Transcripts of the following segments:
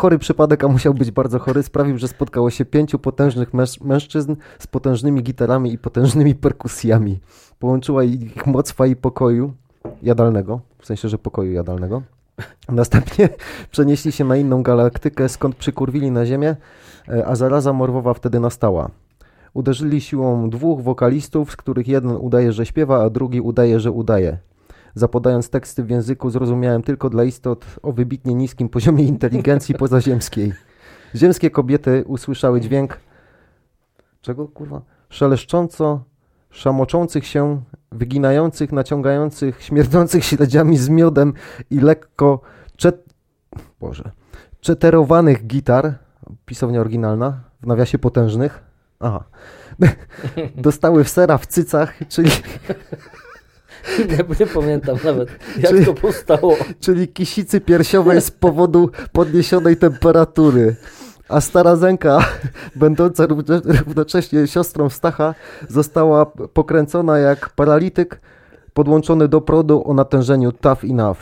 Chory przypadek, a musiał być bardzo chory, sprawił, że spotkało się pięciu potężnych męż mężczyzn z potężnymi gitarami i potężnymi perkusjami. Połączyła ich moc fali pokoju jadalnego, w sensie, że pokoju jadalnego. Następnie przenieśli się na inną galaktykę, skąd przykurwili na Ziemię, e, a zaraza morwowa wtedy nastała. Uderzyli siłą dwóch wokalistów, z których jeden udaje, że śpiewa, a drugi udaje, że udaje. Zapodając teksty w języku zrozumiałem tylko dla istot o wybitnie niskim poziomie inteligencji pozaziemskiej. Ziemskie kobiety usłyszały dźwięk czego kurwa? Szeleszcząco szamoczących się, wyginających, naciągających, śmierdzących śledziami z miodem i lekko czet... Boże, czeterowanych gitar, pisownia oryginalna, w nawiasie potężnych, aha, dostały w sera w cycach, czyli... Nie, pamiętam nawet, jak czyli, to powstało. Czyli kisicy piersiowej z powodu podniesionej temperatury a stara Zenka, będąca równocześnie siostrą Stacha, została pokręcona jak paralityk podłączony do produ o natężeniu tough enough.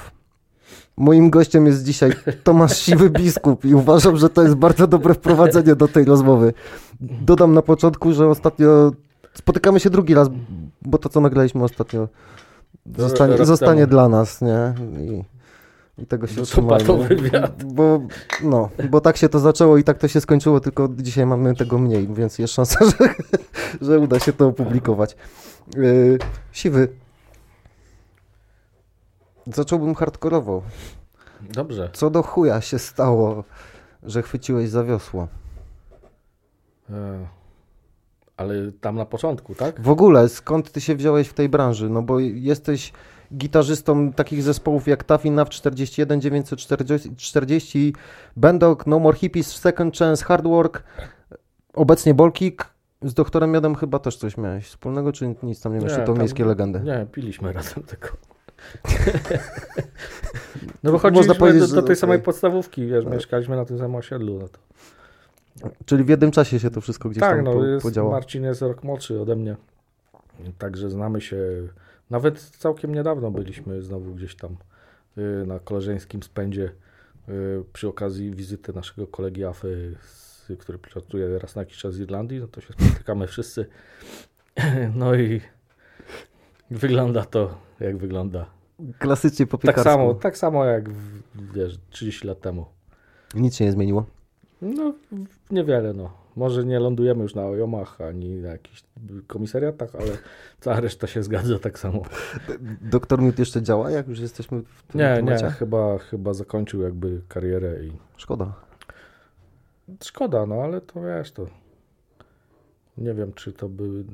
Moim gościem jest dzisiaj Tomasz Siwy Biskup i uważam, że to jest bardzo dobre wprowadzenie do tej rozmowy. Dodam na początku, że ostatnio spotykamy się drugi raz, bo to co nagraliśmy ostatnio zostanie, zostanie dla nas, nie? I i tego się utrzymajmy. Bo, no, bo tak się to zaczęło i tak to się skończyło, tylko dzisiaj mamy tego mniej, więc jest szansa, że, że uda się to opublikować. Yy, siwy. Zacząłbym hardkorowo. Dobrze. Co do chuja się stało, że chwyciłeś za wiosło? Ale tam na początku, tak? W ogóle, skąd ty się wziąłeś w tej branży? No bo jesteś gitarzystom takich zespołów jak Taffy Nav 41, 940, Bendok, No More Hippies, Second Chance, Hard Work, obecnie Bolkik. Z doktorem Miodem chyba też coś miałeś wspólnego, czy nic tam nie? Czy to miejskie legendy? Nie, piliśmy razem tylko. no bo chodziliśmy do, do tej samej podstawówki, wiesz, tak. mieszkaliśmy na tym samym osiedlu. No to... Czyli w jednym czasie się to wszystko gdzieś tak, tam no, po, jest, podziało. Marcin jest rok młodszy ode mnie, także znamy się nawet całkiem niedawno byliśmy znowu gdzieś tam y, na koleżeńskim spędzie y, przy okazji wizyty naszego kolegi Afy, który pracuje raz na jakiś czas z Irlandii, no to się spotykamy wszyscy. No i wygląda to, jak wygląda. Klasycznie po tak samo, tak samo jak wiesz, 30 lat temu. Nic się nie zmieniło? No, niewiele, no. Może nie lądujemy już na ojomach ani na jakichś komisariatach, ale cała reszta się zgadza tak samo. Doktor Miód jeszcze działa, jak już jesteśmy w tym Nie, temacie? nie, chyba, chyba zakończył jakby karierę i... Szkoda. Szkoda, no ale to wiesz, to nie wiem, czy to by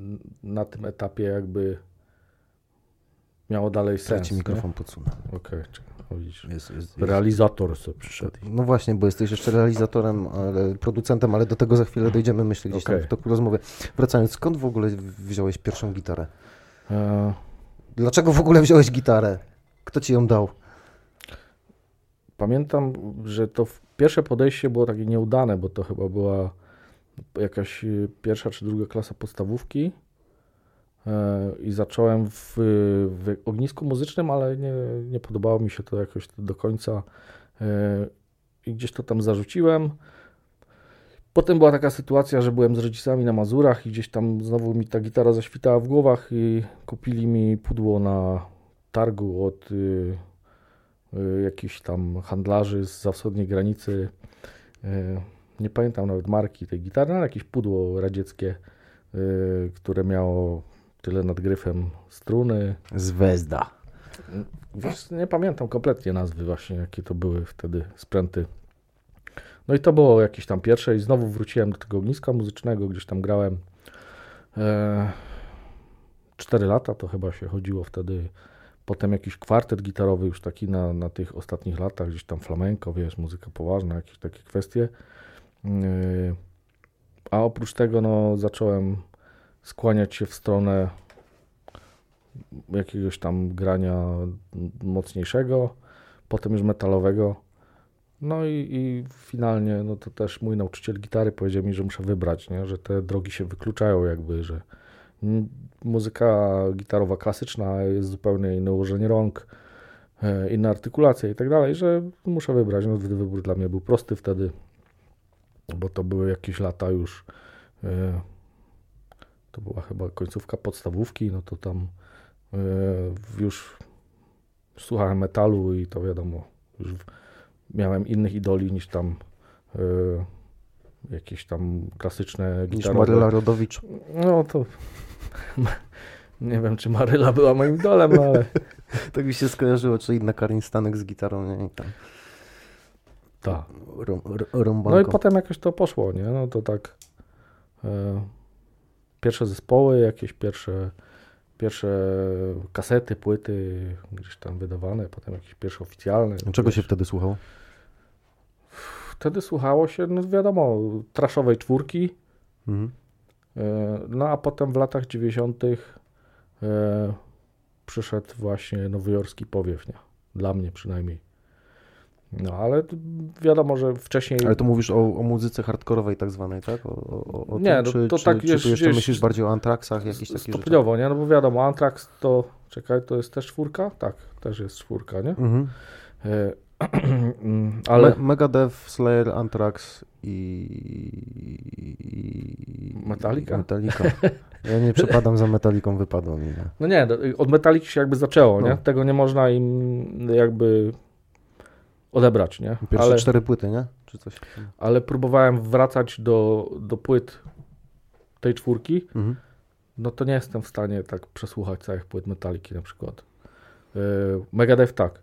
na tym etapie jakby miało dalej sens. Ci mikrofon podsunę. Okej, okay, widzisz, jest, jest, realizator sobie przyszedł. No właśnie, bo jesteś jeszcze realizatorem, ale, producentem, ale do tego za chwilę dojdziemy, myślę, gdzieś okay. tam w toku rozmowy. Wracając, skąd w ogóle wziąłeś pierwszą gitarę? E... Dlaczego w ogóle wziąłeś gitarę? Kto ci ją dał? Pamiętam, że to pierwsze podejście było takie nieudane, bo to chyba była jakaś pierwsza czy druga klasa podstawówki i zacząłem w, w, ognisku muzycznym, ale nie, nie podobało mi się to jakoś do końca i gdzieś to tam zarzuciłem. Potem była taka sytuacja, że byłem z rodzicami na Mazurach i gdzieś tam znowu mi ta gitara zaświtała w głowach i kupili mi pudło na targu od y, y, jakichś tam handlarzy z wschodniej granicy. Y, nie pamiętam nawet marki tej gitary, ale jakieś pudło radzieckie, y, które miało tyle nad gryfem struny. Zwezda. Wiesz, nie pamiętam kompletnie nazwy właśnie, jakie to były wtedy sprzęty. No i to było jakieś tam pierwsze i znowu wróciłem do tego ogniska muzycznego, gdzieś tam grałem. E, 4 lata to chyba się chodziło wtedy. Potem jakiś kwartet gitarowy już taki na, na tych ostatnich latach, gdzieś tam flamenco, wiesz, muzyka poważna, jakieś takie kwestie. E, a oprócz tego no, zacząłem skłaniać się w stronę jakiegoś tam grania mocniejszego, potem już metalowego. No i, i, finalnie, no to też mój nauczyciel gitary powiedział mi, że muszę wybrać, nie? że te drogi się wykluczają jakby, że muzyka gitarowa klasyczna jest zupełnie inne ułożenie rąk, e, inna artykulacja i tak dalej, że muszę wybrać. No, wybór dla mnie był prosty wtedy, bo to były jakieś lata już, e, to była chyba końcówka podstawówki, no to tam e, już słuchałem metalu i to wiadomo, już miałem innych idoli niż tam jakieś tam klasyczne Niż Maryla Rodowicz. No to nie wiem, czy Maryla była moim idolem, no ale... tak mi się skojarzyło, czy inna Karin Stanek z gitarą, nie? I tam. Tak. Rom, no i potem jakoś to poszło, nie? No to tak e, pierwsze zespoły, jakieś pierwsze pierwsze kasety, płyty gdzieś tam wydawane, potem jakieś pierwsze oficjalne. Czego się wtedy słuchało? Wtedy słuchało się, no wiadomo, traszowej czwórki, mhm. E, no a potem w latach 90. E, przyszedł właśnie nowojorski powiew, nie? Dla mnie przynajmniej. No ale wiadomo, że wcześniej. Ale to mówisz o, o muzyce hardkorowej tak zwanej, tak? O, o, o nie, tym, no, to czy, tak czy, jest, czy jeszcze myślisz bardziej o Antraxach, jakieś takie Stopniowo, rzeczy? nie? No bo wiadomo, Antrax to, czekaj, to jest też czwórka? Tak, też jest czwórka, nie? Mhm. E, ale... Me Megadeth, Slayer, Anthrax i... Metallica? Metallica. Ja nie przepadam za Metaliką, wypadło mi. Nie? No nie, od Metaliki się jakby zaczęło, no. nie? Tego nie można im jakby odebrać, nie? Pierwsze ale, cztery płyty, nie? Czy coś. Ale próbowałem wracać do, do płyt tej czwórki, mhm. no to nie jestem w stanie tak przesłuchać całych płyt Metaliki na przykład. Yy, Megadeth tak.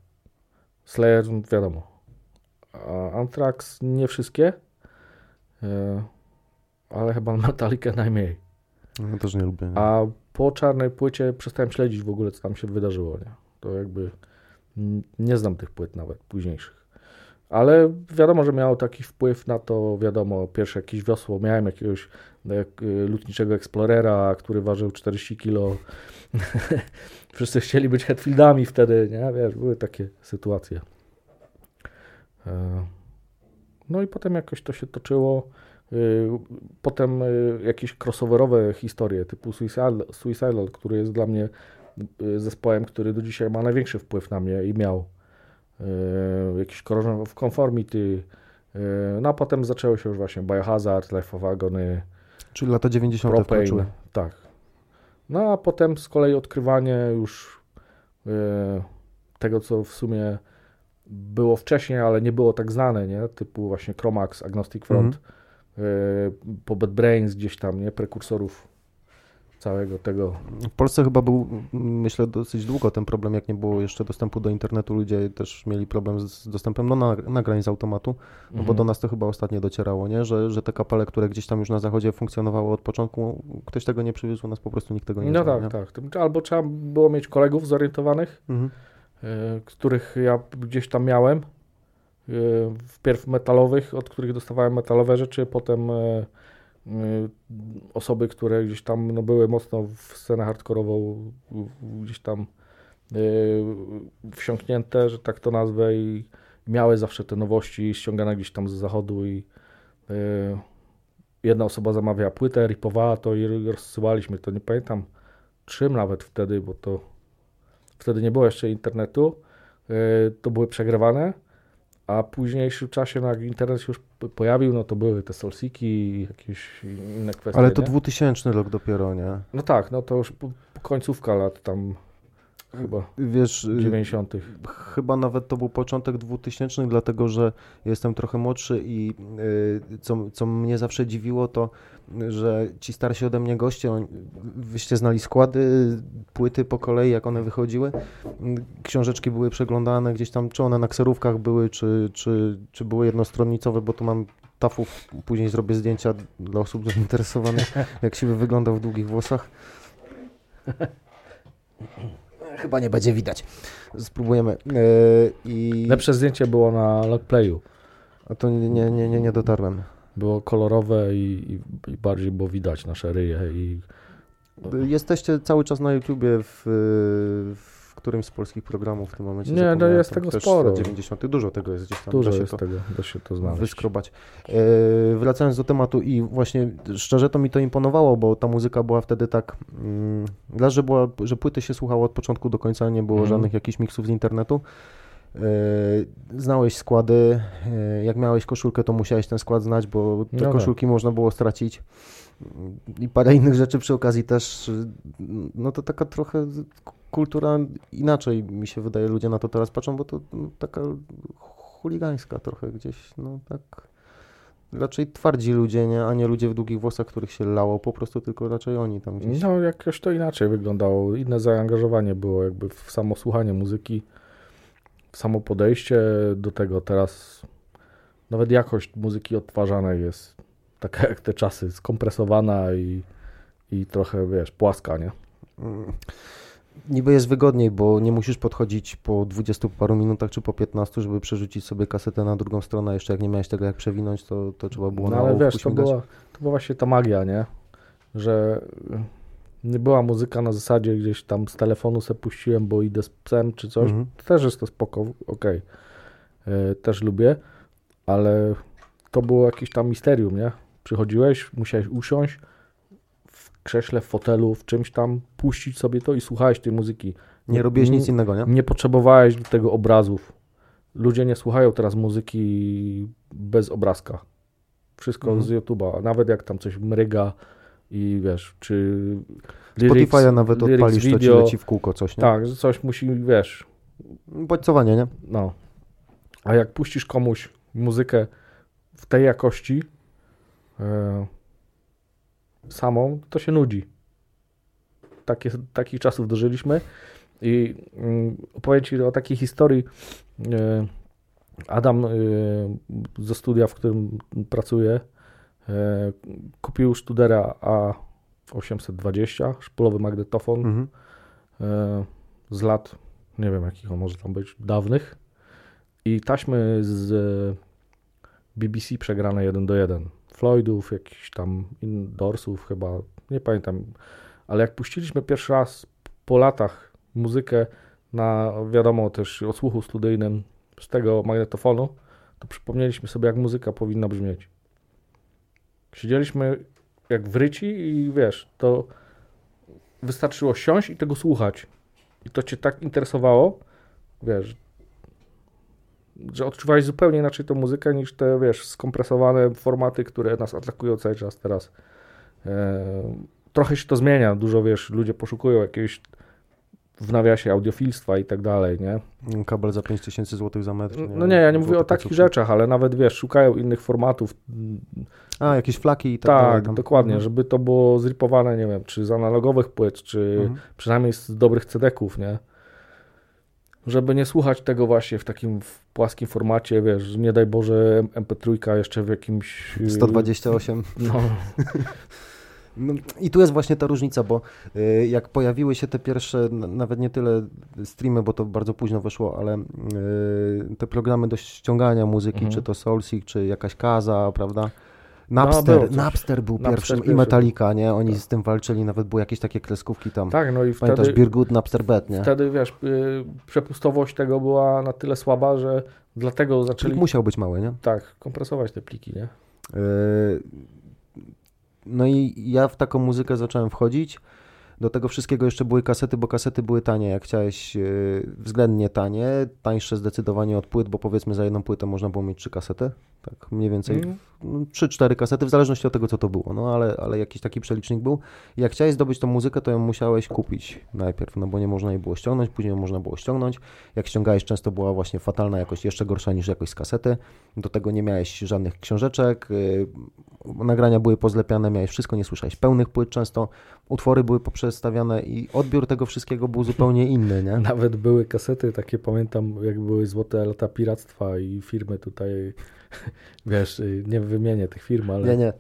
Slayer wiadomo. A Anthrax nie wszystkie, e, ale chyba Metallica najmniej. Ja też nie lubię. Nie? A po czarnej płycie przestałem śledzić w ogóle, co tam się wydarzyło. Nie? To jakby nie znam tych płyt nawet późniejszych. Ale wiadomo, że miało taki wpływ na to, wiadomo, pierwsze jakieś wiosło, miałem jakiegoś jak, y, lutniczego Explorera, który ważył 40 kg. Wszyscy chcieli być Hetfieldami wtedy, nie? Wiesz, były takie sytuacje. E, no i potem jakoś to się toczyło. Potem jakieś crossoverowe historie typu Suicidal, Suicidal, który jest dla mnie zespołem, który do dzisiaj ma największy wpływ na mnie i miał E, jakiś Corrosion of Conformity, e, no a potem zaczęło się już właśnie Biohazard, Life of Agony, Czyli lata 90. Propane, wkroczyły. Tak. No a potem z kolei odkrywanie już e, tego, co w sumie było wcześniej, ale nie było tak znane, nie? Typu właśnie Chromax, Agnostic Front, mm -hmm. po Bad Brains gdzieś tam, nie? Prekursorów całego tego. W Polsce chyba był, myślę, dosyć długo ten problem, jak nie było jeszcze dostępu do internetu, ludzie też mieli problem z dostępem do nagrań z automatu, no mhm. bo do nas to chyba ostatnio docierało, nie? Że, że te kapele, które gdzieś tam już na zachodzie funkcjonowały od początku, ktoś tego nie przywiózł, u nas po prostu nikt tego nie No znał, tak, nie? tak. Albo trzeba było mieć kolegów zorientowanych, mhm. y, których ja gdzieś tam miałem, y, wpierw metalowych, od których dostawałem metalowe rzeczy, potem Y, osoby, które gdzieś tam no, były mocno w scenę hardkorową, gdzieś tam y, wsiąknięte, że tak to nazwę i miały zawsze te nowości ściągane gdzieś tam z zachodu i y, jedna osoba zamawiała płytę, ripowała to i rozsyłaliśmy. To, nie pamiętam czym nawet wtedy, bo to wtedy nie było jeszcze internetu, to były przegrywane a w późniejszym czasie, no jak internet się już pojawił, no to były te solsiki i jakieś inne kwestie. Ale to nie? 2000 rok dopiero, nie? No tak, no to już końcówka lat tam chyba Wiesz, 90. Chyba nawet to był początek 2000, dlatego że jestem trochę młodszy i y, co, co mnie zawsze dziwiło, to że ci starsi ode mnie goście, on, wyście znali składy, płyty po kolei, jak one wychodziły. Książeczki były przeglądane gdzieś tam, czy one na kserówkach były, czy, czy, czy były jednostronnicowe, bo tu mam tafów, później zrobię zdjęcia dla osób zainteresowanych, jak się wyglądał w długich włosach. Chyba nie będzie widać. Spróbujemy. Yy, i... Lepsze zdjęcie było na logplayu. A to nie, nie, nie, nie dotarłem. Było kolorowe i, i, bardziej było widać nasze ryje. I... Jesteście cały czas na YouTubie w, w w którymś z polskich programów w tym momencie. Nie, no jest tego sporo. lat 90. Dużo tego jest gdzieś tam. Dużo da się jest to tego, da się to znaleźć. wyskrobać. E, wracając do tematu i właśnie szczerze to mi to imponowało, bo ta muzyka była wtedy tak, mm, raz, że, była, że płyty się słuchało od początku do końca, nie było Mhm. żadnych jakichś miksów z internetu. E, znałeś składy, e, jak miałeś koszulkę, to musiałeś ten skład znać, bo te No tak. koszulki można było stracić. I parę innych rzeczy przy okazji też, no to taka trochę kultura inaczej mi się wydaje, ludzie na to teraz patrzą, bo to no, taka chuligańska trochę gdzieś, no tak raczej twardzi ludzie, nie, a nie ludzie w długich włosach, których się lało, po prostu tylko raczej oni tam gdzieś. No jakoś to inaczej wyglądało. Inne zaangażowanie było jakby w samo słuchanie muzyki, w samo podejście do tego. Teraz nawet jakość muzyki odtwarzanej jest taka jak te czasy, skompresowana i, i trochę, wiesz, płaska, nie? Mm. Niby jest wygodniej, bo nie musisz podchodzić po 20 paru minutach czy po 15, żeby przerzucić sobie kasetę na drugą stronę. Jeszcze jak nie miałeś tego jak przewinąć, to, to trzeba było No na ale wiesz, to była, to była właśnie ta magia, nie? Że nie była muzyka na zasadzie gdzieś tam z telefonu se puściłem, bo idę z psem czy coś. Mhm. Też jest to spoko, okej. Y, Też lubię, ale to było jakieś tam misterium, nie? Przychodziłeś, musiałeś usiąść krześle, w fotelu, w czymś tam, puścić sobie to i słuchałeś tej muzyki. Nie robiłeś nic innego, nie? Nie potrzebowałeś do tego obrazów. Ludzie nie słuchają teraz muzyki bez obrazka. Wszystko Mhm. z YouTube'a. Nawet jak tam coś mryga i wiesz, czy Spotify'a nawet lyrics odpalisz, to ci video. leci w kółko coś, nie? Tak, że coś musi, wiesz, Bodźcowanie, nie? no. A jak puścisz komuś muzykę w tej jakości e, samą, to się nudzi. Takie, takich czasów dożyliśmy i mm, opowiem Ci o takiej historii. E, Adam e, ze studia, w którym pracuję, e, kupił Studera A820, szpolowy magnetofon Mhm. z lat, nie wiem jakich on może tam być, dawnych i taśmy z BBC przegrane 1 do 1. Floydów, jakichś tam in, Dorsów chyba, nie pamiętam, ale jak puściliśmy pierwszy raz po latach muzykę na, wiadomo, też odsłuchu studyjnym z tego magnetofonu, to przypomnieliśmy sobie, jak muzyka powinna brzmieć. Siedzieliśmy jak wryci i wiesz, to wystarczyło siąść i tego słuchać. I to cię tak interesowało, wiesz, że odczuwałeś zupełnie inaczej tą muzykę niż te, wiesz, skompresowane formaty, które nas atakują cały czas teraz. E, trochę się to zmienia, dużo, wiesz, ludzie poszukują jakiegoś w nawiasie audiofilstwa i tak dalej, nie? Kabel za 5000 zł za metr. No nie, ja nie mówię o takich końcówki. rzeczach, ale nawet, wiesz, szukają innych formatów. A, jakieś flaki i tak, dalej. Tak, dokładnie, Mhm. żeby to było zripowane, nie wiem, czy z analogowych płyt, czy Mhm. przynajmniej z dobrych cedeków, nie? Żeby nie słuchać tego właśnie w takim w płaskim formacie, wiesz, nie daj Boże MP3 jeszcze w jakimś... yy, 128. No, No, I tu jest właśnie ta różnica, bo y, jak pojawiły się te pierwsze, nawet nie tyle streamy, bo to bardzo późno weszło, ale y, te programy do ściągania muzyki, Mhm. czy to Soulseek, czy jakaś Kaza, prawda? Napster, coś. Napster był Napster pierwszym i pierwszy Metallica, nie? Oni Tak. z tym walczyli, nawet były jakieś takie kreskówki tam. tak, no i Pamiętasz wtedy, Birgut, Napster Bet, nie? wtedy, wiesz, yy, przepustowość tego była na tyle słaba, że dlatego zaczęli, Plik musiał być mały, nie? tak, kompresować te pliki, nie? Yy, No i ja w taką muzykę zacząłem wchodzić. Do tego wszystkiego jeszcze były kasety, bo kasety były tanie, jak chciałeś, yy, względnie tanie, tańsze zdecydowanie od płyt, bo powiedzmy za jedną płytę można było mieć trzy kasety, tak mniej więcej, Mm. no, trzy, cztery kasety, w zależności od tego, co to było, no ale, ale jakiś taki przelicznik był. Jak chciałeś zdobyć tą muzykę, to ją musiałeś kupić najpierw, no bo nie można jej było ściągnąć, później można było ściągnąć. Jak ściągałeś, często była właśnie fatalna jakość, jeszcze gorsza niż jakość z kasety. Do tego nie miałeś żadnych książeczek, yy, nagrania były pozlepiane, miałeś wszystko, nie słyszałeś pełnych płyt często, utwory były poprzestawiane i odbiór tego wszystkiego był zupełnie inny, nie? Nawet były kasety takie, pamiętam, jak były złote lata piractwa i firmy tutaj, wiesz, y, nie wymienię tych firm, ale Nie, nie.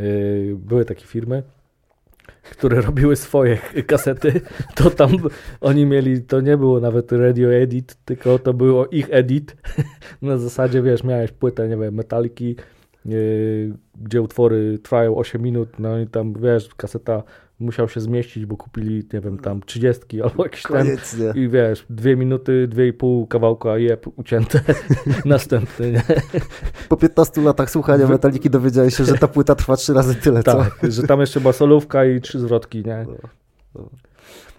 y, były takie firmy, które robiły swoje kasety, to tam oni mieli, to nie było nawet radio edit, tylko to było ich edit. Na zasadzie, wiesz, miałeś płytę, nie wiem, Metaliki, yy, gdzie utwory trwają 8 minut, no i tam, wiesz, kaseta musiał się zmieścić, bo kupili, nie wiem, tam 30 albo jakiś ten nie? i wiesz, dwie minuty, dwie i pół kawałka jeb ucięte, następny, nie? Po 15 latach słuchania Wy- Metaliki dowiedziałeś się, że ta płyta trwa trzy razy tyle, co? Tak, że tam jeszcze basolówka i trzy zwrotki, nie?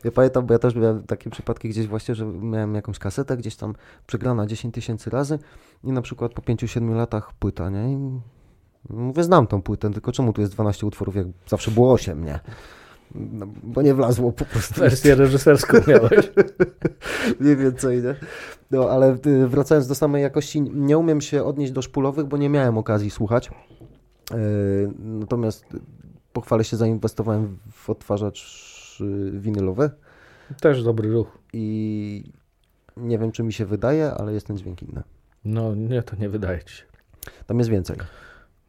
Ja pamiętam, bo ja też miałem takie przypadki gdzieś właśnie, że miałem jakąś kasetę gdzieś tam przegrana 10 tysięcy razy i na przykład po 5-7 latach płyta, nie? I mówię, znam tą płytę, tylko czemu tu jest 12 utworów, jak zawsze było 8, nie? No, bo nie wlazło po prostu. Wersję reżyserską miałeś. Mniej więcej, nie? No, ale y, wracając do samej jakości, nie umiem się odnieść do szpulowych, bo nie miałem okazji słuchać. Yy, Natomiast pochwalę się, zainwestowałem w odtwarzacz y, winylowy Też dobry ruch. i nie wiem, czy mi się wydaje, ale jest ten dźwięk inny. No nie, to nie wydaje ci się. Tam jest więcej.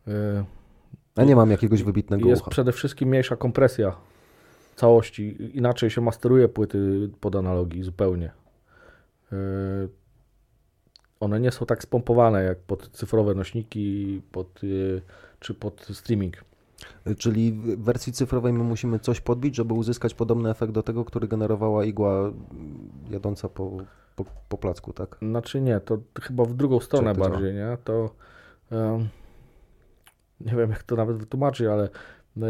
Yy, Ja nie mam jakiegoś wybitnego Jest ucha. przede wszystkim mniejsza kompresja całości. Inaczej się masteruje płyty pod analogii zupełnie. Yy, One nie są tak spompowane jak pod cyfrowe nośniki pod, yy, czy pod streaming. Czyli w wersji cyfrowej my musimy coś podbić, żeby uzyskać podobny efekt do tego, który generowała igła jadąca po, po, po placku, tak? Znaczy nie, to chyba w drugą stronę bardziej, nie? To em, nie wiem jak to nawet wytłumaczyć, ale y,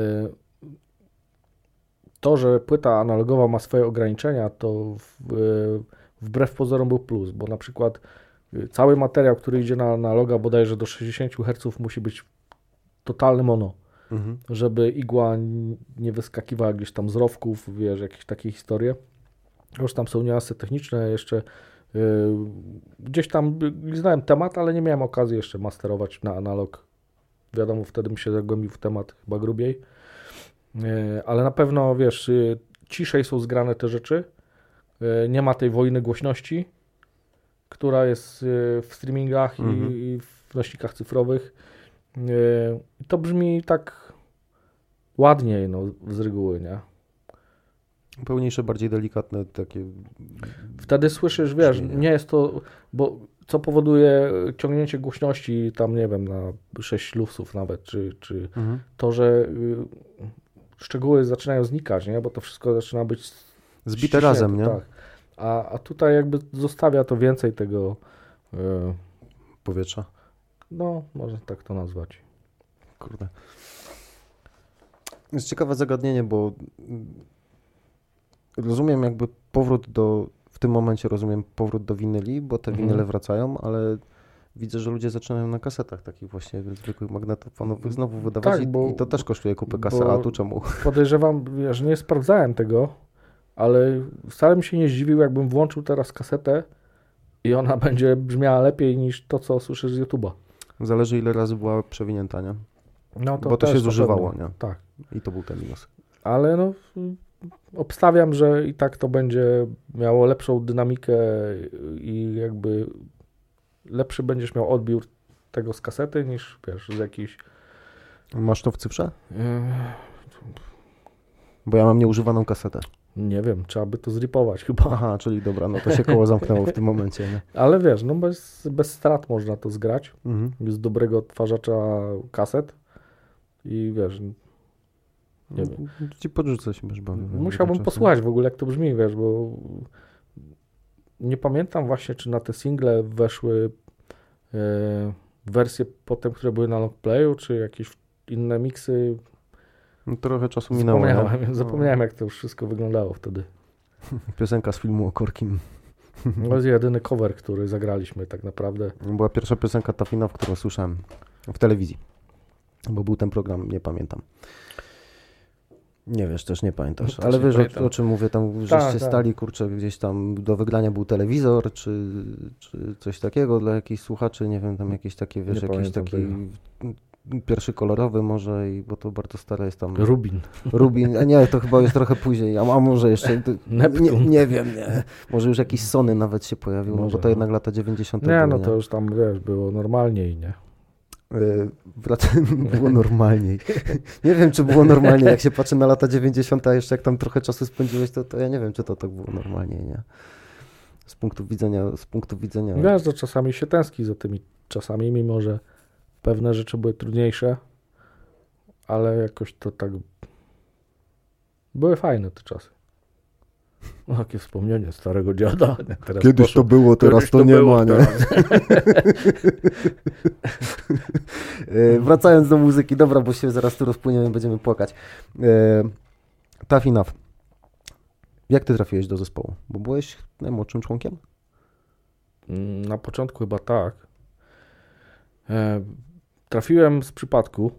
to, że płyta analogowa ma swoje ograniczenia, to y, wbrew pozorom był plus, bo na przykład y, cały materiał, który idzie na analoga bodajże do 60 Hz musi być totalny mono, Mhm. żeby igła nie wyskakiwała gdzieś tam z rowków, wiesz, jakieś takie historie. Już tam są niuanse techniczne, jeszcze yy, gdzieś tam znałem temat, ale nie miałem okazji jeszcze masterować na analog. Wiadomo, wtedy bym się zagłębił w temat chyba grubiej. Yy, ale na pewno, wiesz, yy, ciszej są zgrane te rzeczy. Yy, nie ma tej wojny głośności, która jest yy, w streamingach Mhm. i, w nośnikach cyfrowych. I to brzmi tak ładniej, no, z reguły, nie? Pełniejsze, bardziej delikatne takie. Wtedy słyszysz, wiesz, nie jest to, bo co powoduje ciągnięcie głośności tam, nie wiem, na 6 lufsów nawet, czy, czy Mhm. to, że y, szczegóły zaczynają znikać, nie? Bo to wszystko zaczyna być Zbite razem, nie? Tak. A, a tutaj jakby zostawia to więcej tego, y, Powietrza. no, można tak to nazwać. Kurde. Jest ciekawe zagadnienie, bo mm, rozumiem jakby powrót do, w tym momencie rozumiem powrót do winyli, bo te Mhm. winyle wracają, ale widzę, że ludzie zaczynają na kasetach takich właśnie zwykłych magnetofonowych znowu wydawać Tak, i, bo- i to też kosztuje kupę kasy, a tu czemu? Podejrzewam, wiesz, nie sprawdzałem tego, ale wcale bym się nie zdziwił, jakbym włączył teraz kasetę i ona będzie brzmiała lepiej niż to, co słyszysz z YouTube'a. Zależy ile razy była przewinięta, nie? No Bo to się zużywało, nie? Tak, I to był ten minus. ale no obstawiam, że i tak to będzie miało lepszą dynamikę i jakby lepszy będziesz miał odbiór tego z kasety niż wiesz, z jakiejś Masz to w cyfrze? e, Bo ja mam nieużywaną kasetę. nie wiem, trzeba by to zripować chyba. Aha, czyli dobra, no to się koło zamknęło w tym momencie, nie? Ale wiesz, no bez, bez strat można to zgrać. Mhm. z dobrego odtwarzacza kaset i wiesz, Nie wiem. Ci podrzucę się bez bawy. musiałbym posłuchać w ogóle jak to brzmi, wiesz, bo nie pamiętam właśnie, czy na te single weszły e, wersje potem, które były na longplayu, czy jakieś inne miksy. No, trochę czasu minęło. nie? Zapomniałem, zapomniałem jak to już wszystko wyglądało wtedy. Piosenka z filmu o Korkim. To jest jedyny cover, który zagraliśmy tak naprawdę. Była pierwsza piosenka Tafina, w którą słyszałem w telewizji. Bo był ten program, nie pamiętam. Nie wiesz, też nie pamiętasz. Też Ale wiesz, o, o czym mówię, tam żeście Tak, tak. stali, kurczę, gdzieś tam do wygrania był telewizor, czy, czy coś takiego dla jakichś słuchaczy, nie wiem, tam jakieś takie, wiesz, Nie jakiś taki pierwszy kolorowy może, i bo to bardzo stare jest tam. Rubin. Rubin, a nie, to chyba jest trochę później, a, a może jeszcze, nie, nie wiem, nie. Może już jakiś Sony nawet się pojawił, no Może, bo to no. jednak lata 90. Nie, no to już tam, wiesz, było normalniej, nie? Wrac- było normalniej. nie wiem, czy było normalnie, jak się patrzy na lata 90., a jeszcze jak tam trochę czasu spędziłeś, to, to ja nie wiem, czy to tak było normalnie, nie? Z punktu widzenia, z punktu widzenia... Wiesz, że czasami się tęskni za tymi czasami, mimo że pewne rzeczy były trudniejsze, ale jakoś to tak były fajne te czasy. No, jakie wspomnienie starego dziada. Teraz Kiedyś poszło- to było, teraz Kiedyś to, nie było, ma, nie? E, Wracając do muzyki, dobra, bo się zaraz tu rozpłyniemy, będziemy płakać. E, Tough Enough. Jak ty trafiłeś do zespołu? Bo byłeś najmłodszym członkiem? Mm, Na początku chyba tak. E, trafiłem z przypadku.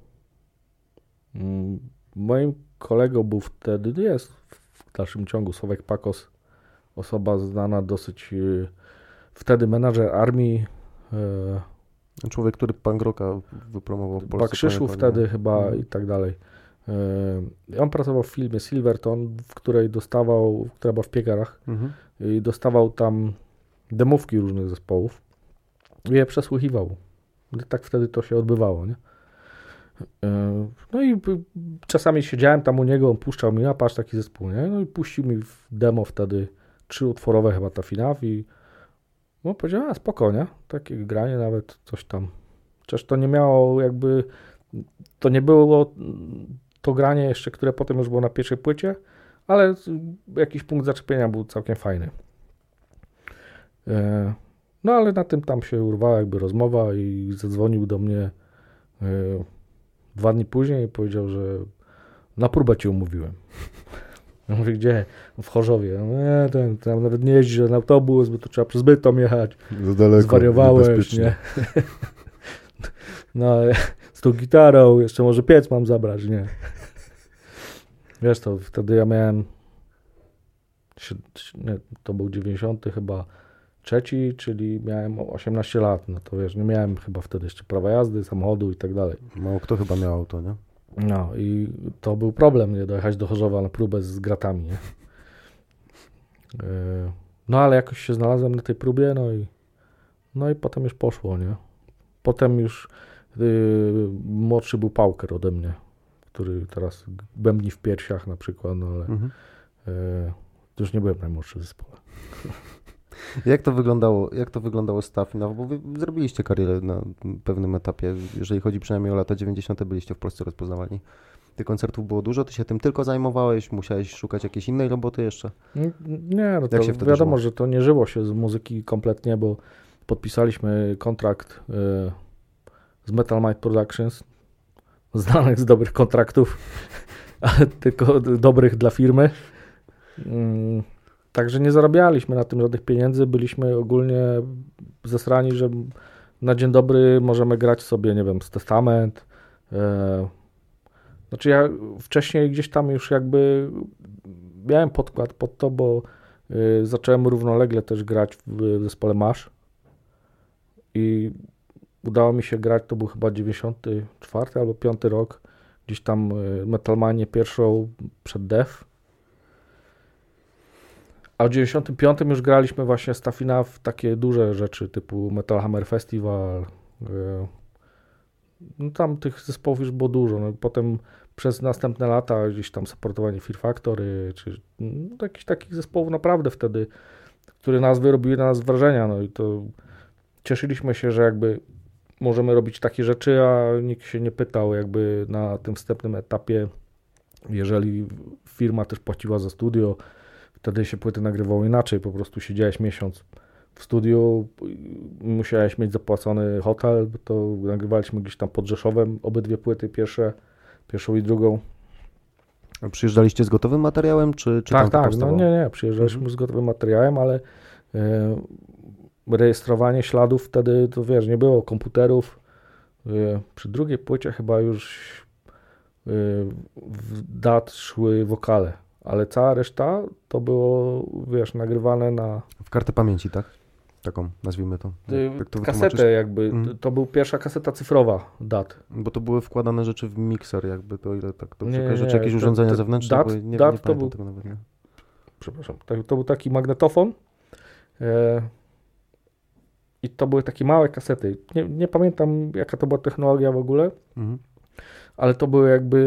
Mm, Moim kolegą był wtedy, jest dalszym ciągu Sławek Pakos, osoba znana dosyć, e, wtedy menadżer armii, e, Człowiek, który punk rocka wypromował w Polsce. Poniekąd, wtedy chyba Mhm. i tak dalej. E, On pracował w filmie Silverton, w której dostawał, która była w piekarach, Mhm. i dostawał tam demówki różnych zespołów i je przesłuchiwał. I tak wtedy to się odbywało, nie? E, No i czasami siedziałem tam u niego, on puszczał mi, a patrz taki zespół, nie? No i puścił mi w demo wtedy trzy utworowe chyba ta FINAF i no powiedziałem, a spoko, nie? Takie granie nawet, coś tam. Chociaż to nie miało jakby, to nie było to granie jeszcze, które potem już było na pierwszej płycie, ale jakiś punkt zaczepienia był całkiem fajny. E, No ale na tym tam się urwała jakby rozmowa i zadzwonił do mnie e, dwa dni później powiedział, że na próbę cię umówiłem. Ja mówię, gdzie? W Chorzowie. Nie, ten, tam nawet nie jeździ na autobus, bo to trzeba przez Bytom jechać. Za daleko, Zwariowałeś, nie? No, z tą gitarą, jeszcze może piec mam zabrać, nie? Wiesz to, wtedy ja miałem, nie, to był 90 chyba trzeci, czyli miałem 18 lat, no to wiesz, nie miałem chyba wtedy jeszcze prawa jazdy, samochodu i tak dalej. Mało kto chyba miał auto, nie? No i to był problem, nie dojechać do Chorzowa na próbę z gratami, nie? Yy, No ale jakoś się znalazłem na tej próbie, no i no i potem już poszło, nie? Potem już yy, młodszy był Pauker ode mnie, który teraz bębni w piersiach na przykład, no ale Mhm. yy, już nie byłem najmłodszy w zespole. Jak to wyglądało, jak to wyglądało z? Bo wy zrobiliście karierę na pewnym etapie, jeżeli chodzi przynajmniej o lata 90. byliście w Polsce rozpoznawani. Tych koncertów było dużo, ty się tym tylko zajmowałeś, musiałeś szukać jakiejś innej roboty jeszcze? Nie, no to wiadomo, żyło? że to nie żyło się z muzyki kompletnie, bo podpisaliśmy kontrakt y, z Metal Mind Productions, znanych z dobrych kontraktów, ale tylko dobrych dla firmy. Mm, Także nie zarabialiśmy na tym żadnych pieniędzy, byliśmy ogólnie zesrani, że na dzień dobry możemy grać sobie, nie wiem, z Testament. e, Znaczy ja wcześniej gdzieś tam już jakby miałem podkład pod to, bo y, zacząłem równolegle też grać w, zespole Masz i udało mi się grać, to był chyba 94 albo 5 rok, gdzieś tam y, Metalmanie pierwszą przed Def. A w 95 już graliśmy właśnie Stafina w takie duże rzeczy typu Metal Hammer Festival. y, No tam tych zespołów już było dużo. No, potem przez następne lata gdzieś tam supportowanie Fear Factory, czy no, jakichś takich zespołów naprawdę wtedy, które nazwy robiły na nas wrażenia, no i to cieszyliśmy się, że jakby możemy robić takie rzeczy, a nikt się nie pytał jakby na tym wstępnym etapie, jeżeli firma też płaciła za studio, wtedy się płyty nagrywało inaczej, po prostu siedziałeś miesiąc w studiu, musiałeś mieć zapłacony hotel, bo to nagrywaliśmy gdzieś tam pod Rzeszowem, obydwie płyty pierwsze, pierwszą i drugą. A Przyjeżdżaliście z gotowym materiałem, czy, czy tak, tam tak, no nie, nie, przyjeżdżaliśmy z gotowym materiałem, ale e, rejestrowanie śladów wtedy, to wiesz, nie było komputerów. E, przy drugiej płycie chyba już e, w dat szły wokale, ale cała reszta to było, wiesz, nagrywane na W kartę pamięci, tak? Taką, nazwijmy to. Jak to kasetę jakby, Mhm. to był pierwsza kaseta cyfrowa dat. Bo to były wkładane rzeczy w mikser, jakby to ile tak dobrze Nie, kojarzę, nie, czy jakieś to- urządzenia to zewnętrzne, dat- nie, nie dat to pamiętam był- tego nawet, nie? przepraszam, tak, to był taki magnetofon e, i to były takie małe kasety. Nie, nie pamiętam jaka to była technologia w ogóle, Mhm. Ale to były jakby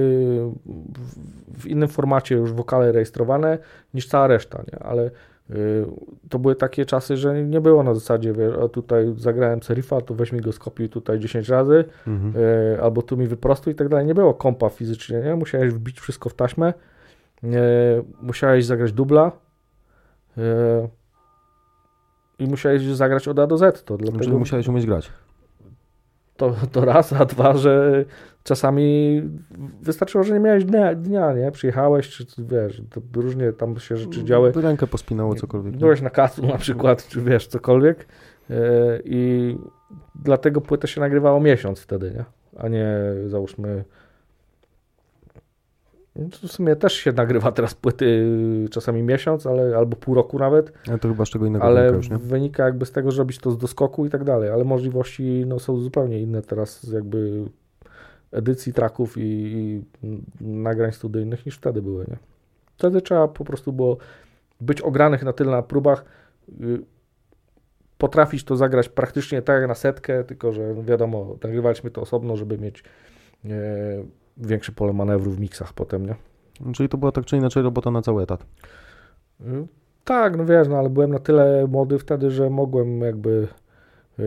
w, innym formacie już wokale rejestrowane niż cała reszta, nie? ale y, to były takie czasy, że nie było na zasadzie, wiesz, o tutaj zagrałem serifa, to weź mi go skopiuj tutaj 10 razy, Mhm. y, albo tu mi wyprostuj i tak dalej. Nie było kompa fizycznie, nie? Musiałeś wbić wszystko w taśmę, y, musiałeś zagrać dubla i musiałeś zagrać od A do Z. To Czyli dlatego musiałeś umieć grać. To, to raz, a dwa, że czasami wystarczyło, że nie miałeś dnia, dnia nie? Przyjechałeś, czy wiesz, różnie tam się rzeczy działy. Rękę pospinało cokolwiek. nie? Byłeś na kacu na przykład, czy wiesz, cokolwiek yy, i dlatego płytę się nagrywało miesiąc wtedy, nie? A nie załóżmy w sumie też się nagrywa teraz płyty czasami miesiąc, ale albo pół roku nawet, Ale to chyba z czego innego ale wynika już, nie? wynika jakby z tego, że robić to z doskoku i tak dalej, ale możliwości no, są zupełnie inne teraz jakby edycji traków i, i nagrań studyjnych niż wtedy były, nie? Wtedy trzeba po prostu było być ogranych na tyle na próbach, y, potrafić to zagrać praktycznie tak jak na setkę, tylko że wiadomo, nagrywaliśmy to osobno, żeby mieć e, większe pole manewru w miksach potem, nie? Czyli to była tak czy inaczej robota na cały etat. Y, Tak, no wiesz, no ale byłem na tyle młody wtedy, że mogłem jakby y,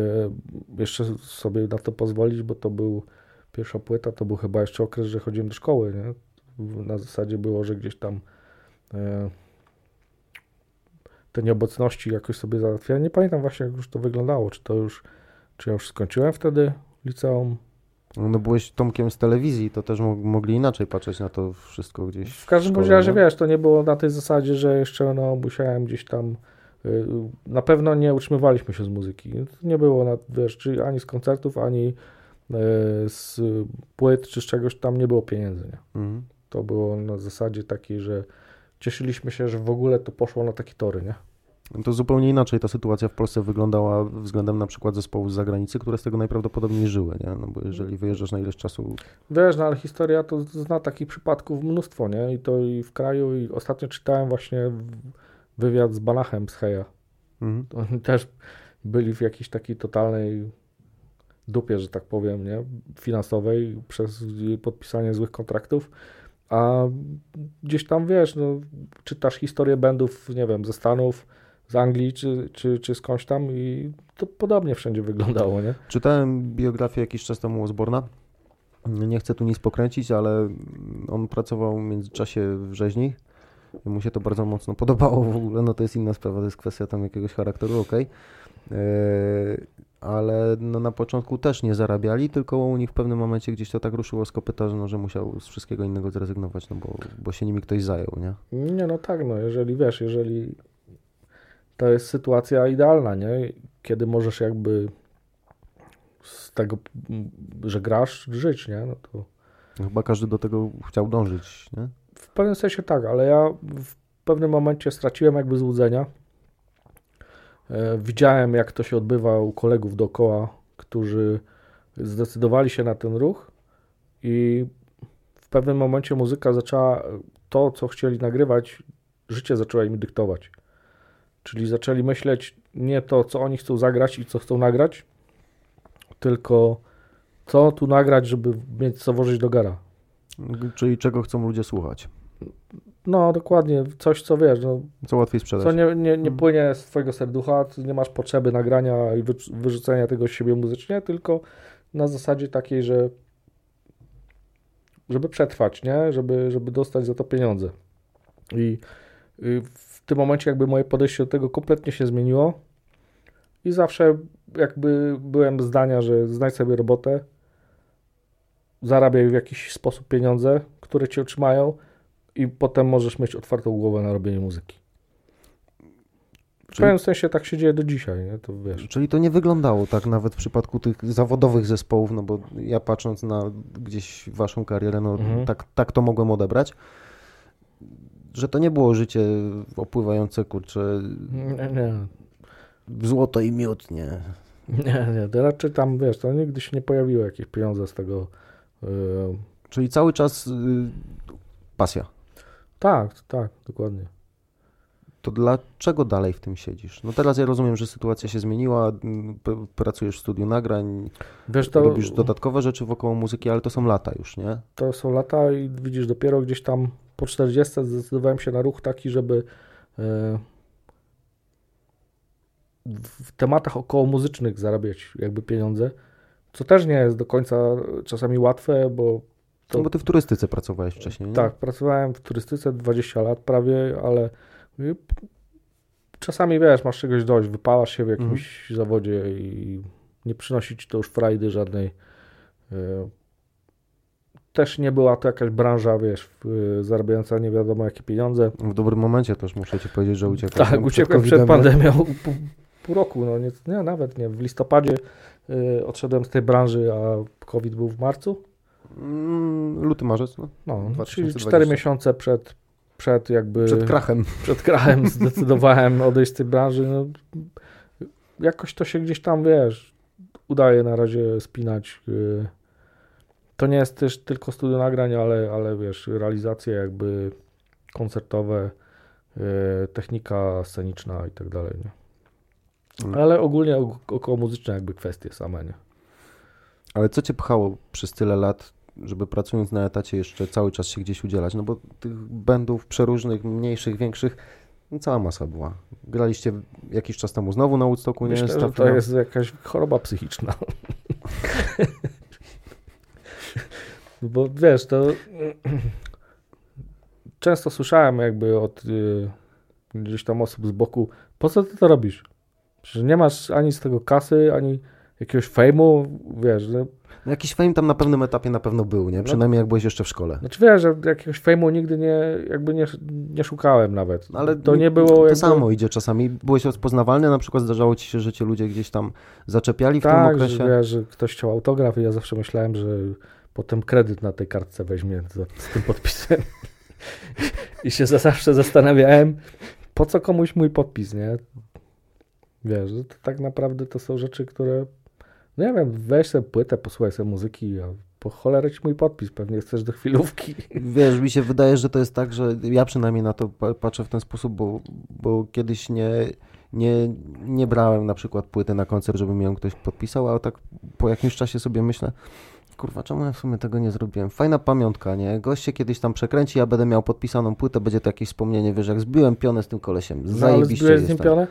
jeszcze sobie na to pozwolić, bo to był pierwsza płyta, to był chyba jeszcze okres, że chodziłem do szkoły, nie? Na zasadzie było, że gdzieś tam y, te nieobecności jakoś sobie załatwiałem. Nie pamiętam właśnie, jak już to wyglądało, czy to już, czy ja już skończyłem wtedy liceum. No byłeś Tomkiem z telewizji, to też mo- mogli inaczej patrzeć na to wszystko gdzieś W każdym szkole, bądź razie, wiesz, to nie było na tej zasadzie, że jeszcze no, musiałem gdzieś tam. y, Na pewno nie utrzymywaliśmy się z muzyki. Nie było, na, wiesz, czy ani z koncertów, ani y, z płyt, czy z czegoś tam nie było pieniędzy. Nie? Mhm. To było na zasadzie takiej, że cieszyliśmy się, że w ogóle to poszło na takie tory, nie? To zupełnie inaczej ta sytuacja w Polsce wyglądała względem na przykład zespołów z zagranicy, które z tego najprawdopodobniej żyły, nie? No bo jeżeli wyjeżdżasz na ileś czasu, Wiesz, no ale historia to zna takich przypadków mnóstwo, nie? I to i w kraju, i ostatnio czytałem właśnie wywiad z Banachem z Heja. mhm. Oni też byli w jakiejś takiej totalnej dupie, że tak powiem, nie? finansowej przez podpisanie złych kontraktów. A gdzieś tam wiesz, no, czytasz historię bandów, nie wiem, ze Stanów, z Anglii czy, czy, czy skądś tam i to podobnie wszędzie wyglądało, nie? Czytałem biografię jakiś czas temu Osborna. Nie chcę tu nic pokręcić, ale on pracował w międzyczasie w rzeźni. Mu się to bardzo mocno podobało w ogóle, no to jest inna sprawa, to jest kwestia tam jakiegoś charakteru, okej. Yy, Ale no na początku też nie zarabiali, tylko u nich w pewnym momencie gdzieś to tak ruszyło z kopyta, że, no, że musiał z wszystkiego innego zrezygnować, no bo, bo się nimi ktoś zajął, nie? Nie, no tak, no jeżeli wiesz, jeżeli to jest sytuacja idealna, nie? Kiedy możesz jakby z tego, że grasz, żyć, nie? No to Chyba każdy do tego chciał dążyć, nie? w pewnym sensie tak, ale ja w pewnym momencie straciłem jakby złudzenia. E, widziałem, jak to się odbywa u kolegów dookoła, którzy zdecydowali się na ten ruch i w pewnym momencie muzyka zaczęła to, co chcieli nagrywać, życie zaczęło im dyktować. Czyli zaczęli myśleć nie to, co oni chcą zagrać i co chcą nagrać, tylko co tu nagrać, żeby mieć co włożyć do gara. Czyli czego chcą ludzie słuchać. No, dokładnie, coś, co wiesz, no, Co łatwiej sprzedać. co nie, nie, nie Mhm. płynie z twojego serducha, ty nie masz potrzeby nagrania i wyrz- wyrzucenia tego z siebie muzycznie, tylko na zasadzie takiej, że żeby przetrwać, nie? Żeby, żeby dostać za to pieniądze. I y, w tym momencie jakby moje podejście do tego kompletnie się zmieniło i zawsze jakby byłem zdania, że znajdź sobie robotę, zarabiaj w jakiś sposób pieniądze, które ci otrzymają i potem możesz mieć otwartą głowę na robienie muzyki. W Czyli- pewnym sensie tak się dzieje do dzisiaj, nie? To wiesz. Czyli to nie wyglądało tak nawet w przypadku tych zawodowych zespołów, no bo ja patrząc na gdzieś waszą karierę, no Mhm. tak, tak to mogłem odebrać, że to nie było życie opływające, kurczę, Nie, nie, złoto i miód, nie. nie, nie. To raczej tam, wiesz, to nigdy się nie pojawiły jakieś pieniądze z tego. Yy... Czyli cały czas y, pasja. Tak, tak, dokładnie. To dlaczego dalej w tym siedzisz? No teraz ja rozumiem, że sytuacja się zmieniła, pracujesz w studiu nagrań, Wiesz, to, robisz dodatkowe rzeczy wokoło muzyki, ale to są lata już, nie? to są lata i widzisz, dopiero gdzieś tam po 40 zdecydowałem się na ruch taki, żeby e, w tematach około muzycznych zarabiać jakby pieniądze, co też nie jest do końca czasami łatwe, bo to... No bo ty w turystyce pracowałeś wcześniej, nie? Tak, pracowałem w turystyce 20 lat prawie, ale czasami wiesz, masz czegoś dość, wypalasz się w jakimś mhm. zawodzie i nie przynosi ci to już frajdy żadnej. Też nie była to jakaś branża, wiesz, zarabiająca nie wiadomo jakie pieniądze. W dobrym momencie też muszę ci powiedzieć, że uciekłem. Tak, uciekłem przed, przed pandemią pół, pół, roku, no nie, nie, nawet nie. W listopadzie y, odszedłem z tej branży, a COVID był w marcu. Mm, luty, marzec, no. No, czyli 4 miesiące przed, przed jakby... Przed krachem. Przed krachem zdecydowałem odejść z tej branży. No, jakoś to się gdzieś tam, wiesz, udaje na razie spinać. Y, to nie jest też tylko studio nagrań, ale, ale wiesz, realizacje jakby koncertowe, y, technika sceniczna i tak dalej, nie? Ale ogólnie około muzyczne jakby kwestie same, nie? Ale co cię pchało przez tyle lat, żeby pracując na etacie jeszcze cały czas się gdzieś udzielać? No bo tych bendów przeróżnych, mniejszych, większych, no cała masa była. Graliście jakiś czas temu znowu na Woodstocku, nie? Myślę, że to jest jakaś choroba psychiczna. Bo wiesz, to często słyszałem jakby od y, gdzieś tam osób z boku, po co ty to robisz? Że nie masz ani z tego kasy, ani jakiegoś fejmu, wiesz, że... No jakiś fame tam na pewnym etapie na pewno był, nie? No. Przynajmniej jak byłeś jeszcze w szkole. Znaczy wiesz, że jakiegoś fejmu nigdy nie, jakby nie, nie szukałem nawet. No, ale to nie było... To jakby... samo idzie czasami. Byłeś rozpoznawalny, na przykład zdarzało ci się, że cię ludzie gdzieś tam zaczepiali w tak, tym okresie? Tak, że, że ktoś chciał autograf i ja zawsze myślałem, że potem kredyt na tej kartce weźmie z, tym podpisem. I się zawsze zastanawiałem, po co komuś mój podpis, nie? Wiesz, to tak naprawdę to są rzeczy, które no nie wiem, weź sobie płytę, posłuchaj sobie muzyki, a po cholerę ci mój podpis, pewnie chcesz do chwilówki. Wiesz, mi się wydaje, że to jest tak, że ja przynajmniej na to patrzę w ten sposób, bo, bo kiedyś nie, nie, nie brałem na przykład płyty na koncert, żeby mi ją ktoś podpisał, a tak po jakimś czasie sobie myślę, kurwa, czemu ja w sumie tego nie zrobiłem? Fajna pamiątka, nie? Gość się kiedyś tam przekręci, ja będę miał podpisaną płytę, będzie to jakieś wspomnienie, wiesz, jak zbiłem pionę z tym kolesiem, zajebiście no, ale zbiłeś z nim pionę?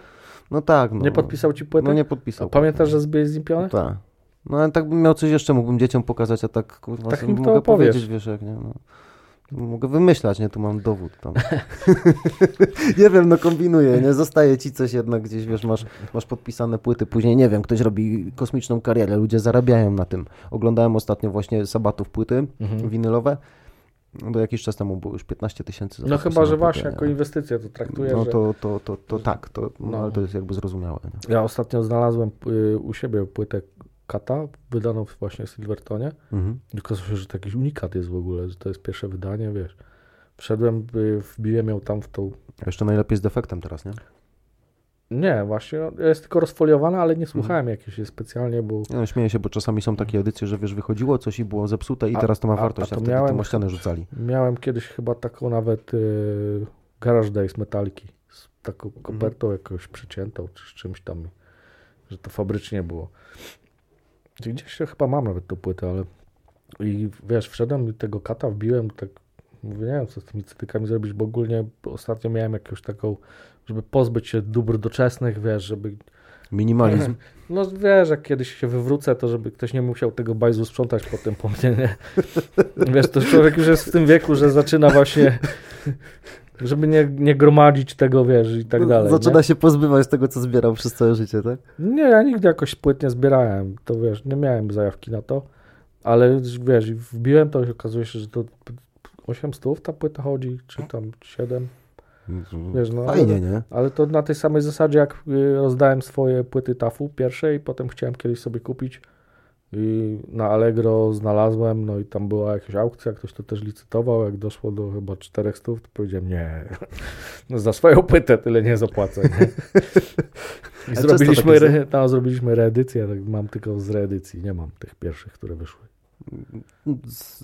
No tak. No. Nie podpisał ci płyty? No nie podpisał. A pamiętasz, że zbiłeś z nim pionę? Tak. No ale tak bym miał coś jeszcze, mógłbym dzieciom pokazać, a tak kurwa tak mogę opowiesz. powiedzieć, wiesz jak nie, no. Mogę wymyślać, nie? Tu mam dowód tam. nie wiem, no kombinuję, nie? Zostaje ci coś jednak gdzieś, wiesz, masz, masz podpisane płyty, później, nie wiem, ktoś robi kosmiczną karierę, ludzie zarabiają na tym. Oglądałem ostatnio właśnie Sabatów płyty mhm. winylowe, do jakiś czas temu było już 15 tysięcy. No chyba, że właśnie jako inwestycja to traktuję. No że... to, to, to, to tak, to, no, no. ale to jest jakby zrozumiałe. Nie? Ja ostatnio znalazłem y, u siebie płytę Kata, wydaną właśnie w Silvertonie. Mhm. Tylko słyszę, że to jakiś unikat jest w ogóle, że to jest pierwsze wydanie, wiesz. Wszedłem, y, wbiłem ją tam w tą... A jeszcze najlepiej z defektem teraz, nie? Nie, właśnie, no, jest tylko rozfoliowana, ale nie słuchałem mhm. jakiegoś specjalnie, bo... Ja no, śmieję się, bo czasami są takie edycje, że wiesz, wychodziło coś i było zepsute i a, teraz to ma wartość, a, to a wtedy miałem, ścianę rzucali. Miałem kiedyś chyba taką nawet y, Garage Days metaliki z taką mhm. kopertą mhm. jakoś przyciętą, czy z czymś tam, że to fabrycznie było. Gdzieś chyba mam nawet tą płytę, ale i wiesz, wszedłem i tego kata wbiłem, tak mówię, nie wiem, co z tymi cytykami zrobić, bo ogólnie ostatnio miałem jakąś taką żeby pozbyć się dóbr doczesnych, wiesz, żeby... Minimalizm. No wiesz, jak kiedyś się wywrócę, to żeby ktoś nie musiał tego bajzu sprzątać potem po mnie, nie? Wiesz, to człowiek już jest w tym wieku, że zaczyna właśnie... Żeby nie, nie gromadzić tego, wiesz, i tak no, dalej. Zaczyna nie? się pozbywać tego, co zbierał przez całe życie, tak? Nie, ja nigdy jakoś płyt nie zbierałem. To wiesz, nie miałem zajawki na to, ale wiesz, wbiłem to i okazuje się, że to 8 stów ta płyta chodzi, czy tam 7. Wiesz, no, Fajnie, ale, nie? Ale to na tej samej zasadzie, jak y, rozdałem swoje płyty TAFU pierwsze i potem chciałem kiedyś sobie kupić i na Allegro znalazłem, no i tam była jakaś aukcja, ktoś to też licytował, jak doszło do chyba 400, to powiedziałem, nie, no za swoją płytę tyle nie zapłacę. Nie? I zrobiliśmy, re, no, zrobiliśmy reedycję, tak mam tylko z reedycji, nie mam tych pierwszych, które wyszły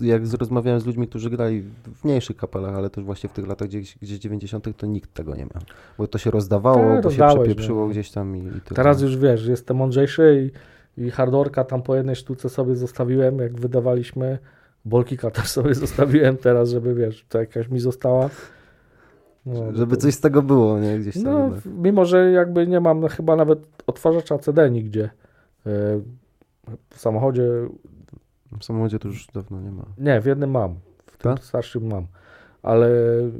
jak rozmawiałem z ludźmi, którzy grali w mniejszych kapelach, ale też właśnie w tych latach gdzieś, gdzieś 90., to nikt tego nie miał. Bo to się rozdawało, to się przepieprzyło no. gdzieś tam i, i. Teraz już wiesz, jestem mądrzejszy i, i hardorka tam po jednej sztuce sobie zostawiłem, jak wydawaliśmy. Bolkika też sobie zostawiłem teraz, żeby wiesz, to jakaś mi została. No, Żeby coś z tego było, nie? Gdzieś tam No, mimo że jakby nie mam chyba nawet odtwarzacza CD nigdzie. E, W samochodzie, W samochodzie to już dawno nie ma. nie, w jednym mam. W tym Tak? starszym mam. Ale y,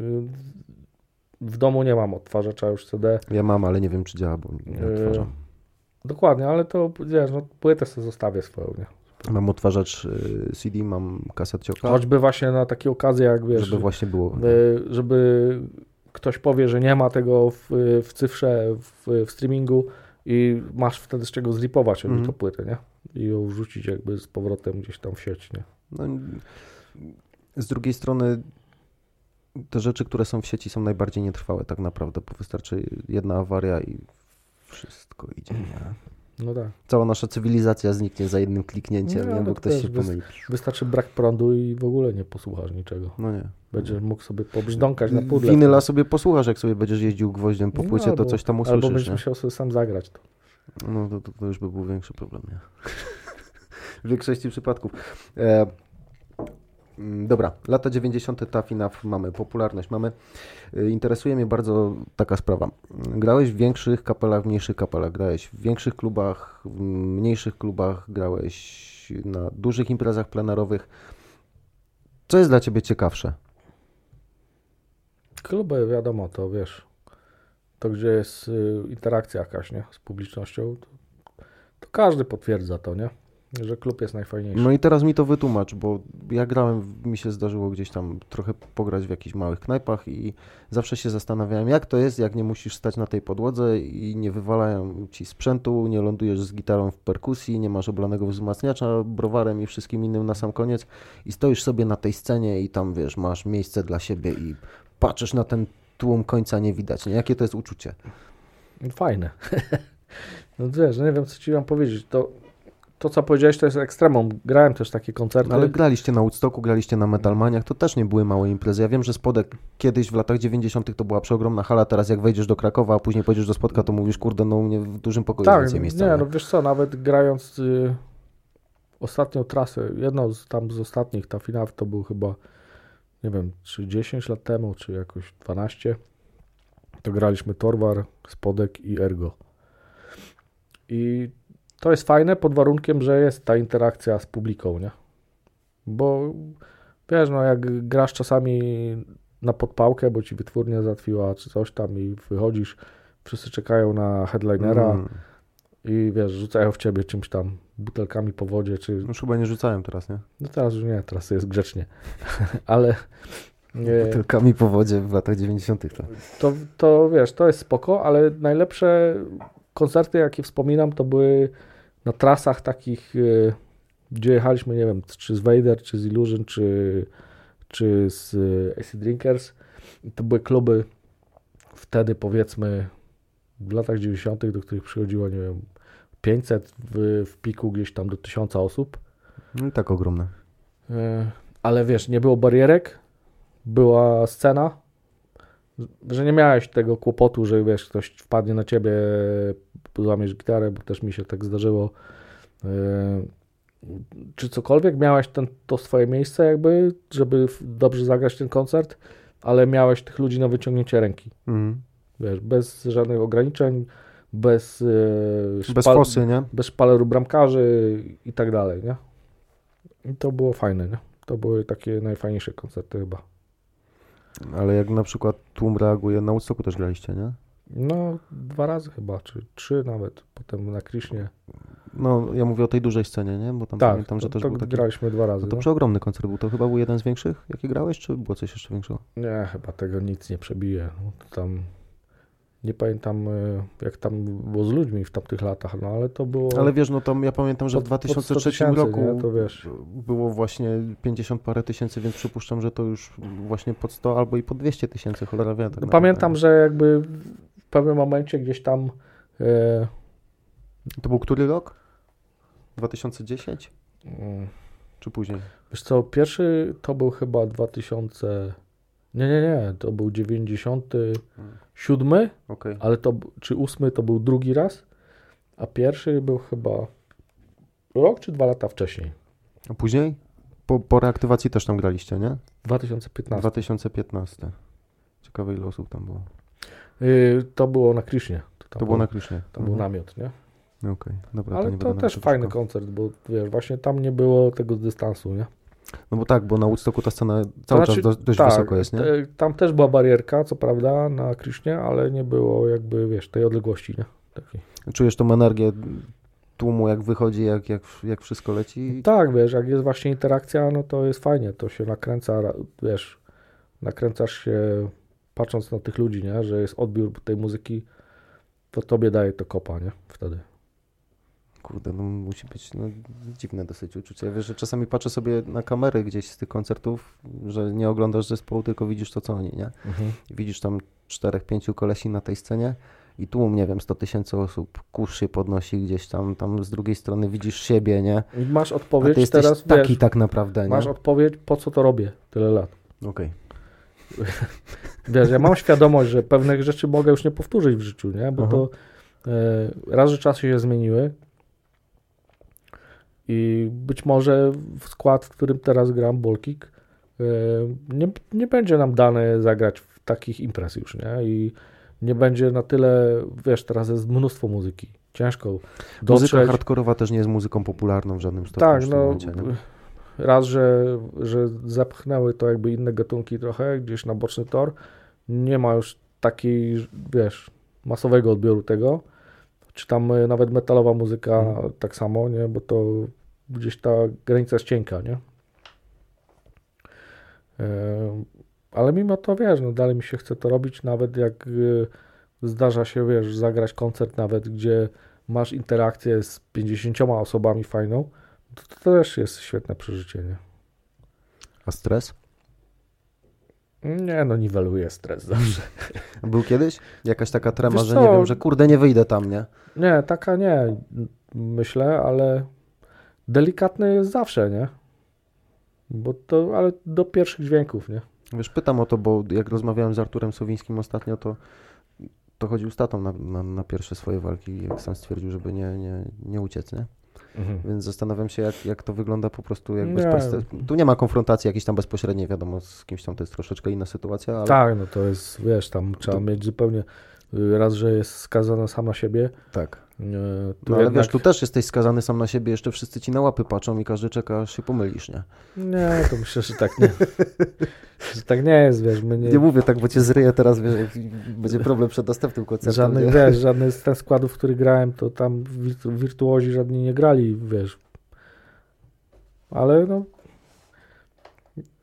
w domu nie mam odtwarzacza już CD. Ja mam, ale nie wiem, czy działa, bo nie E, odtwarzam. Dokładnie, ale to wiesz, no, płytę sobie zostawię swoją, nie? Mam odtwarzacz y, CD, mam kasetcioka, Choćby właśnie na takie okazje, jak wiesz, żeby właśnie było. y, żeby ktoś powie, że nie ma tego w, w cyfrze, w, w streamingu i masz wtedy z czego zlipować jakby tą płytę, nie? I ją wrzucić jakby z powrotem gdzieś tam w sieć, nie? No, z drugiej strony te rzeczy, które są w sieci są najbardziej nietrwałe tak naprawdę, bo wystarczy jedna awaria i wszystko idzie. Nie? No tak. Cała nasza cywilizacja zniknie za jednym kliknięciem, No, nie? bo ktoś się pomyli. Wystarczy brak prądu i w ogóle nie posłuchasz niczego. No nie. Będziesz mógł sobie pobrzdąkać na pudle. Winyla sobie posłuchasz, jak sobie będziesz jeździł gwoździem po No, płycie, to albo- coś tam Albo usłyszysz, będziesz nie? musiał sobie sam zagrać to. No to, to, to już by był większy problem, nie? w większości przypadków. E, dobra, lata 90. ta FINAF mamy, popularność mamy. E, interesuje mnie bardzo taka sprawa. Grałeś w większych kapelach, w mniejszych kapelach, grałeś w większych klubach, w mniejszych klubach, grałeś na dużych imprezach plenerowych. Co jest dla Ciebie ciekawsze? Kluby, wiadomo, to wiesz, to gdzie jest y, interakcja jakaś, nie? Z publicznością, to, to każdy potwierdza to, nie? Że klub jest najfajniejszy. No i teraz mi to wytłumacz, bo ja grałem, mi się zdarzyło gdzieś tam trochę pograć w jakichś małych knajpach i zawsze się zastanawiałem, jak to jest, jak nie musisz stać na tej podłodze i nie wywalają ci sprzętu, nie lądujesz z gitarą w perkusji, nie masz oblanego wzmacniacza browarem i wszystkim innym na sam koniec i stoisz sobie na tej scenie i tam, wiesz, masz miejsce dla siebie i patrzysz na ten tłum końca nie widać, nie? Jakie to jest uczucie? Fajne. no wiesz, nie wiem, co ci mam powiedzieć. To, to co powiedziałeś, to jest ekstremum. Grałem też takie koncerty. No, ale graliście na Woodstocku, graliście na Metalmaniach, to też nie były małe imprezy. Ja wiem, że Spodek kiedyś w latach 90. to była przeogromna hala, teraz jak wejdziesz do Krakowa, a później pojedziesz do Spodka, to mówisz, kurde, no u mnie w dużym pokoju tak, więcej miejsca. nie? no wiesz co, nawet grając y, ostatnią trasę, jedną z, tam z ostatnich, ta finał to był chyba, nie wiem, czy 10 lat temu, czy jakoś 12, to graliśmy Torwar, Spodek i Ergo. I to jest fajne pod warunkiem, że jest ta interakcja z publiką, nie? Bo wiesz, no jak grasz czasami na podpałkę, bo ci wytwórnia załatwiła czy coś tam i wychodzisz, wszyscy czekają na headlinera, Mm. i wiesz, rzucają w ciebie czymś tam, butelkami po wodzie, czy... Już chyba nie rzucałem teraz, nie? No teraz już nie, teraz jest grzecznie. Ale nie, Butelkami po wodzie w latach 90. To. to, to wiesz, to jest spoko, ale najlepsze koncerty, jakie wspominam, to były na trasach takich, e, gdzie jechaliśmy, nie wiem, czy z Vader, czy z Illusion, czy, czy z e, AC Drinkers. To były kluby wtedy powiedzmy w latach 90., do których przychodziło, nie wiem, 500 w, w piku gdzieś tam do 1000 osób. No i tak ogromne. E, Ale wiesz, nie było barierek, była scena, że nie miałeś tego kłopotu, że wiesz, ktoś wpadnie na ciebie, złamiesz gitarę, bo też mi się tak zdarzyło. E, Czy cokolwiek, miałeś ten, to swoje miejsce jakby, żeby dobrze zagrać ten koncert, ale miałeś tych ludzi na wyciągnięcie ręki. Mhm. Wiesz, bez żadnych ograniczeń, bez, Bez szpal- fosy, nie? bez szpaleru bramkarzy i tak dalej, nie? I to było fajne, nie? To były takie najfajniejsze koncerty chyba. Ale jak na przykład tłum reaguje, na Woodstocku też graliście, nie? No, dwa razy chyba, czy trzy nawet, potem na Krisznie. No, ja mówię o tej dużej scenie, nie? Bo tam Tak, pamiętam, że to, też to był taki... graliśmy dwa razy. No to no. przeogromny koncert był. To chyba był jeden z większych, jakie grałeś, czy było coś jeszcze większego? Nie, chyba tego nic nie przebije. No, tam nie pamiętam, e, jak tam było z ludźmi w tamtych latach, no ale to było... Ale wiesz, no tam ja pamiętam, że w pod- 100 2003 tysięcy, roku nie? To wiesz. było właśnie 50 parę tysięcy, więc przypuszczam, że to już właśnie pod 100 albo i pod 200 tysięcy, cholera wie. Tak No, pamiętam, że jakby w pewnym momencie gdzieś tam e, To był który rok? 2010? mm, Czy później? Wiesz co, pierwszy to był chyba 2000. Nie, nie, nie, to był 97, Okej. ale to, czy 8 to był drugi raz, a pierwszy był chyba rok czy dwa lata wcześniej. A później? Po, po reaktywacji też tam graliście, nie? 2015. 2015. Ciekawe ile osób tam było. Yy, to było na Krisznie. To, to było na Krisznie. To był namiot, nie? Okej, okay. dobra. Ale to, to też fajny koncert, bo wiesz, właśnie tam nie było tego dystansu, nie? No bo tak, bo na Woodstocku ta scena cały znaczy, czas dość tak, wysoko jest, nie? Te, tam też była barierka, co prawda, na Krisznie, ale nie było jakby, wiesz, tej odległości, nie? Takiej. Czujesz tą energię tłumu, jak wychodzi, jak, jak, jak wszystko leci? Tak, wiesz, jak jest właśnie interakcja, no to jest fajnie, to się nakręca, wiesz, nakręcasz się patrząc na tych ludzi, nie? Że jest odbiór tej muzyki, to tobie daje to kopa, nie? Wtedy. Kurde, no musi być no, dziwne dosyć uczucie. Wiesz, że czasami patrzę sobie na kamery gdzieś z tych koncertów, że nie oglądasz zespołu, tylko widzisz to, co oni, nie? Mhm. widzisz tam czterech, pięciu kolesi na tej scenie i tłum, nie wiem, 100 tysięcy osób, kurz się podnosi gdzieś tam, tam z drugiej strony widzisz siebie, nie? I masz odpowiedź A ty jesteś teraz, taki wiesz, tak naprawdę, nie? Masz odpowiedź, po co to robię tyle lat. Okej. Okay. Wiesz, ja mam świadomość, że pewnych rzeczy mogę już nie powtórzyć w życiu, nie? Bo Aha. to e, raz, że czasy się zmieniły i być może w skład, w którym teraz gram, Bolkik, e, nie, nie będzie nam dane zagrać w takich imprez już, nie? I nie będzie na tyle, wiesz, teraz jest mnóstwo muzyki. Ciężko dotrzeć. Muzyka hardkorowa też nie jest muzyką popularną w żadnym stopniu. Tak, no, momencie, raz, że, że zapchnęły to jakby inne gatunki trochę, gdzieś na boczny tor. Nie ma już takiej, wiesz, masowego odbioru tego. Czy tam e, nawet metalowa muzyka hmm. tak samo, nie? Bo to gdzieś ta granica jest cienka, nie? E, ale mimo to, wiesz, no dalej mi się chce to robić, nawet jak e, zdarza się, wiesz, zagrać koncert nawet, gdzie masz interakcję z 50 osobami fajną, to, to też jest świetne przeżycie, nie? A stres? Nie, no niweluje stres zawsze. Był kiedyś? Jakaś taka trema, Wiesz że co? nie wiem, że kurde nie wyjdę tam, nie? Nie, taka nie, myślę, ale delikatny jest zawsze, nie? Bo to, ale do pierwszych dźwięków, nie? Wiesz, pytam o to, bo jak rozmawiałem z Arturem Sowińskim ostatnio, to, to chodził z tatą na, na, na pierwsze swoje walki, jak sam stwierdził, żeby nie, nie, nie uciec, nie? Mhm. Więc zastanawiam się, jak, jak to wygląda po prostu. Jak nie. Tu nie ma konfrontacji jakiejś tam bezpośredniej, wiadomo, z kimś tam to jest troszeczkę inna sytuacja. Ale... Tak, no to jest, wiesz, tam trzeba to... mieć zupełnie y, raz, że jest skazany sam na siebie. Tak. E, no, ale jednak... wiesz, tu też jesteś skazany sam na siebie, jeszcze wszyscy ci na łapy patrzą i każdy czeka, aż się pomylisz, nie? Nie, to myślę, że tak nie. że tak nie jest, wiesz, my nie... Nie mówię tak, bo cię zryję teraz, wiesz, będzie problem przed następnym koncertem. Żadnych, wiesz, żadny z tych składów, w których grałem, to tam wirtuozi żadni nie grali, wiesz. Ale no,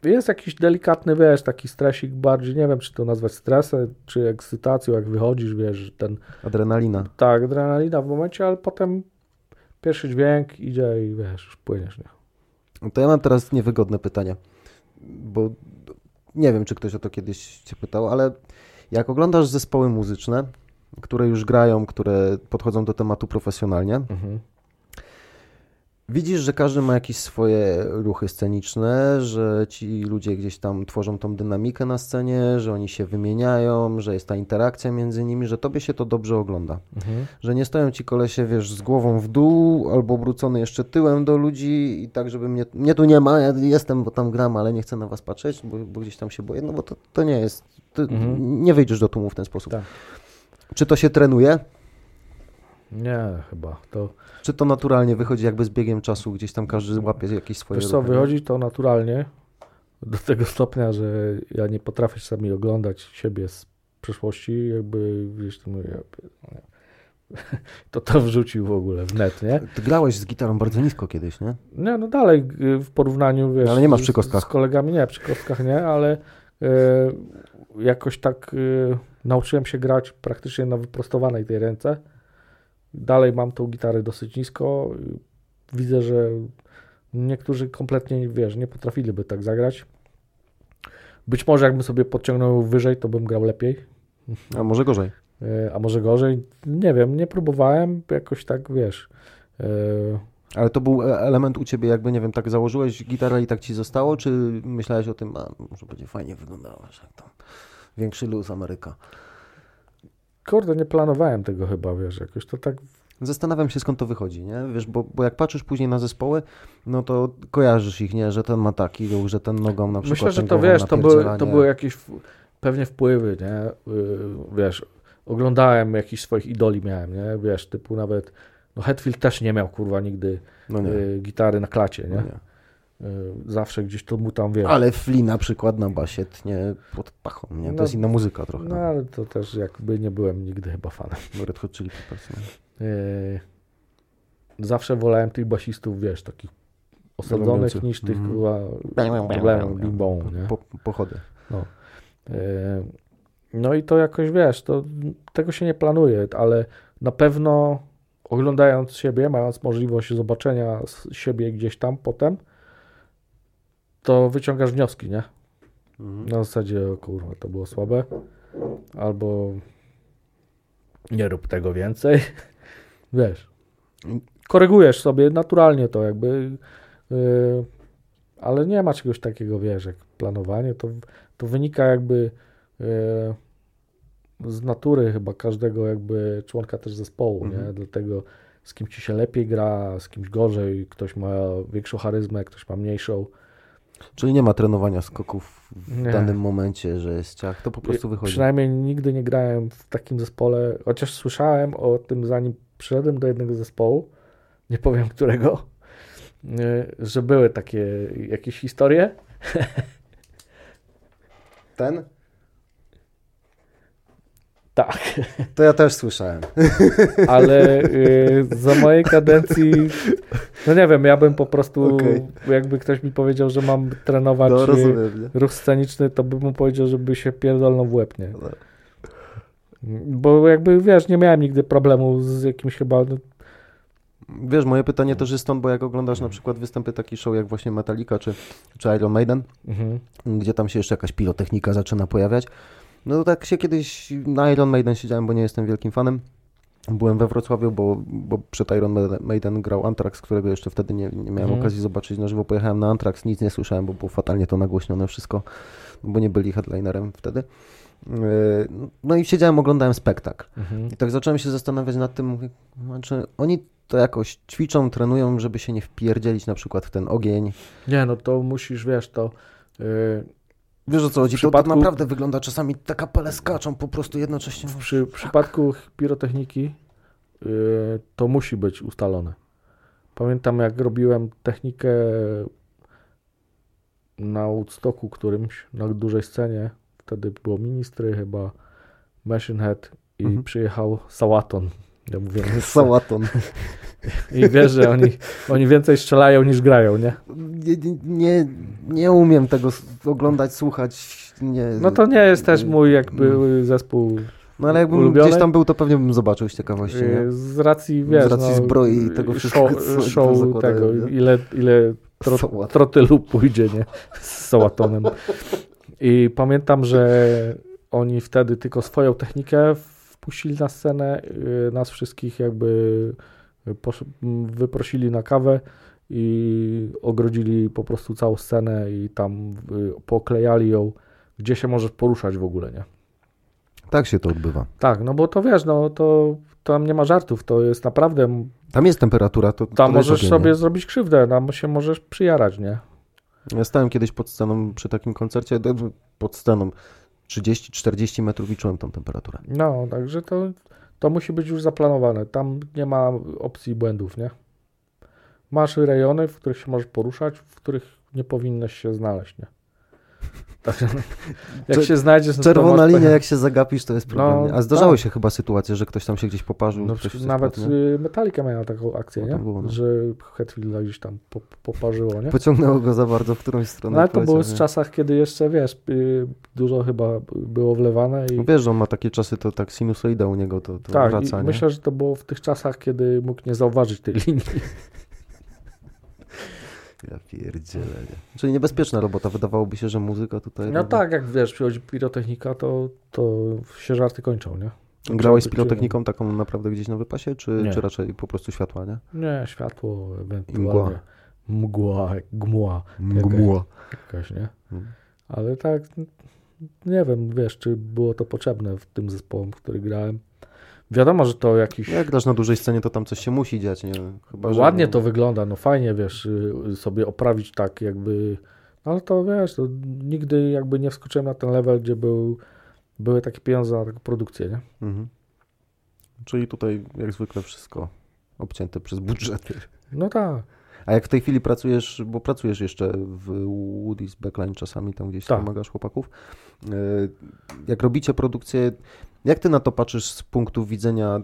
jest jakiś delikatny, wiesz, taki stresik bardziej, nie wiem, czy to nazwać stresem, czy ekscytacją, jak wychodzisz, wiesz, ten... Adrenalina. Tak, adrenalina w momencie, ale potem pierwszy dźwięk idzie i wiesz, już płyniesz, nie? To ja mam teraz niewygodne pytanie, bo nie wiem, czy ktoś o to kiedyś cię pytał, ale jak oglądasz zespoły muzyczne, które już grają, które podchodzą do tematu profesjonalnie, mhm. Widzisz, że każdy ma jakieś swoje ruchy sceniczne, że ci ludzie gdzieś tam tworzą tą dynamikę na scenie, że oni się wymieniają, że jest ta interakcja między nimi, że tobie się to dobrze ogląda. Mhm. Że nie stoją ci kolesie, wiesz, z głową w dół albo obrócony jeszcze tyłem do ludzi i tak, żeby mnie, mnie tu nie ma, ja jestem, bo tam gram, ale nie chcę na was patrzeć, bo, bo gdzieś tam się boję, no bo to, to nie jest, mhm. nie wyjdziesz do tłumu w ten sposób. Tak. Czy to się trenuje? Nie, chyba. To... Czy to naturalnie wychodzi jakby z biegiem czasu, gdzieś tam każdy łapie jakieś swoje... Wiesz co, wychodzi to naturalnie do tego stopnia, że ja nie potrafię czasami oglądać siebie z przeszłości, jakby gdzieś tam... To to wrzucił w ogóle w net, nie? Ty grałeś z gitarą bardzo nisko kiedyś, nie? Nie, no dalej w porównaniu, wiesz... Ale nie masz przy kostkach. Z, z kolegami, nie, przy kostkach nie, ale e, jakoś tak e, nauczyłem się grać praktycznie na wyprostowanej tej ręce Dalej mam tą gitarę dosyć nisko. Widzę, że niektórzy kompletnie, wiesz, nie potrafiliby tak zagrać. Być może jakbym sobie podciągnął wyżej, to bym grał lepiej. A może gorzej? E, a może gorzej? Nie wiem, nie próbowałem, jakoś tak, wiesz. E, Ale to był e, element u Ciebie, jakby, nie wiem, tak założyłeś gitarę i tak Ci zostało, czy myślałeś o tym, a może będzie fajnie wyglądało, że tam większy luz Ameryka? Kurde, nie planowałem tego chyba, wiesz, jakoś to tak... Zastanawiam się skąd to wychodzi, nie? Wiesz, bo, bo jak patrzysz później na zespoły, no to kojarzysz ich, nie? Że ten ma taki ruch, że ten nogą na przykład... Myślę, że to wiesz, to były, to były jakieś pewnie wpływy, nie? Y, wiesz, oglądałem jakichś swoich idoli miałem, nie? Wiesz, typu nawet, no Hetfield też nie miał, kurwa, nigdy No nie. y, gitary na klacie, nie? No nie. Y, zawsze gdzieś to mu tam, wiesz. Ale Flea na przykład na basie tnie pod pachą, nie? To No, jest inna muzyka trochę. No ale to też jakby nie byłem nigdy chyba fanem. No, Red Hot Chili Peppers. Nie? Y, zawsze wolałem tych basistów, wiesz, takich osadzonych niż tych, kurwa, problemów, bim nie? Po, pochody. E, No i to jakoś wiesz, to tego się nie planuje, ale na pewno oglądając siebie, mając możliwość zobaczenia siebie gdzieś tam potem, to wyciągasz wnioski, nie? Mhm. Na zasadzie, o kurwa, to było słabe, albo nie rób tego więcej. Wiesz, korygujesz sobie naturalnie to jakby, yy, ale nie ma czegoś takiego, wiesz, jak planowanie, to, to wynika jakby yy, z natury chyba każdego jakby członka też zespołu, nie? Mhm. Dlatego z kim ci się lepiej gra, z kimś gorzej, ktoś ma większą charyzmę, ktoś ma mniejszą. Czyli nie ma trenowania skoków w Nie. danym momencie, że jest ciach. To po prostu wychodzi. Przynajmniej nigdy nie grałem w takim zespole, chociaż słyszałem o tym zanim przyszedłem do jednego zespołu, nie powiem którego, y, że były takie jakieś historie. Ten? Tak, To ja też słyszałem. ale y, za mojej kadencji, no nie wiem, ja bym po prostu, Okej. jakby ktoś mi powiedział, że mam trenować No y, rozumiem, ruch sceniczny, to bym mu powiedział, żeby się pierdolnął w łeb, nie? No. Bo jakby, wiesz, nie miałem nigdy problemu z jakimś chyba, no, Wiesz, moje pytanie też jest stąd, bo jak oglądasz na przykład występy takich show jak właśnie Metallica czy, czy Iron Maiden, mhm. gdzie tam się jeszcze jakaś pirotechnika zaczyna pojawiać. No to tak się kiedyś na Iron Maiden siedziałem, bo nie jestem wielkim fanem. Byłem we Wrocławiu, bo, bo przed Iron Maiden grał Anthrax, którego jeszcze wtedy nie, nie miałem Mhm. okazji zobaczyć na żywo. Pojechałem na Anthrax, nic nie słyszałem, bo było fatalnie to nagłośnione wszystko, bo nie byli headlinerem wtedy. Yy, No i siedziałem, oglądałem spektakl. Mhm. I tak zacząłem się zastanawiać nad tym, mówię, znaczy oni to jakoś ćwiczą, trenują, żeby się nie wpierdzielić na przykład w ten ogień. Nie, no to musisz, wiesz, to yy, Wiesz o co chodzi? W To, przypadku- to naprawdę wygląda czasami, te kapele skaczą po prostu jednocześnie. przy przypadku pirotechniki yy, to musi być ustalone. Pamiętam, jak robiłem technikę na Woodstocku którymś, na dużej scenie, wtedy było ministry chyba, Machine Head i Mhm. przyjechał Sałaton. Ja mówię, Sałaton. I wiesz, że oni, oni więcej strzelają niż grają, nie? Nie, nie- nie, umiem tego oglądać, słuchać. Nie. No to nie jest też mój jakby zespół No ale jakbym ulubiony. gdzieś tam był, to pewnie bym zobaczył z ciekawości. Nie? Yy, Z racji, wiesz, Z racji no, zbroi i tego wszystkiego, show, show tego, nie? ile, ile tro, trotylu pójdzie, nie? Z sałatonem. I pamiętam, że oni wtedy tylko swoją technikę wpuścili na scenę, yy, nas wszystkich jakby m, wyprosili na kawę i ogrodzili po prostu całą scenę i tam yy, poklejali ją, gdzie się możesz poruszać w ogóle, nie? Tak się to odbywa. Tak, no bo to wiesz, no to tam nie ma żartów, to jest naprawdę Tam jest temperatura, to. Tam to możesz sobie nie? zrobić krzywdę, tam się możesz przyjarać, nie? Ja stałem kiedyś pod sceną przy takim koncercie, pod sceną 30-40 metrów i czułem tą temperaturę. No, także to, to musi być już zaplanowane. Tam nie ma opcji błędów, nie? Masz rejony, w których się możesz poruszać, w których nie powinnaś się znaleźć, nie? Także jak Cze- się znajdziesz... no Czerwona linia, jak się zagapisz, to jest problem. No? A zdarzały tak. się chyba sytuacje, że ktoś tam się gdzieś poparzył. No, nawet y, Metallica miała taką akcję, No, nie? było, no. Że Hetfielda gdzieś tam po, poparzyło, nie? Pociągnęło go za bardzo w którąś stronę. No ale to było nie? czasach, kiedy jeszcze, wiesz, y, dużo chyba było wlewane i... No Wiesz, że on ma takie czasy, to tak sinusoida u niego to, to Tak, wraca, myślę, że to było w tych czasach, kiedy mógł nie zauważyć tej linii. Ja pierdzielę, nie? Czyli niebezpieczna robota. Wydawałoby się, że muzyka tutaj... No tak, jak wiesz, przychodzi pirotechnika, to, to się żarty kończą, nie? Grałeś z pirotechniką taką naprawdę gdzieś na wypasie, czy, Nie. czy raczej po prostu światła, nie? Nie, światło, ewentualnie. mgła. Mgła, gmła Mgła. jakaś, nie? Mhm. Ale tak, nie wiem, wiesz, czy było to potrzebne w tym zespołem, w który grałem. Wiadomo, że to jakiś... Jak grasz na dużej scenie, to tam coś się musi dziać, nie? Chyba, że... Ładnie to wygląda, no fajnie, wiesz, y, sobie oprawić tak jakby... Ale to wiesz, to nigdy jakby nie wskoczyłem na ten level, gdzie był, były takie pieniądze na taką produkcję, nie? Mhm. Czyli tutaj jak zwykle wszystko obcięte przez budżety. No tak. A jak w tej chwili pracujesz, bo pracujesz jeszcze w Woody's Backline czasami, tam gdzieś Tak. pomagasz chłopaków, e, jak robicie produkcję, jak ty na to patrzysz z punktu widzenia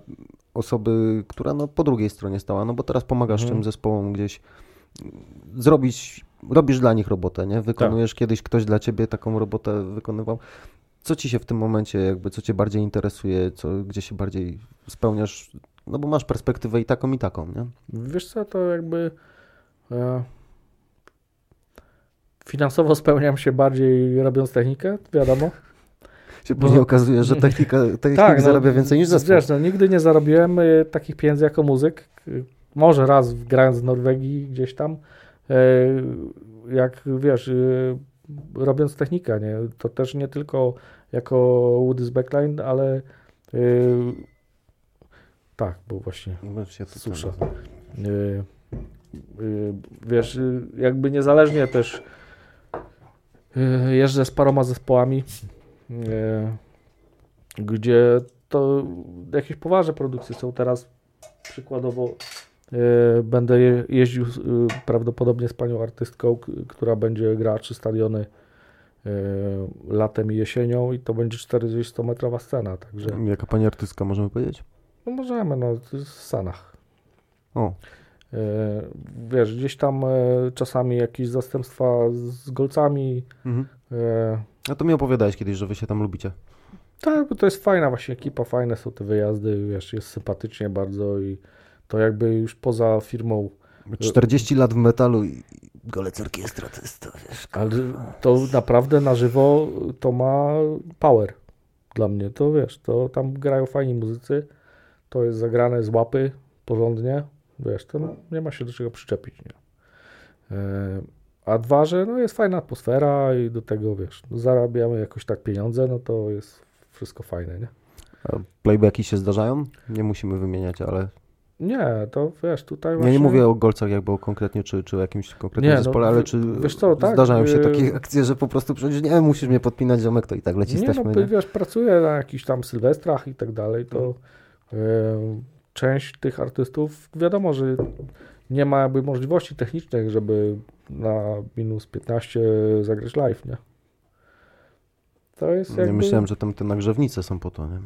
osoby, która no, po drugiej stronie stała, no bo teraz pomagasz Mhm. tym zespołom gdzieś zrobić, robisz dla nich robotę, nie? Wykonujesz Tak. kiedyś ktoś dla ciebie taką robotę wykonywał. Co ci się w tym momencie jakby, co cię bardziej interesuje, co, gdzie się bardziej spełniasz, no bo masz perspektywę i taką i taką, nie? Wiesz co, to jakby e, finansowo spełniam się bardziej robiąc technikę, wiadomo. Się Bo- później okazuje, że technika, technik Tak, no, zarabia więcej niż zespół. Wiesz, no, nigdy nie zarobiłem y, takich pieniędzy jako muzyk. Y, Może raz w- grając w Norwegii gdzieś tam, y, jak wiesz, y, robiąc technikę, nie? To też nie tylko jako Woody's Backline, ale y, tak, bo właśnie Y, y, wiesz, jakby niezależnie też jeżdżę z paroma zespołami, gdzie to jakieś poważne produkcje są teraz. Przykładowo y, będę je, jeździł y, prawdopodobnie z panią artystką, która będzie grała trzy stadiony latem i jesienią i to będzie 40-metrowa scena, także Jaka pani artystka, możemy powiedzieć? no możemy, no w Sanach. O, E, Wiesz, gdzieś tam e, czasami jakieś zastępstwa z golcami. mhm. E, A to mi opowiadałeś kiedyś, że wy się tam lubicie. Tak, bo to jest fajna właśnie ekipa, fajne są te wyjazdy, wiesz, jest sympatycznie bardzo i to jakby już poza firmą, 40 lat w metalu i golec orkiestra, to jest to, wiesz. ale to naprawdę na żywo to ma power dla mnie, to wiesz, to tam grają fajni muzycy, to jest zagrane z łapy porządnie, wiesz, to nie ma się do czego przyczepić, nie? A dwa, że no jest fajna atmosfera i do tego, wiesz, no zarabiamy jakoś tak pieniądze, no to jest wszystko fajne, nie? A playbacki się zdarzają? Nie musimy wymieniać, ale... Nie, to wiesz, tutaj Ja właśnie... nie mówię o golcach jakby o konkretnie, czy, czy o jakimś konkretnym Nie, no, zespole, ale wi- czy wiesz co, tak, zdarzają się y- takie akcje, że po prostu przecież nie musisz mnie podpinać ziomek, to i tak leci Nie, no, nie? wiesz, pracuję na jakichś tam sylwestrach i tak dalej, to e, część tych artystów, wiadomo, że nie ma jakby możliwości technicznych, żeby na minus 15 zagrać live, nie? To jest Nie jakby... myślałem, że tam te nagrzewnice są po to, nie?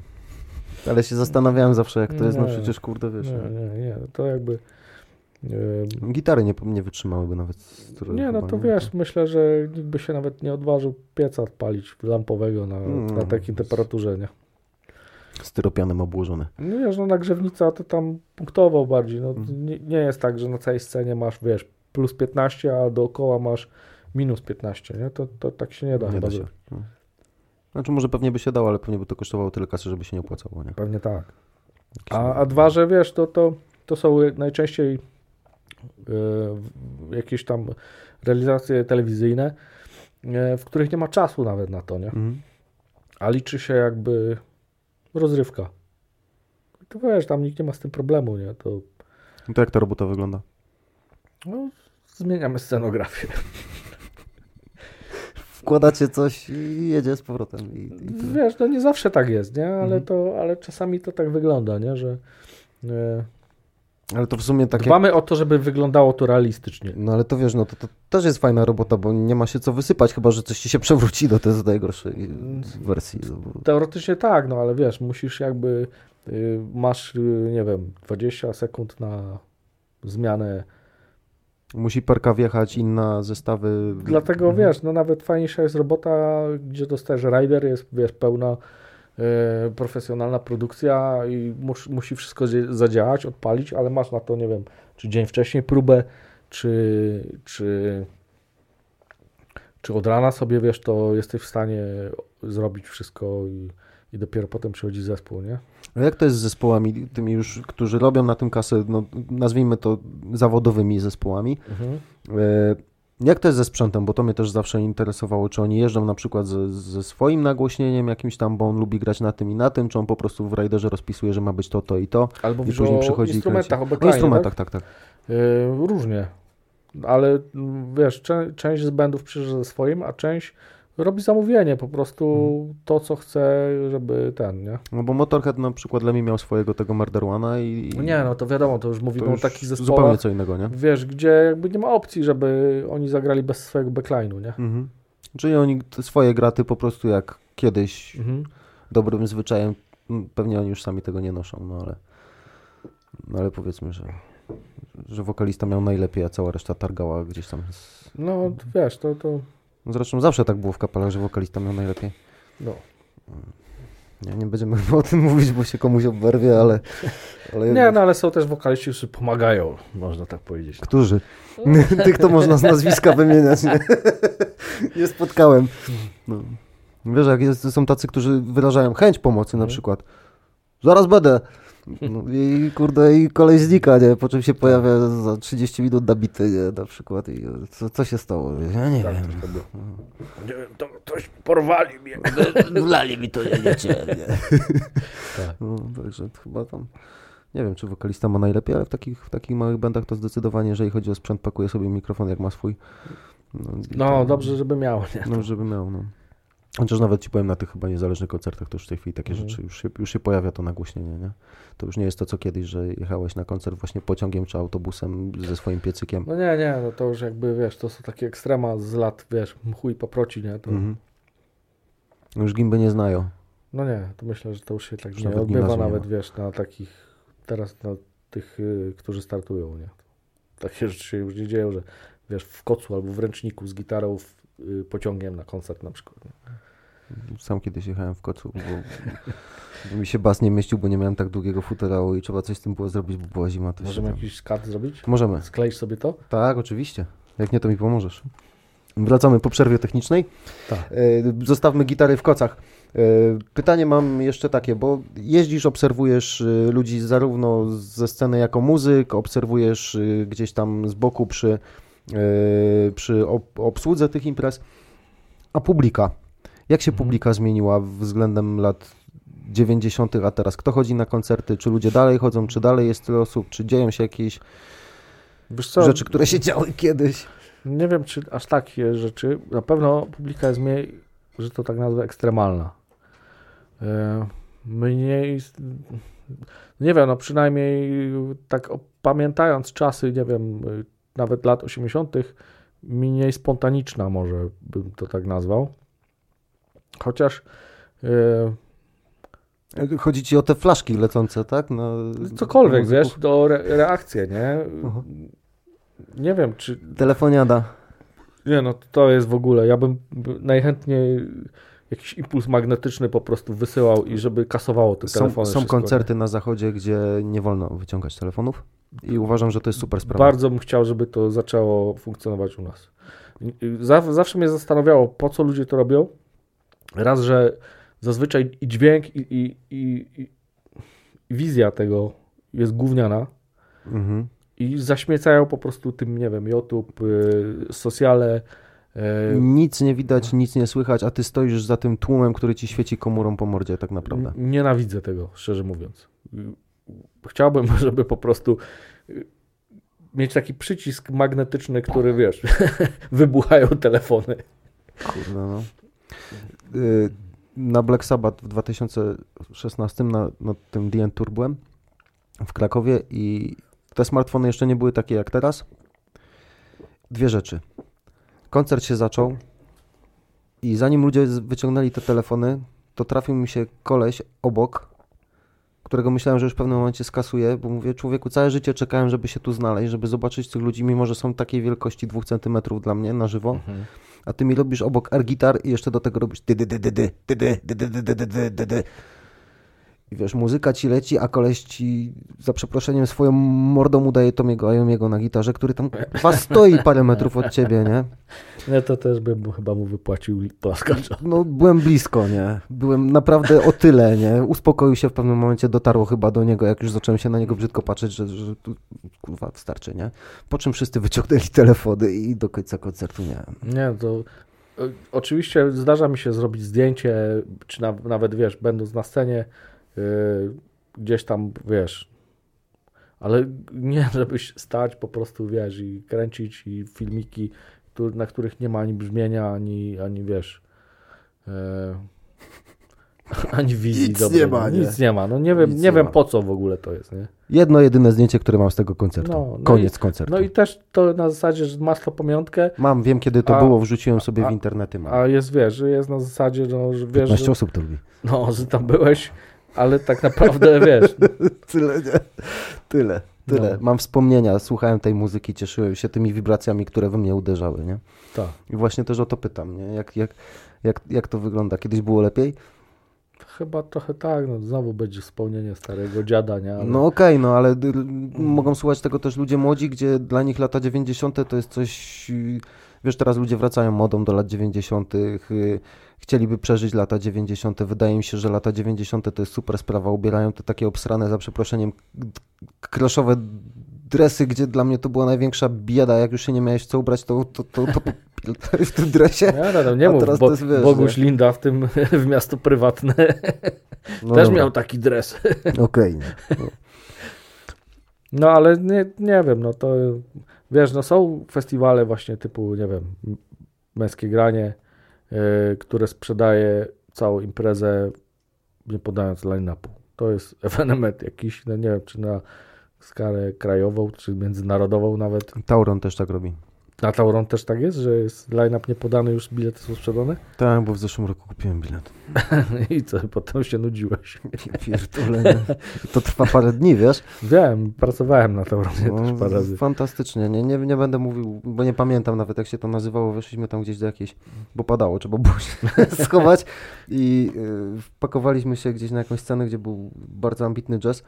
Ale się zastanawiałem zawsze, jak to jest, no Nie. przecież kurde, wiesz... Nie, nie, nie, to jakby... e, Gitary nie, nie wytrzymałyby nawet. Nie, no to wiesz, myślę, że nikt by się nawet nie odważył pieca odpalić lampowego na, Mm. na takiej temperaturze, nie? Styropianem obłożone. No wiesz, no nagrzewnica to tam punktowo bardziej, no Mhm. nie, nie jest tak, że na całej scenie masz, wiesz, plus 15, a dookoła masz minus 15, nie? To, to tak się nie da Nie chyba da się. No. Znaczy może pewnie by się dało, ale pewnie by to kosztowało tyle kasy, żeby się nie opłacało, nie? Pewnie tak. A, a dwa, że wiesz, to, to, to są najczęściej e, jakieś tam realizacje telewizyjne, e, w których nie ma czasu nawet na to, nie? Mhm. A liczy się jakby rozrywka. To wiesz, tam nikt nie ma z tym problemu, nie? To No to jak ta robota wygląda? no, zmieniamy scenografię. Wkładacie coś i jedzie z powrotem. I, i. Wiesz, no nie zawsze tak jest, nie? Ale, Mhm. to, ale czasami to tak wygląda, nie? Że e, Ale to w sumie takie... dbamy o to, żeby wyglądało to realistycznie. No ale to wiesz, no to, to też jest fajna robota, bo nie ma się co wysypać, chyba że coś ci się przewróci do tej najgorszej wersji. no bo- Teoretycznie tak, no ale wiesz, musisz jakby, y, masz, y, nie wiem, 20 sekund na zmianę. Musi perka wjechać, inna zestawy. Dlatego wiesz, no nawet fajniejsza jest robota, gdzie dostajesz rider, jest wiesz, pełna profesjonalna produkcja i mus, musi wszystko zadziałać, odpalić, ale masz na to, nie wiem, czy dzień wcześniej próbę, czy, czy, czy od rana sobie, wiesz, to jesteś w stanie zrobić wszystko i, i dopiero potem przychodzi zespół, nie? A jak to jest z zespołami, tymi już, którzy robią na tym kasę, no, nazwijmy to zawodowymi zespołami? E, Jak to jest ze sprzętem? Bo to mnie też zawsze interesowało, czy oni jeżdżą na przykład ze, ze swoim nagłośnieniem jakimś tam, bo on lubi grać na tym i na tym, czy on po prostu w Riderze rozpisuje, że ma być to, to i to. Albo I później przychodzi i instrumentach, o kręci. O backline, instrumentach, tak, tak. tak? Yy, różnie. ale mm, wiesz, część z bandów przyjeżdża ze swoim, a część robi zamówienie, po prostu Mhm. to, co chce, żeby ten, nie? No bo Motorhead na przykład Lemmy miał swojego tego Marderwana i... No nie, no to wiadomo, to już to mówimy już o takich zupełnie zespołach, co innego, nie? wiesz, gdzie jakby nie ma opcji, żeby oni zagrali bez swojego backline'u, nie? Mhm. Czyli oni swoje graty po prostu jak kiedyś Mhm. dobrym zwyczajem, pewnie oni już sami tego nie noszą, no ale, no ale powiedzmy, że, że wokalista miał najlepiej, a cała reszta targała gdzieś tam. Z... No, to wiesz, to, to Zresztą zawsze tak było w kapelach, że wokalista miał najlepiej. no. Nie, nie będziemy o tym mówić, bo się komuś oberwie, ale... ale Nie, no ale są też wokaliści, którzy pomagają, można tak powiedzieć. Którzy? Tych to można z nazwiska wymieniać, nie? nie spotkałem. No. Wiesz, jak jest, są tacy, którzy wyrażają chęć pomocy na Mhm. przykład. Zaraz będę. No, I kurde, i kolej znika, nie? Po czym się pojawia za 30 minut nabity, nie? Na przykład. I co, co się stało? Ja nie Tak, wiem. to. Nie wiem, to ktoś porwali mnie. Wlali mi to, ja nie nie? Tak. No, także chyba tam... Nie wiem, czy wokalista ma najlepiej, ale w takich, w takich małych bandach to zdecydowanie, jeżeli chodzi o sprzęt, pakuje sobie mikrofon jak ma swój. No, No, to- dobrze, żeby miało, nie? No, żeby miał, no. Chociaż nawet ci powiem, na tych chyba niezależnych koncertach to już w tej chwili takie Mhm. rzeczy, już się, już się pojawia to nagłośnienie, nie? To już nie jest to, co kiedyś, że jechałeś na koncert właśnie pociągiem czy autobusem ze swoim piecykiem. No nie, nie, no to już jakby, wiesz, to są takie ekstrema z lat, wiesz, mchu i paproci, nie? To, Mhm. Już gimby nie znają. No nie, to myślę, że to już się tak Już nie nawet odbywa gimnazjum nie nawet, wiesz, na takich, teraz na tych, y, którzy startują, nie? Takie rzeczy się już nie dzieją, że wiesz, w kocu albo w ręczniku z gitarą w, pociągiem na koncert na przykład. Nie? Sam kiedyś jechałem w kocu, bo, mi się bas nie mieścił, bo nie miałem tak długiego futerału i trzeba coś z tym było zrobić, bo była zima. To Możemy jakiś skat zrobić? Możemy. Skleisz sobie to? Tak, oczywiście. Jak nie, to mi pomożesz. Wracamy po przerwie technicznej. Tak. E, Zostawmy gitary w kocach. E, Pytanie mam jeszcze takie, bo jeździsz, obserwujesz e, ludzi zarówno ze sceny jako muzyk, obserwujesz gdzieś tam z boku przy, przy ob- obsłudze tych imprez, a publika. Jak się Mhm. publika zmieniła względem lat 90., a teraz kto chodzi na koncerty? Czy ludzie dalej chodzą, czy dalej jest tyle osób, czy dzieją się jakieś rzeczy, które się działy kiedyś? nie wiem, czy aż takie rzeczy, na pewno publika jest mniej, że to tak nazwę, ekstremalna. E, Mniej, nie wiem, no przynajmniej tak pamiętając czasy, nie wiem, nawet lat 80., mniej spontaniczna może bym to tak nazwał. Chociaż e, Chodzi ci o te flaszki lecące, tak? Na, cokolwiek, na wiesz, to re, reakcje, nie? Aha. Nie wiem, czy Telefoniada. Nie, no to jest w ogóle. Ja bym najchętniej jakiś impuls magnetyczny po prostu wysyłał i żeby kasowało te Są, telefony. są wszystko, koncerty na zachodzie, gdzie nie wolno wyciągać telefonów i uważam, że to jest super sprawa. Bardzo bym chciał, żeby to zaczęło funkcjonować u nas. Zawsze mnie zastanawiało, po co ludzie to robią. Raz, że zazwyczaj i dźwięk, i, i, i, i, i wizja tego jest gówniana. Mhm. I zaśmiecają po prostu tym, nie wiem, YouTube, y, socjale. Y, Nic nie widać, nic nie słychać, a ty stoisz za tym tłumem, który ci świeci komórą po mordzie tak naprawdę. Nienawidzę tego, szczerze mówiąc. Chciałbym, żeby po prostu y, mieć taki przycisk magnetyczny, który wiesz, wybuchają telefony. Kurde, no. Y, Na Black Sabbath w 2016 na, na tym End Tour byłem w Krakowie i te smartfony jeszcze nie były takie jak teraz. Dwie rzeczy. Koncert się zaczął i zanim ludzie wyciągnęli te telefony, to trafił mi się koleś obok, którego myślałem, że już w pewnym momencie skasuje, bo mówię, człowieku, całe życie czekałem, żeby się tu znaleźć, żeby zobaczyć tych ludzi, mimo że są takiej wielkości dwóch centymetrów dla mnie na żywo a ty mi robisz obok air gitar i jeszcze do tego robisz dy dy dy dy dy dy dy dy dy dy dy dy dy dy dy. I wiesz, muzyka ci leci, a koleś ci za przeproszeniem swoją mordą udaje Tomiego Ayomiego na gitarze, który tam was stoi parę metrów od ciebie, nie? Ja to też bym chyba mu wypłacił plaskacza. No byłem blisko, nie? Byłem naprawdę o tyle, nie? Uspokoił się w pewnym momencie, dotarło chyba do niego, jak już zacząłem się na niego brzydko patrzeć, że, że tu, kurwa, wystarczy, nie? Po czym wszyscy wyciągnęli telefony i do końca koncertu nie. Nie, to y, oczywiście zdarza mi się zrobić zdjęcie, czy na, nawet wiesz, będąc na scenie, gdzieś tam, wiesz, Ale nie, żebyś stać po prostu, wiesz, i kręcić i filmiki, na których nie ma ani brzmienia, ani, ani wiesz, e, ani wizji Nic dobrej. nie ma, nie? Nic nie ma. No nie wiem, Nic nie nie wiem ma. po co w ogóle to jest, nie? Jedno, jedyne zdjęcie, które mam z tego koncertu. No, no Koniec koncertu. No i też to na zasadzie, że masz to pamiątkę, Mam, wiem kiedy to A- było, wrzuciłem sobie a- w internety. Mam. a jest, wiesz, jest na zasadzie, no, że wiesz, 15 że, osób to lubi. no, że tam byłeś, ale tak naprawdę, wiesz, Tyle, nie? Tyle, tyle. No. Mam wspomnienia, słuchałem tej muzyki, cieszyłem się tymi wibracjami, które we mnie uderzały, nie? tak. I właśnie też o to pytam, nie? Jak, jak, jak, jak to wygląda? Kiedyś było lepiej? Chyba trochę tak, no znowu będzie wspomnienie starego dziada, nie? Ale... No okej, no ale mogą słuchać tego też ludzie młodzi, gdzie dla nich lata 90. to jest coś... Wiesz, teraz ludzie wracają modą do lat 90., y, chcieliby przeżyć lata 90. Wydaje mi się, że lata 90. to jest super sprawa. Ubierają te takie obsrane, za przeproszeniem, kroszowe dresy, gdzie dla mnie to była największa bieda. Jak już się nie miałeś co ubrać, to, to, to, to, w tym dresie. Nie, no, no, nie A mów, teraz bo, jest, wiesz, Boguś Linda w tym, w miasto prywatne No też miał taki dres. Okej. no. No ale nie, nie wiem, no to wiesz, no są festiwale właśnie typu, nie wiem, męskie granie, y, które sprzedaje całą imprezę nie podając line-upu. To jest ewenement jakiś, no nie wiem, czy na skalę krajową, czy międzynarodową nawet. Tauron też tak robi. Na Tauron też tak jest, że jest line-up niepodany, już bilety są sprzedane? Tak, bo w zeszłym roku kupiłem bilet. I co, potem się nudziłeś. Pierdolę, nie? To trwa parę dni, wiesz? Wiem, pracowałem na Tauronie No, też parę razy. fantastycznie. Nie, nie, nie będę mówił, bo nie pamiętam nawet jak się to nazywało. Weszliśmy tam gdzieś do jakiejś, bo padało, trzeba było się schować i y, wpakowaliśmy się gdzieś na jakąś scenę, gdzie był bardzo ambitny jazz.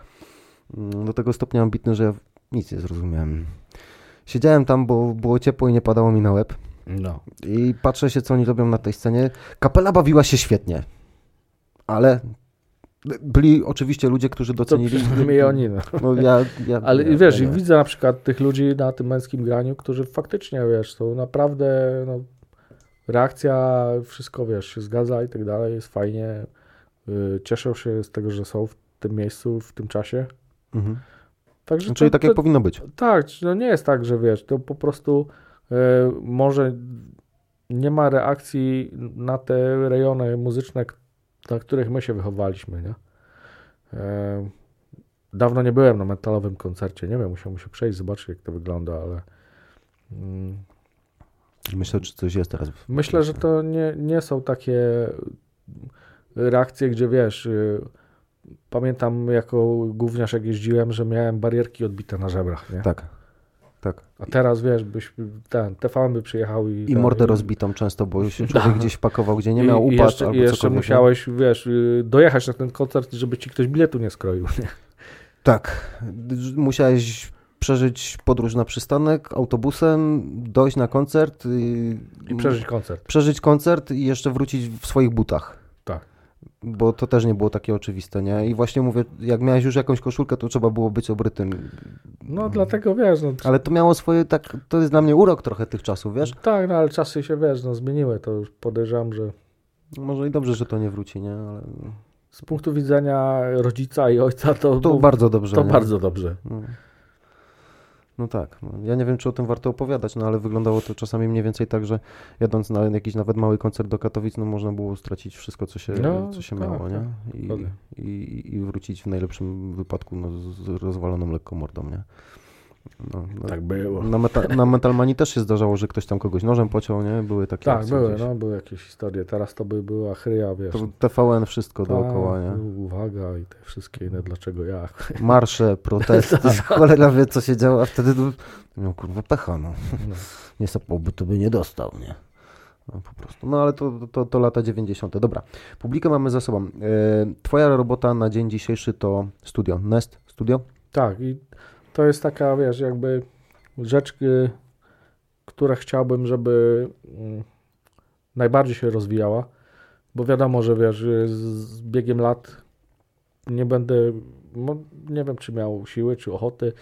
Mm, Do tego stopnia ambitny, że ja nic nie zrozumiałem. Siedziałem tam, bo było ciepło i nie padało mi na łeb. No. I patrzę się, co oni robią na tej scenie. Kapela bawiła się świetnie, ale byli oczywiście ludzie, którzy To docenili. przynajmniej oni, no. No, ja, ja, Ale ja, wiesz, ja widzę na przykład tych ludzi na tym męskim graniu, którzy faktycznie, wiesz, są naprawdę, no, reakcja, wszystko, wiesz, się zgadza i tak dalej, jest fajnie. Y, Cieszą się z tego, że są w tym miejscu, w tym czasie. Mhm. Także Czyli to, tak jak to, powinno być. tak, no nie jest tak, że wiesz, to po prostu y, może nie ma reakcji na te rejony muzyczne, na których my się wychowaliśmy, nie? E, Dawno nie byłem na metalowym koncercie, nie wiem, musiałem się przejść, zobaczyć jak to wygląda, ale mm, Myślę, czy coś jest teraz. myślę, że to nie, nie są takie reakcje, gdzie wiesz, y, pamiętam jako gówniarz jak jeździłem, że miałem barierki odbite na żebrach, nie? Tak, tak. A teraz wiesz, byś ten, TVN by przyjechał i... I mordę i- rozbitą często, bo się człowiek gdzieś wpakował, gdzie nie miał i upadł jeszcze, albo i jeszcze cokolwiek. nie? musiałeś, wiesz, y, dojechać na ten koncert, żeby ci ktoś biletu nie skroił. Nie? Tak. Musiałeś przeżyć podróż na przystanek autobusem, dojść na koncert i, I przeżyć koncert. przeżyć koncert i jeszcze wrócić w swoich butach. Bo to też nie było takie oczywiste, nie? I właśnie mówię, jak miałeś już jakąś koszulkę, to trzeba było być obrytym. No dlatego wiesz, no, Ale to miało swoje, tak, to jest dla mnie urok trochę tych czasów, wiesz? tak, no ale czasy się, wiesz, no zmieniły, to już podejrzewam, że Może i dobrze, że to nie wróci, nie? Ale z punktu widzenia rodzica i ojca to, to mów- bardzo dobrze. to nie? bardzo dobrze. No. No tak, no. ja nie wiem, czy o tym warto opowiadać, no ale wyglądało to czasami mniej więcej tak, że jadąc na jakiś nawet mały koncert do Katowic, no można było stracić wszystko, co się, No, co się tak, miało, nie? tak, I, i, I wrócić w najlepszym wypadku no, z rozwaloną lekko mordą, nie? No, no. Tak było. Na, meta, na Metalmanii też się zdarzało, że ktoś tam kogoś nożem pociął, nie? Były takie Tak, były, gdzieś. no, były jakieś historie. Teraz to by była chryja, wiesz. To TVN wszystko tak, dookoła, nie? Uwaga i te wszystkie inne, dlaczego ja. Marsze, protesty, cholera wie, co się działo, a wtedy no, kurwa pecha, no. No. Nie to by nie dostał, nie? No, po prostu. No ale to, to, to lata 90. Dobra, publikę mamy za sobą. E, twoja robota na dzień dzisiejszy to studio. Nest Studio? Tak, i to jest taka, wiesz, jakby rzecz, y, która chciałbym, żeby mm, najbardziej się rozwijała, bo wiadomo, że wiesz, y, z, biegiem lat nie będę, nie wiem, czy miał siły, czy ochoty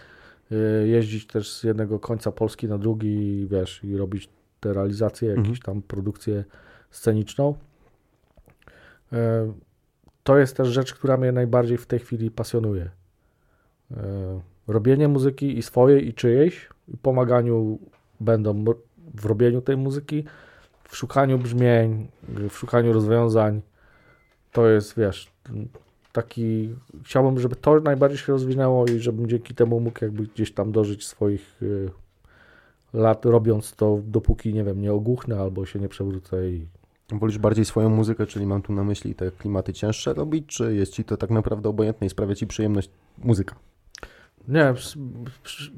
y, jeździć też z jednego końca Polski na drugi, wiesz, i robić te realizacje, Mhm. jakieś tam produkcję sceniczną. E, To jest też rzecz, która mnie najbardziej w tej chwili pasjonuje. Robienie muzyki i swojej i czyjejś, pomaganiu będą w robieniu tej muzyki, w szukaniu brzmień, w szukaniu rozwiązań. To jest, wiesz, taki, chciałbym, żeby to najbardziej się rozwinęło i żebym dzięki temu mógł jakby gdzieś tam dożyć swoich y, lat, robiąc to, dopóki, nie wiem, nie ogłuchnę albo się nie przewrócę i Wolisz bardziej swoją muzykę, czyli mam tu na myśli te klimaty cięższe robić, czy jest ci to tak naprawdę obojętne i sprawia ci przyjemność muzyka? Nie, przy, przy,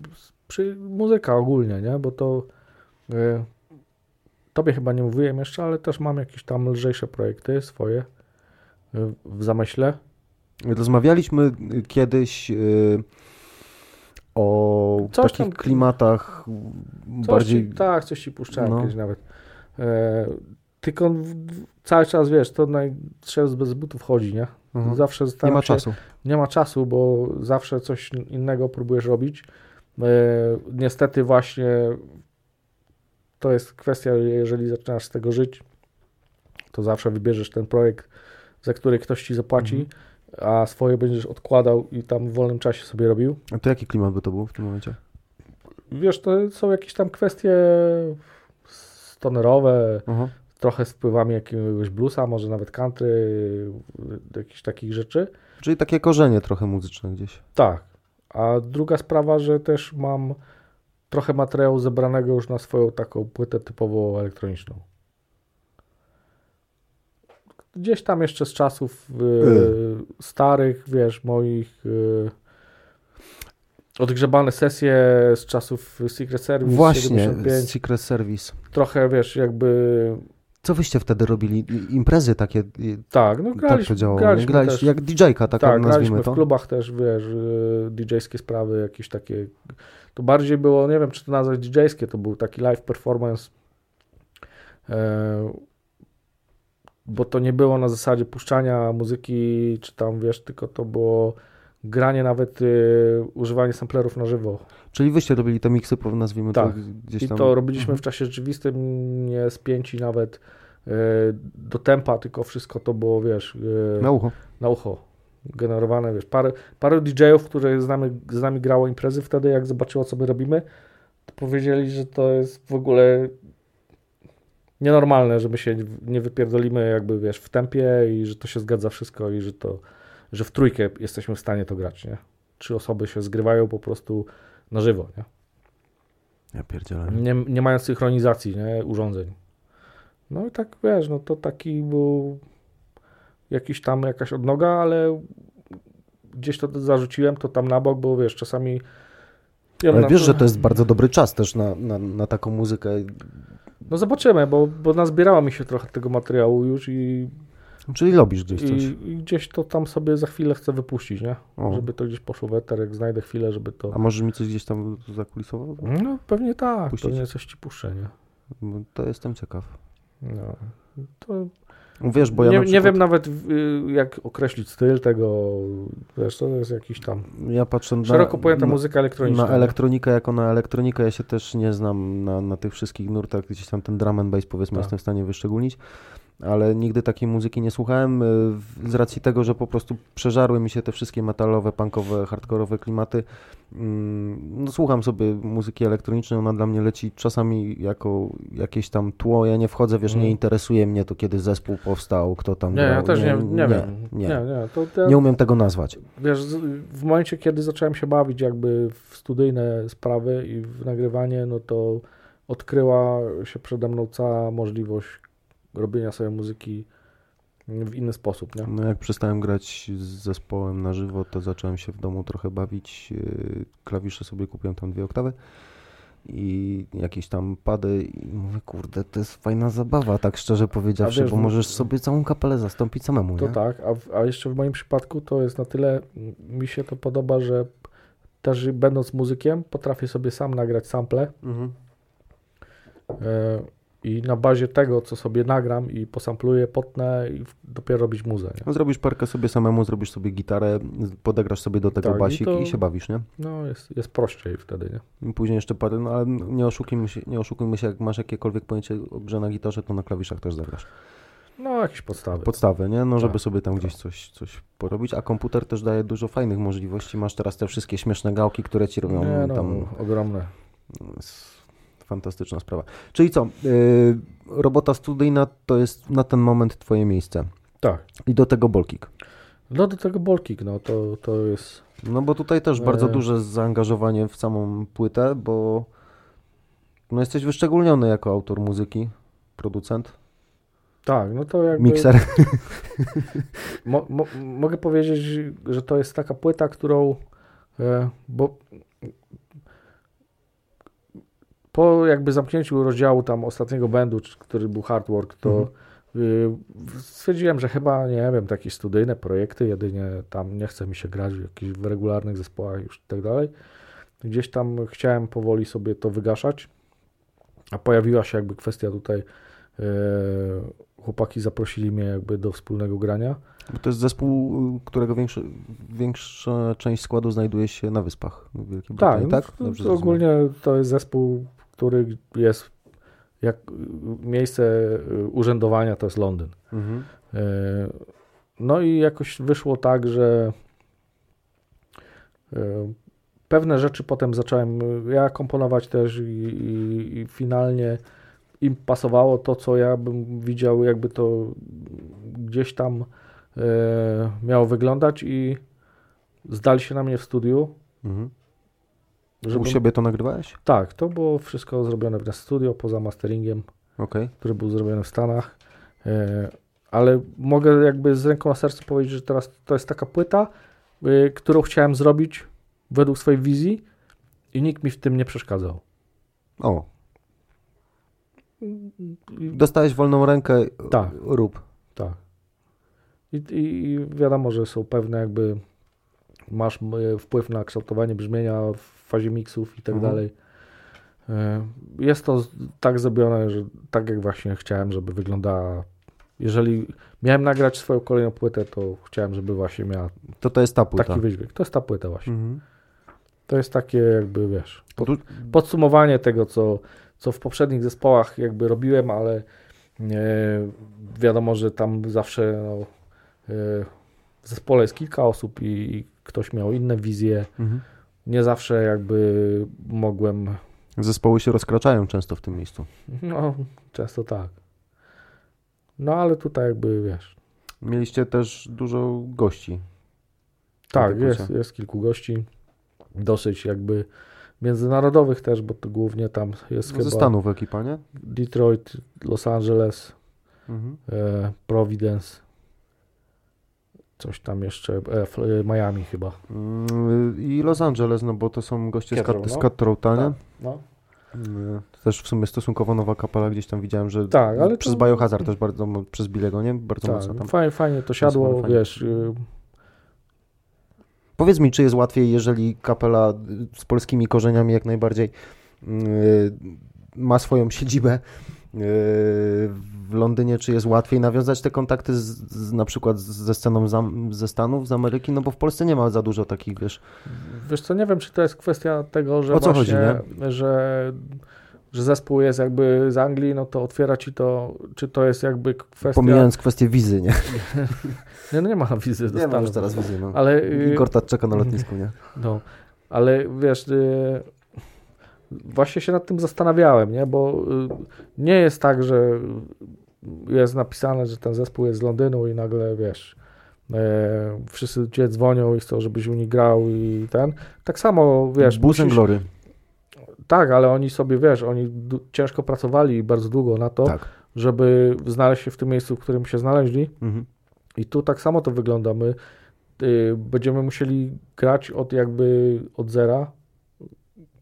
przy muzyka ogólnie, nie? Bo to y, tobie chyba nie mówiłem jeszcze, ale też mam jakieś tam lżejsze projekty swoje y, w zamyśle. Rozmawialiśmy kiedyś y, o Coś takich tam- klimatach bardziej... ci, tak, coś ci puszczałem No. kiedyś nawet. Tylko cały czas, wiesz, to naj, bez butów chodzi, nie? Mhm. Zawsze Nie ma się, czasu. Nie ma czasu, bo zawsze coś innego próbujesz robić. E, niestety właśnie to jest kwestia, jeżeli zaczynasz z tego żyć, to zawsze wybierzesz ten projekt, za który ktoś ci zapłaci, Mhm. a swoje będziesz odkładał i tam w wolnym czasie sobie robił. A to jaki klimat by to był w tym momencie? Wiesz, to są jakieś tam kwestie stonerowe, Aha. trochę z wpływami jakiegoś bluesa, może nawet country, jakichś takich rzeczy. Czyli takie korzenie trochę muzyczne gdzieś. Tak. A druga sprawa, że też mam trochę materiału zebranego już na swoją taką płytę typowo elektroniczną. Gdzieś tam jeszcze z czasów y, Y. starych, wiesz, moich y, odgrzebane sesje z czasów Secret Service Właśnie, 75. Secret Service. Trochę, wiesz, jakby Co wyście wtedy robili? Imprezy takie, tak, no tak graliśmy, działało. graliśmy Graliście też. jak DJ-ka, tak, tak, nazwijmy to. w klubach też, wiesz, y, DJ-skie sprawy, jakieś takie. To bardziej było, nie wiem, czy to nazwać DJ-skie, to był taki live performance. E, bo to nie było na zasadzie puszczania muzyki, czy tam, wiesz, tylko to było granie nawet, y, używanie samplerów na żywo. Czyli wyście robili te miksy, nazwijmy Tak. to gdzieś I tam. to robiliśmy Mhm. w czasie rzeczywistym, nie spięci nawet y, do tempa, tylko wszystko to było, wiesz, y, Na ucho. na ucho generowane, wiesz, parę, parę DJ-ów, które z nami, z nami grało imprezy wtedy, jak zobaczyło, co my robimy, to powiedzieli, że to jest w ogóle nienormalne, że my się nie wypierdolimy jakby, wiesz, w tempie i że to się zgadza wszystko i że to, że w trójkę jesteśmy w stanie to grać, nie? Trzy osoby się zgrywają po prostu na żywo, nie? Ja pierdzielę. Nie, nie mając synchronizacji, nie? Urządzeń. No i tak, wiesz, no to taki był jakiś tam jakaś odnoga, ale gdzieś to zarzuciłem, to tam na bok, bo wiesz, czasami... Ja Ale wiesz, że to jest bardzo dobry czas też na, na, na taką muzykę. No zobaczymy, bo, bo nazbierało mi się trochę tego materiału już i, Czyli robisz gdzieś coś. i, i gdzieś to tam sobie za chwilę chcę wypuścić, nie? O. Żeby to gdzieś poszło w eter, jak znajdę chwilę, żeby to... A możesz mi coś gdzieś tam zakulisowo? No pewnie tak, Puścić? pewnie coś ci puszczę, nie? Bo To jestem ciekaw. No. To Wiesz, bo ja nie, na nie przykład, wiem nawet y, jak określić styl tego, wiesz, to jest jakiś tam ja patrzę na, szeroko pojęta na, muzyka elektroniczna. na nie? elektronikę jako na elektronikę. Ja się też nie znam na, na tych wszystkich nurtach. Gdzieś tam ten drum and bass powiedzmy Tak. jestem w stanie wyszczególnić. Ale nigdy takiej muzyki nie słuchałem w- z racji tego, że po prostu przeżarły mi się te wszystkie metalowe, punkowe, hardkorowe klimaty. Mm, No, słucham sobie muzyki elektronicznej, ona dla mnie leci czasami jako jakieś tam tło. Ja nie wchodzę, wiesz, Mm. nie interesuje mnie to, kiedy zespół powstał, kto tam Nie, ja grał. też nie, nie, nie, wiem. Nie, Nie, nie. Nie umiem tego nazwać. Wiesz, w momencie, kiedy zacząłem się bawić jakby w studyjne sprawy i w nagrywanie, no to odkryła się przede mną cała możliwość robienia sobie muzyki w inny sposób, nie? No jak przestałem grać z zespołem na żywo, to zacząłem się w domu trochę bawić. Yy, Klawisze sobie kupiłem tam dwie oktawy i jakieś tam pady i mówię, kurde, to jest fajna zabawa, tak szczerze powiedziawszy, wiesz, bo w- możesz sobie całą kapelę zastąpić samemu, To nie? tak, a, w, a jeszcze w moim przypadku to jest na tyle, mi się to podoba, że też będąc muzykiem potrafię sobie sam nagrać sample Mhm. e, i na bazie tego, co sobie nagram i posampluję, potnę i dopiero robić muzę, nie? No, zrobisz parkę sobie samemu, zrobisz sobie gitarę, podegrasz sobie do tego Tak, i basik to- i się bawisz, nie? No jest, jest prościej wtedy, nie? I Później jeszcze parę, no ale nie oszukujmy się, nie oszukujmy się, jak masz jakiekolwiek pojęcie o grze na gitarze, to na klawiszach też zagrasz. No, jakieś podstawy. podstawy, nie? No, żeby Tak, sobie tam gdzieś coś, coś porobić, a komputer też daje dużo fajnych możliwości. Masz teraz te wszystkie śmieszne gałki, które ci robią Nie, no, tam... ogromne. Fantastyczna sprawa. Czyli co, yy, robota studyjna to jest na ten moment twoje miejsce. Tak. I do tego bolkik. No do tego Bolkik, no to, to jest... No bo tutaj też bardzo E. duże zaangażowanie w samą płytę, bo no jesteś wyszczególniony jako autor muzyki, producent, Tak, no to jakby... mikser. Mo, mo, mogę powiedzieć, że to jest taka płyta, którą... E, bo po jakby zamknięciu rozdziału tam ostatniego czy- który był hard work, to Mhm. y, stwierdziłem, że chyba, nie wiem, takie studyjne projekty, jedynie tam nie chce mi się grać w jakichś w regularnych zespołach już i tak dalej. Gdzieś tam chciałem powoli sobie to wygaszać, a pojawiła się jakby kwestia tutaj, e, chłopaki zaprosili mnie jakby do wspólnego grania. Bo to jest zespół, y, którego większy, większa część składu znajduje się na wyspach w Wielkiej Tak, Brytanii, no, tak? to- Dobrze to zrozumiałem. ogólnie to jest zespół, który jest jak miejsce y, urzędowania to jest Londyn. Mhm. E, No i jakoś wyszło tak, że e, pewne rzeczy potem zacząłem ja komponować też i, i, i finalnie im pasowało to, co ja bym widział, jakby to gdzieś tam miało wyglądać i zdali się na mnie w studiu. Mhm. U żebym- siebie to nagrywałeś? Tak, to było wszystko zrobione w studio poza masteringiem Okej. który był zrobiony w Stanach. E, Ale mogę jakby z ręką na sercu powiedzieć, że teraz to jest taka płyta, y, którą chciałem zrobić według swojej wizji i nikt mi w tym nie przeszkadzał. O, dostałeś wolną rękę, Tak. rób. tak. I, I wiadomo, że są pewne jakby masz y, wpływ na kształtowanie brzmienia w fazie miksów i tak Mhm. dalej. E, Jest to tak zrobione, że tak jak właśnie chciałem, żeby wyglądała. Jeżeli miałem nagrać swoją kolejną płytę, to chciałem, żeby właśnie miała To to jest ta płyta. taki wydźwięk. To jest ta płyta właśnie. Mhm. To jest takie jakby, wiesz, pod, podsumowanie tego, co, co w poprzednich zespołach jakby robiłem, ale e, wiadomo, że tam zawsze no, e, w zespole jest kilka osób i ktoś miał inne wizje. Mhm. Nie zawsze jakby mogłem, Zespoły się rozkraczają często w tym miejscu. no często tak. No ale tutaj jakby, wiesz, Mieliście też dużo gości. tak, jest, jest kilku gości, dosyć jakby międzynarodowych też, bo to głównie tam jest Ze chyba Stanów ekipa, nie? Detroit, Los Angeles, Mhm. e, Providence, coś tam jeszcze, e, e, Miami chyba. Mm, I Los Angeles, no bo to są goście z, z no. Tak. No. Mm, To też w sumie stosunkowo nowa kapela, gdzieś tam widziałem, że Tak, ale przez to- Biohazard też bardzo, mo- przez Bilego, nie? Bardzo mocno Tak, tam. fajnie, fajnie to siadło, fajnie. wiesz, y, Powiedz mi, czy jest łatwiej, jeżeli kapela y, z polskimi korzeniami jak najbardziej y, ma swoją siedzibę y, w Londynie, czy jest łatwiej nawiązać te kontakty z, z, na przykład ze sceną z, Am- ze Stanów, z Ameryki, no bo w Polsce nie ma za dużo takich, wiesz, wiesz co, nie wiem, czy to jest kwestia tego, że O co właśnie, chodzi, że że zespół jest jakby z Anglii, no to otwiera ci to, czy to jest jakby kwestia... pomijając kwestię wizy, nie? Nie, no nie ma wizy do Nie ma już teraz wizy, no. Ale, y, Igor czeka na lotnisku, nie? No, ale wiesz, y, właśnie się nad tym zastanawiałem, nie? Bo y, nie jest tak, że jest napisane, że ten zespół jest z Londynu i nagle wiesz, e, wszyscy cię dzwonią i chcą, żebyś u nich grał i ten. Tak samo wiesz, musisz, Glory. tak, ale oni sobie wiesz, oni ciężko pracowali bardzo długo na to, Tak. żeby znaleźć się w tym miejscu, w którym się znaleźli. Mhm. I tu tak samo to wygląda. My y, będziemy musieli grać od jakby od zera.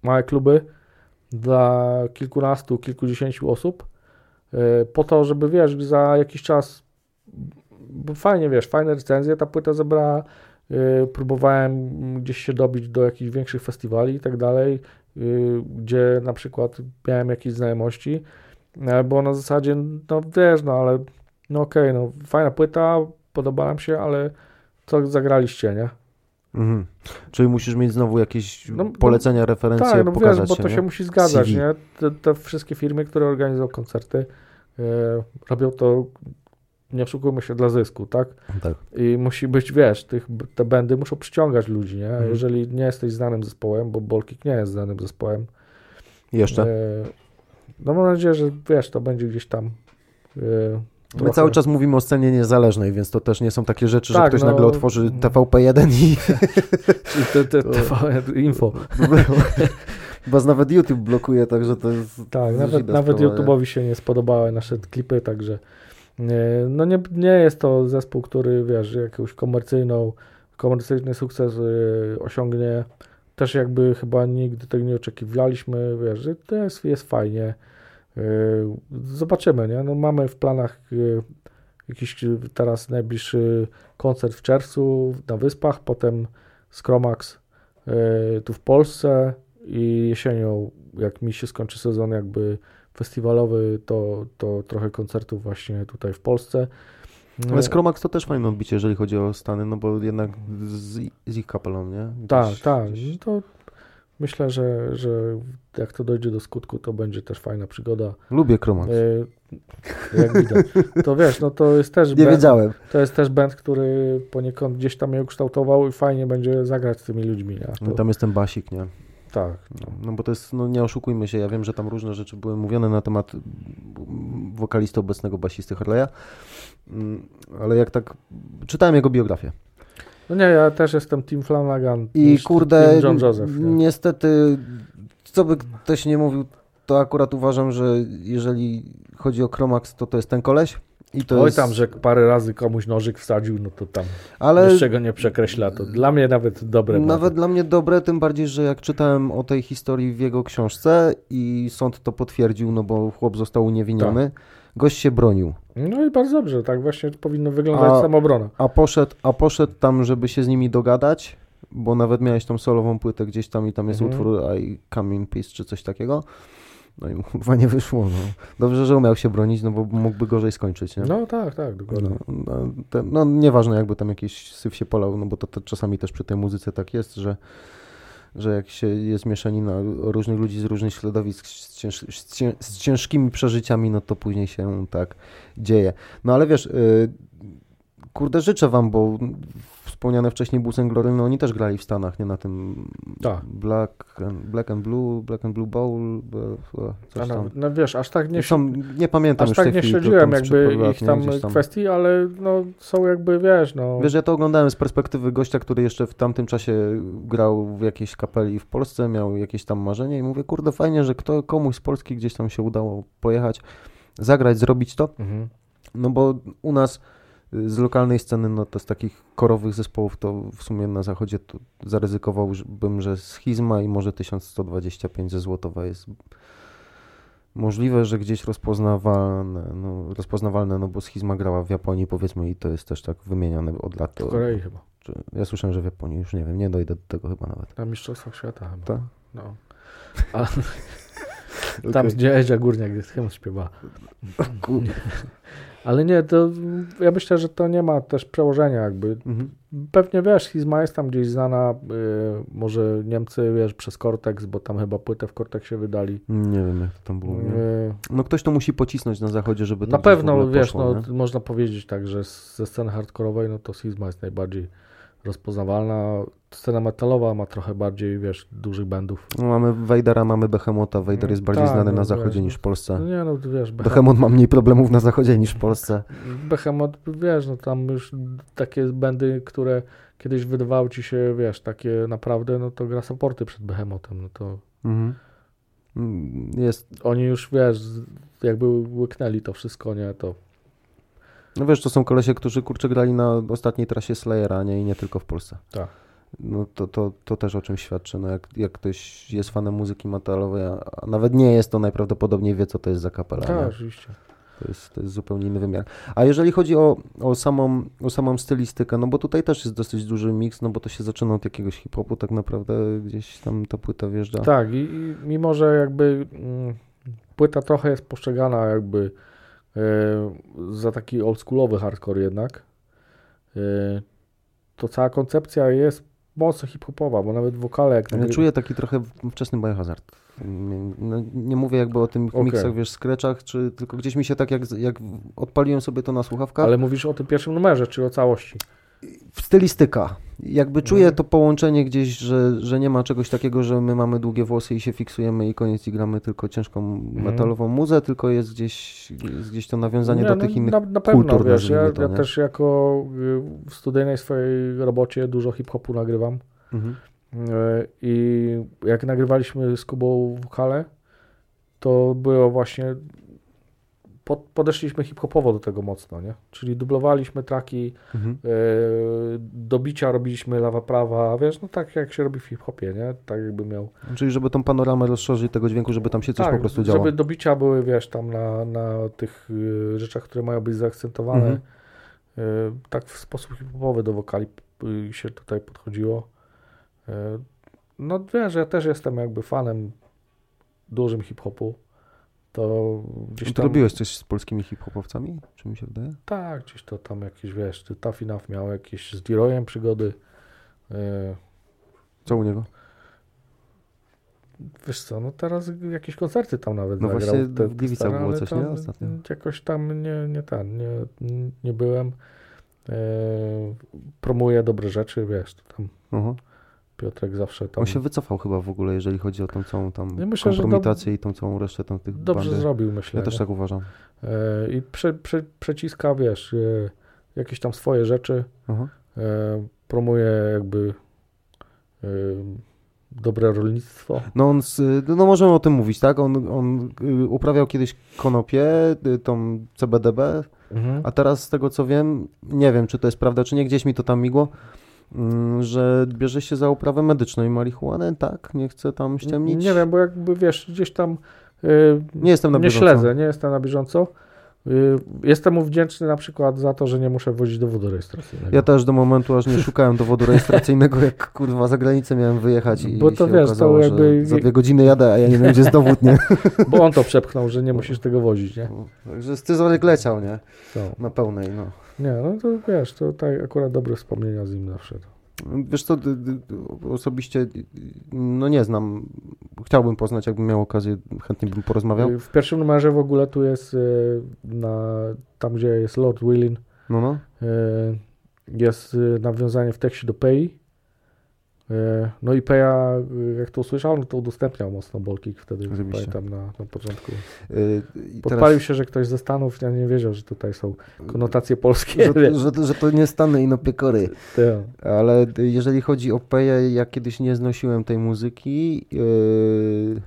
Małe kluby dla kilkunastu, kilkudziesięciu osób. y, po to, żeby wiesz, za jakiś czas bo fajnie wiesz, fajne recenzje ta płyta zebrała. y, próbowałem gdzieś się dobić do jakichś większych festiwali i tak dalej, y, gdzie na przykład miałem jakieś znajomości. e, Bo na zasadzie, no wiesz, no ale no okej, no fajna płyta, podoba nam się, ale co zagraliście, nie? Mhm. Czyli musisz mieć znowu jakieś No, no, polecenia, referencje, Tak, no wiesz, pokazać bo się, to nie? się musi zgadzać, CV. nie? Te, te wszystkie firmy, które organizują koncerty, e, robią to nie oszukujmy się dla zysku, tak? Tak. I musi być, wiesz, tych, te bendy muszą przyciągać ludzi, nie? Mhm. Jeżeli nie jesteś znanym zespołem, bo Bolkik nie jest znanym zespołem, Jeszcze? e, no mam nadzieję, że wiesz, to będzie gdzieś tam e, My cały czas mówimy o scenie niezależnej, więc to też nie są takie rzeczy, że Tak, ktoś no. nagle otworzy TVP1 i te, te, info. was nawet YouTube blokuje, także to jest Tak, nawet, nawet? YouTube'owi się nie spodobały nasze klipy, także no nie, nie jest to zespół, który wiesz, jakąś komercyjną, komercyjny sukces e, osiągnie. Też jakby chyba nigdy tego nie oczekiwaliśmy, wiesz, że to jest, jest fajnie. E, Zobaczymy, nie? No mamy w planach e, jakiś e, teraz najbliższy koncert w czerwcu na Wyspach, potem Skromax tu w Polsce i jesienią, jak mi się skończy sezon jakby festiwalowy, to, to trochę koncertów właśnie tutaj w Polsce. Ale Skromax to też fajne odbicie, jeżeli chodzi o Stany, no bo jednak z, z ich kapelą, nie? Tak, Gdzieś- tak. gdzieś- No To myślę, że, że jak to dojdzie do skutku, to będzie też fajna przygoda. Lubię Kromax. E, Jak widać. To wiesz, no to jest też Nie band, wiedziałem. to jest też band, który poniekąd gdzieś tam mnie ukształtował i fajnie będzie zagrać z tymi ludźmi. Nie? To, No Tam jest ten basik, nie? tak. No, no bo to jest, no nie oszukujmy się, ja wiem, że tam różne rzeczy były mówione na temat wokalisty obecnego basisty Harley'a, Mm, ale jak tak, czytałem jego biografię No nie, ja też jestem Team Flanagan i kurde, John Joseph. Nie? niestety, co by ktoś nie mówił, to akurat uważam, że jeżeli chodzi o Kromax, to to jest ten koleś i to Oj jest, tam, że parę razy komuś nożyk wsadził, no to tam ale niczego nie przekreśla. To dla mnie nawet dobre. Nawet dla mnie dobre, tym bardziej, że jak czytałem o tej historii w jego książce i sąd to potwierdził, no bo chłop został uniewinniony, gość się bronił, No i bardzo dobrze, tak właśnie powinno wyglądać A- samobrona. a poszedł, a poszedł tam, żeby się z nimi dogadać, bo nawet miałeś tą solową płytę gdzieś tam i tam jest Mhm. utwór I Come in Peace czy coś takiego. No i chyba nie wyszło. No. Dobrze, że umiał się bronić, no bo mógłby gorzej skończyć, nie? No tak, tak, dokładnie. No, no, te, no nieważne jakby tam jakiś syf się polał, no bo to, to czasami też przy tej muzyce tak jest, że, że jak się jest mieszanina różnych ludzi z różnych środowisk z, z ciężkimi przeżyciami, no to później się tak dzieje. No ale wiesz, y, kurde życzę wam, bo wspomniane wcześniej Bulls and Glory, no oni też grali w Stanach, nie na tym Tak. Black, and, Black and Blue, Black and Blue Bowl, coś no, tam. no wiesz, aż tak nie, Są, nie pamiętam aż już tak nie chwili, śledziłem jakby lat, ich tam, tam. kwestii, ale no są jakby, wiesz, no... Wiesz, ja to oglądałem z perspektywy gościa, który jeszcze w tamtym czasie grał w jakiejś kapeli w Polsce, miał jakieś tam marzenie i mówię, kurde, fajnie, że kto, komuś z Polski gdzieś tam się udało pojechać, zagrać, zrobić to, Mhm. no bo u nas z lokalnej sceny, no to z takich korowych zespołów, to w sumie na zachodzie to zaryzykowałbym, że schizma i może 1125 ze Złotowa jest możliwe, że gdzieś rozpoznawalne, no, rozpoznawalne, no bo schizma grała w Japonii powiedzmy i to jest też tak wymieniane od lat. W Korei chyba. czy, ja słyszałem, że w Japonii, już nie wiem, nie dojdę do tego chyba nawet. Na Mistrzostwach Świata chyba. Tak? No. A, tam gdzie Edzia Górniak hymn śpiewa. Ale nie, to ja myślę, że to nie ma też przełożenia jakby. Mhm. Pewnie wiesz, Schizma jest tam gdzieś znana, y, może Niemcy, wiesz, przez Cortex, bo tam chyba płytę w Cortexie wydali. Nie wiem, jak to tam było. Nie? Y, No ktoś to musi pocisnąć na zachodzie, żeby to na pewno, ogóle wiesz, poszło, no, nie? można powiedzieć tak, że ze sceny hardkorowej, no to Schizma jest najbardziej rozpoznawalna. Scena metalowa ma trochę bardziej, wiesz, dużych bandów. No, mamy Wejdera, mamy Behemota. Wejder jest bardziej Tak, znany no, na zachodzie wiesz, niż w No Polsce. nie, no wiesz, Behem- Behemot ma mniej problemów na zachodzie niż w Polsce. Behemoth, wiesz, no tam już takie bandy, które kiedyś wydawały ci się, wiesz, takie naprawdę, no to gra supporty przed Behemotem, no to Mhm. Mm, Jest, oni już, wiesz, jakby łyknęli to wszystko, nie, to no wiesz, to są kolesie, którzy kurczę grali na ostatniej trasie Slayera, nie? I nie tylko w Polsce. Tak. No to, to, to też o czymś świadczy. No jak, jak ktoś jest fanem muzyki metalowej, a, nawet nie jest, to najprawdopodobniej wie, co to jest za kapela. tak, oczywiście. To jest, to jest zupełnie inny wymiar. A jeżeli chodzi o, o, samą, o samą stylistykę, no bo tutaj też jest dosyć duży miks, no bo to się zaczyna od jakiegoś hip-hopu, tak naprawdę gdzieś tam ta płyta wjeżdża. Tak, i, i mimo, że jakby mm, płyta trochę jest postrzegana jakby e, za taki oldschoolowy hardcore jednak, e, to cała koncepcja jest mocno hip-hopowa, bo nawet wokale jak Ja nagry- czuję taki trochę wczesny biohazard. No, nie mówię jakby o tym Okej. miksach, wiesz, skreczach, czy tylko gdzieś mi się tak jak, jak odpaliłem sobie to na słuchawkach, Ale mówisz o tym pierwszym numerze, czy o całości? Stylistyka. Jakby czuję Mhm. to połączenie gdzieś, że, że nie ma czegoś takiego, że my mamy długie włosy i się fiksujemy i koniec i gramy tylko ciężką metalową muzę, tylko jest gdzieś, jest gdzieś to nawiązanie Mhm. Nie, do tych no, innych na, na pewno, kultur, wiesz, ja, to, ja też jako y, w studyjnej swojej robocie dużo hip-hopu nagrywam. Mhm. E, I jak nagrywaliśmy z Kubą wokale, to było właśnie. Pod, podeszliśmy hip-hopowo do tego mocno, nie? Czyli dublowaliśmy traki, Mhm. e, do bicia robiliśmy lawa prawa, wiesz, no tak jak się robi w hip-hopie, nie? Tak jakby miał. Czyli żeby tą panoramę rozszerzyć tego dźwięku, żeby tam się coś tak, po prostu działo. żeby do bicia były, wiesz, tam na, na tych y, rzeczach, które mają być zaakcentowane. Mhm. Y, tak w sposób hip-hopowy do wokali się tutaj podchodziło. No wiesz, ja też jestem jakby fanem dużym hip-hopu. To gdzieś tam... robiłeś coś z polskimi hip-hopowcami? Czy mi się wydaje? Tak, gdzieś to tam jakieś, wiesz, ty Tough Enough miał jakieś z D-Royem przygody. Y, Co u niego? Wiesz co, no teraz jakieś koncerty tam nawet No właśnie te- w Gliwicach było coś, nie? Ostatnio. Jakoś tam nie, nie ten, nie, nie byłem. E, promuje dobre rzeczy, wiesz, tam Aha. Piotrek zawsze tam On się wycofał chyba w ogóle, jeżeli chodzi o tą całą tam Ja myślę, kompromitację i tą całą resztę tam tych dobrze bandy. zrobił, myślę. Ja też nie? tak uważam. E, I prze, prze, przeciska, wiesz, e, jakieś tam swoje rzeczy, Aha. e, promuje jakby dobre rolnictwo. No on, z, no możemy o tym mówić, tak? On, on y, uprawiał kiedyś konopie, y, tą CBDB, Mhm. a teraz z tego co wiem, nie wiem czy to jest prawda czy nie, gdzieś mi to tam migło, że bierze się za uprawę medyczną i marihuanę, tak? Nie chcę tam ściemnić. Nie wiem, bo jakby wiesz, gdzieś tam e, Nie jestem na nie bieżąco. śledzę, nie jestem na bieżąco. Y, Jestem mu wdzięczny na przykład za to, że nie muszę wozić dowodu rejestracyjnego. Ja też do momentu, aż nie szukałem dowodu rejestracyjnego, jak kurwa za granicę miałem wyjechać i Bo to się wiesz, to okazało, jakby- że za dwie godziny jadę, a ja nie wiem, gdzie jest dowód, nie? Bo on to przepchnął, że nie musisz tego wozić, nie? Także scyzoryk leciał, nie? To. Na pełnej, no. Nie, no to wiesz, to tak akurat dobre wspomnienia z nim zawsze. Wiesz co, osobiście no nie znam. Chciałbym poznać, jakbym miał okazję, chętnie bym porozmawiał. W pierwszym numerze w ogóle tu jest y, na, tam, gdzie jest Lord Willin, No, no. y, jest y, nawiązanie w tekście do Pei. Y, No i Peja, y, jak to usłyszał, no to udostępniał mocno Bolkik wtedy, Zajebiście. pamiętam na, na początku. I Podpalił się, że ktoś ze Stanów, ja nie wiedział, że tutaj są konotacje polskie. że, że, że to nie Stany i no piekory. Tak. Ale jeżeli chodzi o Peję, ja kiedyś nie znosiłem tej muzyki. Yy...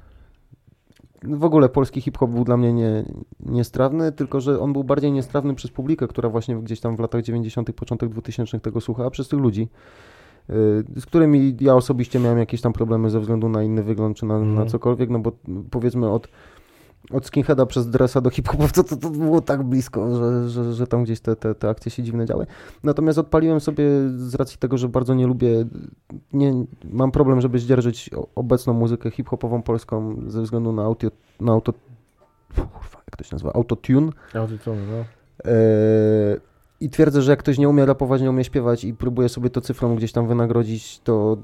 W ogóle polski hip-hop był dla mnie nie, niestrawny, tylko że on był bardziej niestrawny przez publikę, która właśnie gdzieś tam w latach 90., początek 2000 tego słuchała, przez tych ludzi, z którymi ja osobiście miałem jakieś tam problemy ze względu na inny wygląd czy na, na Mhm. cokolwiek, no bo powiedzmy od, od skinheada przez dressa do hip-hopowca to, to było tak blisko, że, że, że tam gdzieś te, te, te akcje się dziwne działy. Natomiast odpaliłem sobie z racji tego, że bardzo nie lubię, nie, mam problem, żeby zdzierżyć obecną muzykę hip-hopową polską ze względu na auto, na auto kurwa, jak to się nazywa, autotune. Autotune, no. Eee, I twierdzę, że jak ktoś nie umie rapować, nie umie śpiewać i próbuje sobie to cyfrą gdzieś tam wynagrodzić, to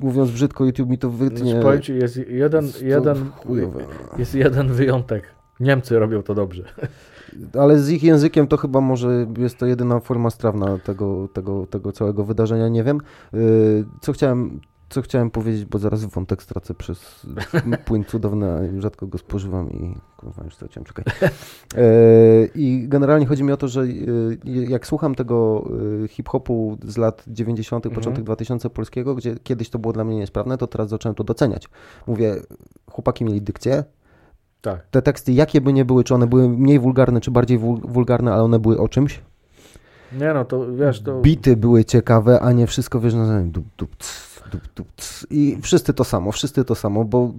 mówiąc brzydko, YouTube mi to wytnie. Znaczy, powiem ci, jest jeden, To jeden, chujowe. jest jeden wyjątek. Niemcy robią to dobrze. Ale z ich językiem to chyba może jest to jedyna forma strawna tego, tego, tego całego wydarzenia, nie wiem. Yy, Co chciałem, co chciałem powiedzieć, bo zaraz wątek stracę przez płyn cudowny, rzadko go spożywam i kurwa już straciłem, czekaj. Yy, I generalnie chodzi mi o to, że yy, jak słucham tego yy, hip-hopu z lat 90., Mhm. początek 2000 polskiego, gdzie kiedyś to było dla mnie niesprawne, to teraz zacząłem to doceniać. Mówię, chłopaki mieli dykcję, Tak. te teksty, jakie by nie były, czy one były mniej wulgarne, czy bardziej wul- wulgarne, ale one były o czymś. Nie no, to wiesz, to... Bity były ciekawe, a nie wszystko, wiesz, na dup, dup, cs. I wszyscy to samo, wszyscy to samo, bo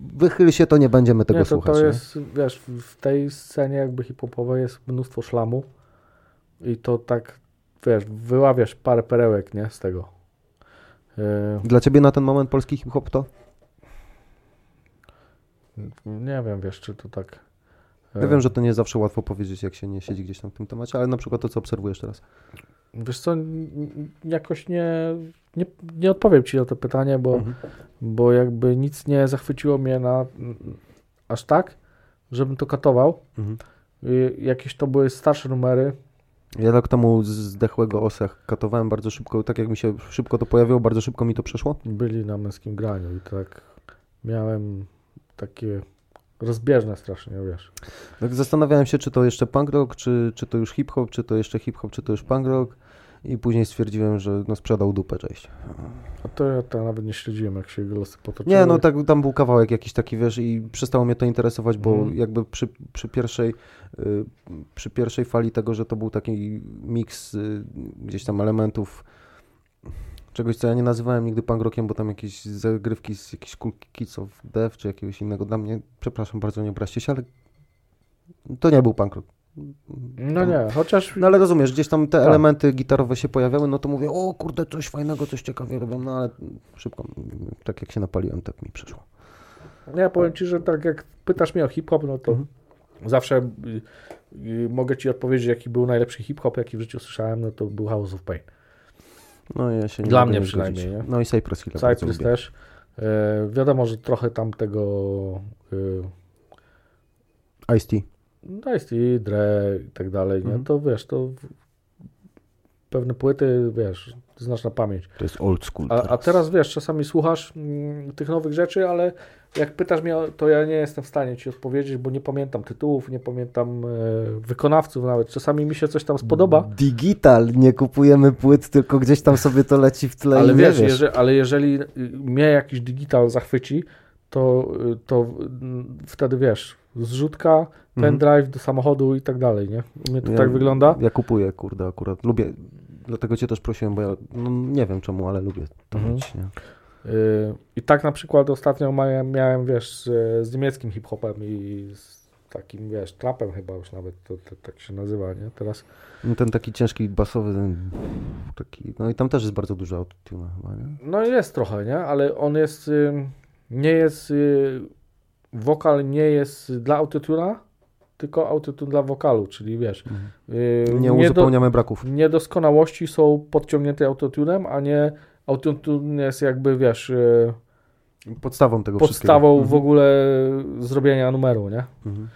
wychyl się, to nie będziemy tego nie, to, słuchać. to nie? jest, wiesz, w tej scenie jakby hip-hopowej jest mnóstwo szlamu i to tak, wiesz, wyławiasz parę perełek, nie, z tego. Yy, Dla ciebie na ten moment polski hip-hop to? nie wiem, wiesz, czy to tak... Ja wiem, że to nie zawsze łatwo powiedzieć, jak się nie siedzi gdzieś tam w tym temacie, ale na przykład to, co obserwujesz teraz. Wiesz co, jakoś nie, nie, nie odpowiem Ci na to pytanie, bo, Mhm. bo jakby nic nie zachwyciło mnie na aż tak, żebym to katował. Mhm. Y, Jakieś to były starsze numery. Ja rok temu zdechłego osach katowałem bardzo szybko, tak jak mi się szybko to pojawiło, bardzo szybko mi to przeszło. Byli na męskim graniu i tak miałem takie rozbieżne strasznie, wiesz. Tak zastanawiałem się, czy to jeszcze punk rock, czy, czy to już hip-hop, czy to jeszcze hip-hop, czy to już punk rock. I później stwierdziłem, że no sprzedał dupę, cześć. A to ja to nawet nie śledziłem, jak się jego losy potoczyły. Nie, no tak, tam był kawałek jakiś taki, wiesz, i przestało mnie to interesować, bo Mhm. jakby przy, przy, pierwszej, y, przy pierwszej fali tego, że to był taki miks y, gdzieś tam elementów czegoś, co ja nie nazywałem nigdy punk rockiem, bo tam jakieś zagrywki z jakichś Cool Kids of Death, czy jakiegoś innego dla mnie, przepraszam bardzo, nie obraźcie się, ale to nie był punk rock. No nie, chociaż No ale rozumiesz, gdzieś tam te Tak. elementy gitarowe się pojawiały, no to mówię, o kurde, coś fajnego, coś ciekawie robią, no ale szybko, tak jak się napaliłem, tak mi przeszło. ja powiem Ci, że tak jak pytasz mnie o hip-hop, no to Mhm. zawsze y, y, mogę Ci odpowiedzieć, jaki był najlepszy hip-hop, jaki w życiu słyszałem, no to był House of Pain. No ja się nie Dla mnie nie przynajmniej, nie? No i Cypress Hill Cypress też. E, wiadomo, że trochę tam tego y, Ice-T. No jest i Dre i tak dalej, nie? Mhm. To wiesz, to pewne płyty, wiesz, znasz na pamięć. To jest old school A, a teraz wiesz, czasami słuchasz mm, tych nowych rzeczy, ale jak pytasz mnie, to ja nie jestem w stanie ci odpowiedzieć, bo nie pamiętam tytułów, nie pamiętam e, wykonawców nawet. Czasami mi się coś tam spodoba, Digital, nie kupujemy płyt, tylko gdzieś tam sobie to leci w tle ale i wiesz, wiesz. Jeże, ale jeżeli y, mnie jakiś digital zachwyci, to, y, to mm, wtedy wiesz, zrzutka, Mhm. pendrive do samochodu i tak dalej, nie? U mnie to Ja- tak wygląda. Ja kupuję, kurde, akurat. Lubię, dlatego cię też prosiłem, bo ja no, nie wiem czemu, ale lubię to Mhm. mieć, nie? Y, I tak na przykład ostatnio miałem, miałem wiesz, z, z niemieckim hip-hopem i z takim, wiesz, trapem chyba już nawet to, to tak się nazywa, nie? Teraz No, Ten taki ciężki, basowy, ten taki, no i tam też jest bardzo dużo autotuna chyba, nie? No jest trochę, nie? Ale on jest, nie jest, y, wokal nie jest dla autotuna, tylko autotune dla wokalu, czyli wiesz, y, Nie niedo- uzupełniamy braków. niedoskonałości są podciągnięte autotunem, a nie autotune jest jakby, wiesz, y, Podstawą tego podstawą wszystkiego. w ogóle zrobienia numeru, nie? Mhm.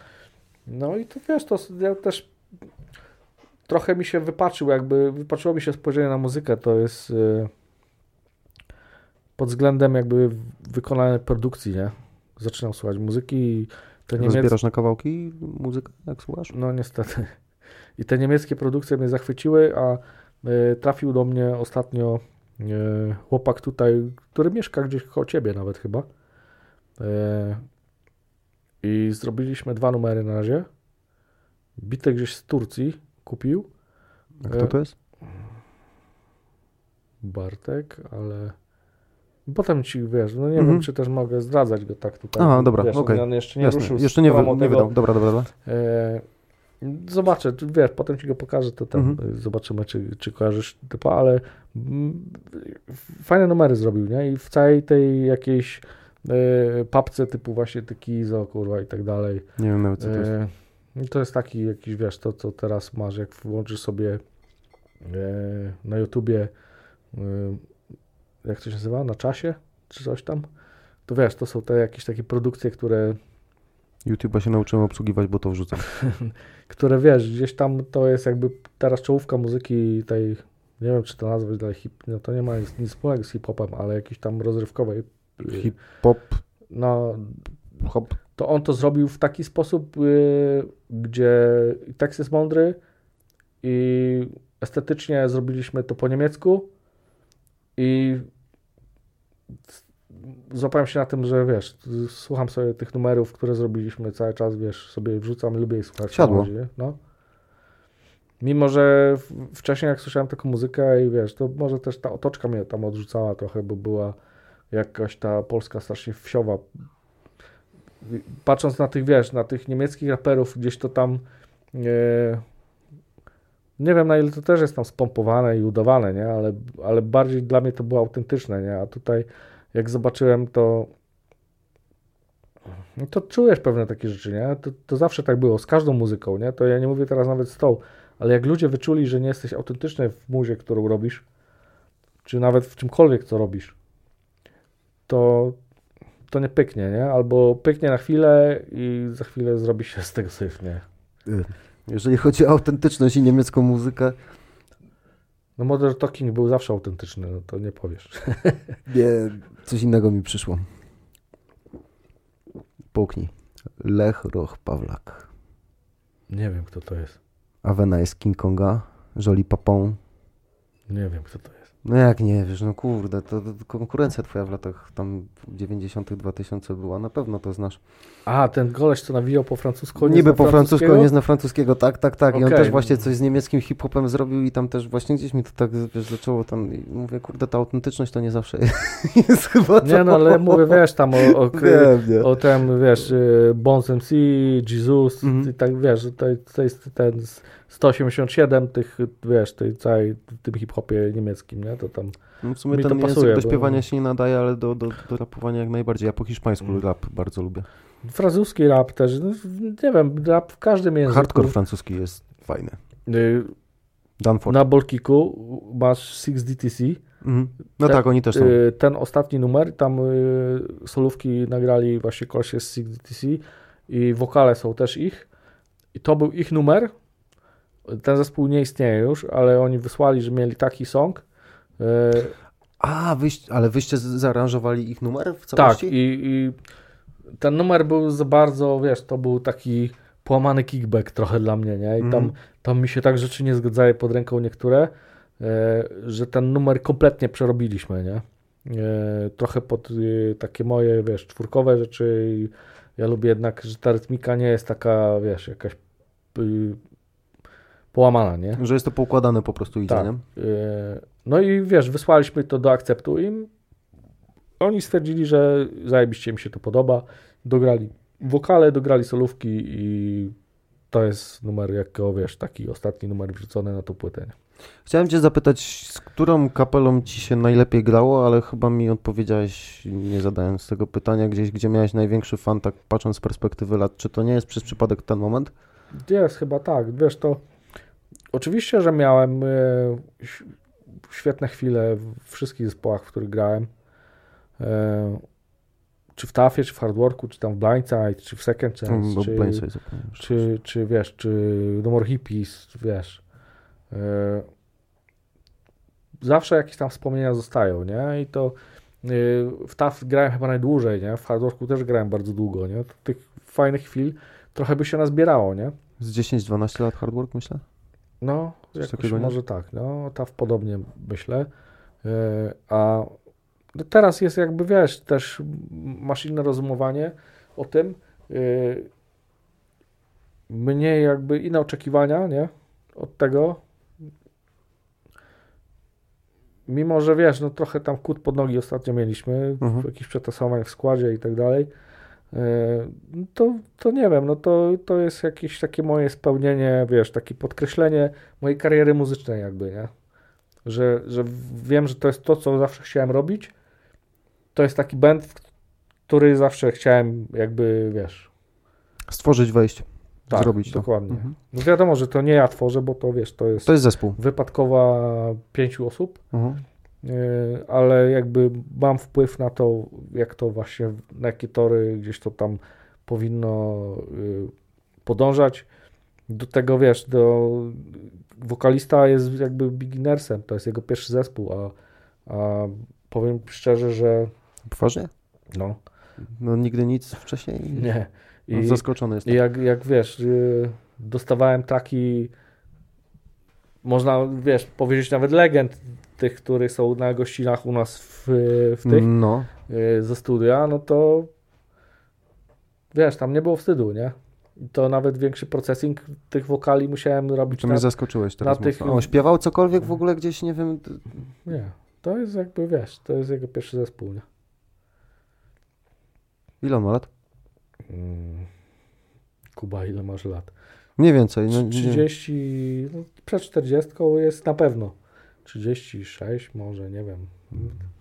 No i to wiesz, to ja też trochę mi się wypaczył, jakby wypaczyło mi się spojrzenie na muzykę, to jest y, pod względem jakby wykonanej produkcji, nie? Zaczynam słuchać muzyki i te niemieckie, Rozbierasz na kawałki muzykę, jak słuchasz? no niestety, i te niemieckie produkcje mnie zachwyciły, a y, trafił do mnie ostatnio y, chłopak tutaj, który mieszka gdzieś koło ciebie nawet chyba y, i zrobiliśmy dwa numery na razie. Bite gdzieś z Turcji kupił A kto to jest? Bartek, ale potem ci wiesz, no nie Mhm. wiem, czy też mogę zdradzać go tak tutaj. Aha, dobra, wiesz, okej. On jeszcze nie Jasne. ruszył Jeszcze nie, wy, nie tego. wydał. Dobra, dobra, dobra. E, zobaczę, wiesz, potem ci go pokażę, to tam Mhm. e, zobaczymy, czy, czy kojarzysz typa, ale mm, fajne numery zrobił, nie? I w całej tej jakiejś e, papce typu właśnie Tekizo, kurwa i tak dalej. Nie wiem nawet co to jest. E, i to jest taki jakiś, wiesz, to co teraz masz, jak włączysz sobie e, na YouTubie, e, jak to się nazywa, na czasie, czy coś tam, to wiesz, to są te jakieś takie produkcje, które, YouTube'a się nauczyłem obsługiwać, bo to wrzucam. które wiesz, gdzieś tam to jest jakby teraz czołówka muzyki tej, nie wiem czy to nazwać dla hip, no to nie ma nic, nic wspólnego z hip-hopem, ale jakiejś tam rozrywkowej, Hip-hop, no hop. to on to zrobił w taki sposób, y, gdzie tekst jest mądry i estetycznie zrobiliśmy to po niemiecku i złapałem się na tym, że wiesz, słucham sobie tych numerów, które zrobiliśmy cały czas, wiesz, sobie wrzucam, lubię je słuchać. Siadło. No. Mimo, że wcześniej jak słyszałem taką muzykę i wiesz, to może też ta otoczka mnie tam odrzucała trochę, bo była jakaś ta polska strasznie wsiowa patrząc na tych, wiesz, na tych niemieckich raperów, gdzieś to tam e, nie wiem na ile to też jest tam spompowane i udawane, nie, ale, ale bardziej dla mnie to było autentyczne, nie, a tutaj jak zobaczyłem to no to czujesz pewne takie rzeczy, nie, to, to zawsze tak było, z każdą muzyką, nie, to ja nie mówię teraz nawet z tą, ale jak ludzie wyczuli, że nie jesteś autentyczny w muzie, którą robisz, czy nawet w czymkolwiek, co robisz, to, to nie pyknie, nie? Albo pyknie na chwilę i za chwilę zrobi się z tego syf, nie? Jeżeli chodzi o autentyczność i niemiecką muzykę, No Modern Talking był zawsze autentyczny, no to nie powiesz. nie, coś innego mi przyszło. Połknij. Lech Roch Pawlak. Nie wiem, kto to jest. Avena jest King Konga. Joli Papon. Nie wiem, kto to jest. No jak nie wiesz, no kurde, to, to konkurencja twoja w latach tam 90 2000 była, na pewno to znasz. A, ten goleś, co nawijał po francusku, nie Niby po francusku, nie zna francuskiego, tak, tak, tak. I on też właśnie coś z niemieckim hip-hopem zrobił i tam też właśnie gdzieś mi to tak, wiesz, zaczęło tam, i mówię, kurde, ta autentyczność to nie zawsze jest chyba Nie to. no, ale mówię, wiesz, tam o, o, nie. o tym, wiesz, y, Bones MC, Jesus Mhm. i tak, wiesz, to, to jest ten z- 187 tych, wiesz, tej całej, tym hip-hopie niemieckim, nie? To tam, No w sumie mi to ten język pasuje, do bo- śpiewania się nie nadaje, ale do, do, do rapowania jak najbardziej. Ja po hiszpańsku Mm. rap bardzo lubię. francuski rap też, no, nie wiem, rap w każdym języku. Hardcore francuski jest fajny. Y, Danford. Na Bolkiku masz 6DTC, Mhm. No Te- tak, oni też są. Y, ten ostatni numer, tam y, solówki nagrali właśnie kolesie z CDTC i wokale są też ich. I to był ich numer. Ten zespół nie istnieje już, ale oni wysłali, że mieli taki song. Y, A, wyś, ale wyście zaaranżowali ich numer w tak, całości? i, i ten numer był za bardzo, wiesz, to był taki połamany kickback trochę dla mnie, nie? I tam, Mhm. tam mi się tak rzeczy nie zgadzały pod ręką niektóre, e, że ten numer kompletnie przerobiliśmy, nie? E, trochę pod e, takie moje, wiesz, czwórkowe rzeczy ja lubię jednak, że ta rytmika nie jest taka, wiesz, jakaś y, połamana, nie? Że jest to poukładane po prostu idzie, Tak. nie? E, No i wiesz, wysłaliśmy to do akceptu i oni stwierdzili, że zajebiście im się to podoba. Dograli wokale, dograli solówki i to jest numer, jako wiesz, taki ostatni numer wrzucony na tą płytę. nie? Chciałem cię zapytać, z którą kapelą ci się najlepiej grało, ale chyba mi odpowiedziałeś, nie zadając tego pytania, gdzieś, gdzie miałeś największy fan, tak patrząc z perspektywy lat. Czy to nie jest przez przypadek ten moment? Jest chyba tak, wiesz, to oczywiście, że miałem e, świetne chwile w wszystkich zespołach, w których grałem. E, czy w Tafie, czy w Hardworku, czy tam w Blindside, czy w Second Chance, Bo czy, zapomniałem. czy, czy wiesz, czy No More Hippies, wiesz. e, zawsze jakieś tam wspomnienia zostają, nie? I to w TAF grałem chyba najdłużej, nie? W Hardworku też grałem bardzo długo, nie? Tych fajnych chwil trochę by się nazbierało, nie? Z 10-12 lat hard work, myślę? No, Coś jakoś takiego, nie? może tak, no, TAF podobnie myślę. E, A no teraz jest jakby, wiesz, też masz inne rozumowanie o tym. e, Mniej jakby inne oczekiwania, nie? Od tego. Mimo, że wiesz, no trochę tam kut pod nogi ostatnio mieliśmy, Mhm. jakichś przetasowań w składzie i tak dalej. E, To, to nie wiem, no to, to jest jakieś takie moje spełnienie, wiesz, takie podkreślenie mojej kariery muzycznej jakby, nie? Że, że wiem, że to jest to, co zawsze chciałem robić. To jest taki band, który zawsze chciałem jakby, wiesz, Stworzyć, wejść, tak, zrobić to. dokładnie. Mhm. No wiadomo, że to nie ja tworzę, bo to wiesz, to jest, To jest zespół. wypadkowa pięciu osób, Mhm. Yy, ale jakby mam wpływ na to, jak to właśnie, na jakie tory gdzieś to tam powinno yy, podążać. Do tego wiesz, do wokalista jest jakby beginnersem, to jest jego pierwszy zespół, a, a powiem szczerze, że Poważnie? no, No nigdy nic wcześniej? nie. No, I, zaskoczony I jestem. jak, jak wiesz, yy, dostawałem taki, można wiesz, powiedzieć nawet legend tych, które są na gościnach u nas w, w tych, No, yy, ze studia, no to wiesz, tam nie było wstydu, nie? I to nawet większy procesing tych wokali musiałem robić to na, mnie zaskoczyłeś teraz na tych- On śpiewał cokolwiek w ogóle gdzieś, nie wiem, Nie, to jest jakby, wiesz, to jest jego pierwszy zespół, nie? ile on ma lat? Mm. Kuba, ile masz lat? Mniej więcej. No, nie- 30, no, przed 40 jest na pewno. 36 może, nie wiem.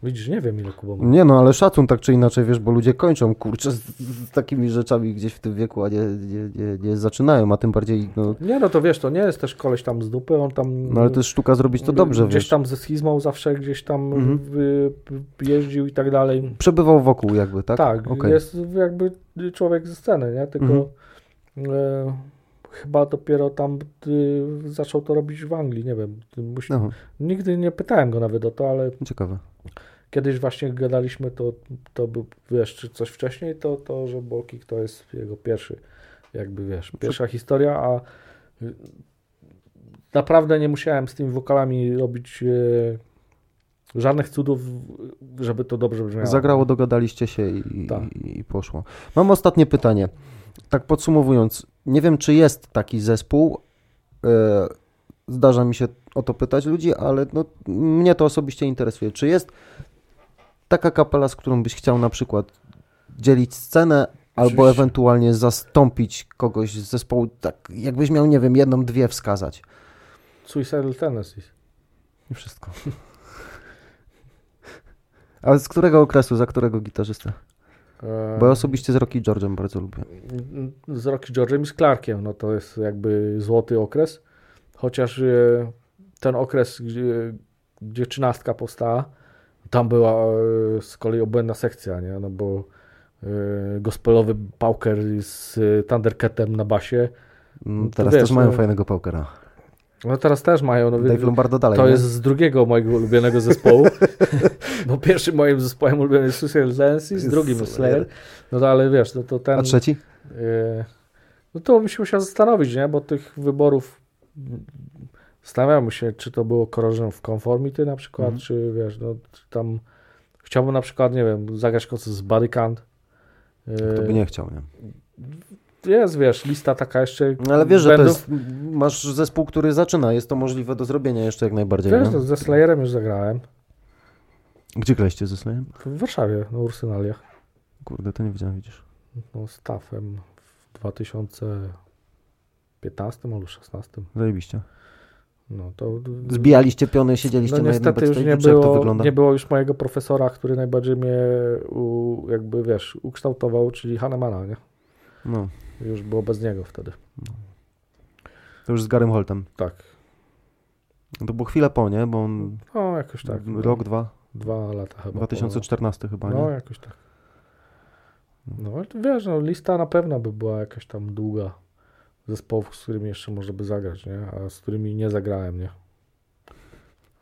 Widzisz, nie wiem ile Kuba ma. Nie no, ale szacun tak czy inaczej, wiesz, bo ludzie kończą, kurczę, z, z takimi rzeczami gdzieś w tym wieku, a nie, nie, nie, nie zaczynają, a tym bardziej, no, Nie, no to wiesz, to nie jest też koleś tam z dupy, on tam... no ale to jest sztuka zrobić to dobrze, Gdzieś wiesz. tam ze schizmą zawsze gdzieś tam Mhm. jeździł i tak dalej. Przebywał wokół jakby, tak? Tak, Okej. jest jakby człowiek ze sceny, nie? Tylko Mhm. e, chyba dopiero tam y, zaczął to robić w Anglii, nie wiem. Musi, Aha, Nigdy nie pytałem go nawet o to, ale ciekawe. kiedyś właśnie gadaliśmy, to, to był, wiesz, czy coś wcześniej, to, to że Bolkik to jest jego pierwszy, jakby wiesz, pierwsza historia, a y, naprawdę nie musiałem z tymi wokalami robić e, żadnych cudów, żeby to dobrze brzmiało. Zagrało, dogadaliście się i, Tak. i, i poszło. Mam ostatnie pytanie. Tak podsumowując, nie wiem, czy jest taki zespół. E, zdarza mi się o to pytać ludzi, ale no, mnie to osobiście interesuje. Czy jest taka kapela, z którą byś chciał na przykład dzielić scenę, albo Oczywiście. ewentualnie zastąpić kogoś z zespołu, tak jakbyś miał, nie wiem, jedną, dwie wskazać. Suicidal Tendencies. I wszystko. Ale z którego okresu, za którego gitarzystę? E, Bo ja osobiście z Rocky George'em bardzo lubię. z Rocky George'em i z Clarkiem, no to jest jakby złoty okres, chociaż e, ten okres, gdzie, gdzie trzynastka powstała, tam była e, z kolei obłędna sekcja, nie, no bo e, gospelowy pauker z e, Thundercatem na basie, Mm, No Teraz wiesz, też mają no- fajnego pokera. No teraz też mają, no, Dave Lombardo dalej, to nie? jest z drugiego mojego ulubionego zespołu, bo pierwszym moim zespołem ulubionym jest Suicide z drugim jest Slayer, no ale wiesz, no to ten... A trzeci? E, No to bym się musiał zastanowić, nie? Bo tych wyborów mm, zastanawiamy się, czy to było Corrosion of Conformity na przykład, Mhm. czy wiesz, no tam chciałbym na przykład, nie wiem, zagrać koncert z Bodycount. E, To by nie chciał, nie? Jest, wiesz, lista taka jeszcze No, ale wiesz, że to bandów. jest, masz zespół, który zaczyna, jest to możliwe do zrobienia jeszcze jak najbardziej, Wiesz, no, ze Slayerem już zagrałem. Gdzie graliście ze Slayem? W Warszawie, na Ursynaliach. Kurde, to nie widziałem, widzisz. No, z TAF-em w 2015 albo 2016. Zajebiście. No to Zbijaliście piony, siedzieliście No na jednym już nie było, nie było już mojego profesora, który najbardziej mnie u, jakby wiesz, ukształtował, czyli Hahnemana, nie? No, Już było bez niego wtedy. to już z Garym Holtem. Tak. To było chwilę po, nie? Bo on No jakoś tak. rok, dwa, Dwa lata chyba. 2014 chyba, po- nie? No jakoś tak. No wiesz, no lista na pewno by była jakaś tam długa zespołów, z którymi jeszcze może by zagrać, nie? A z którymi nie zagrałem, nie?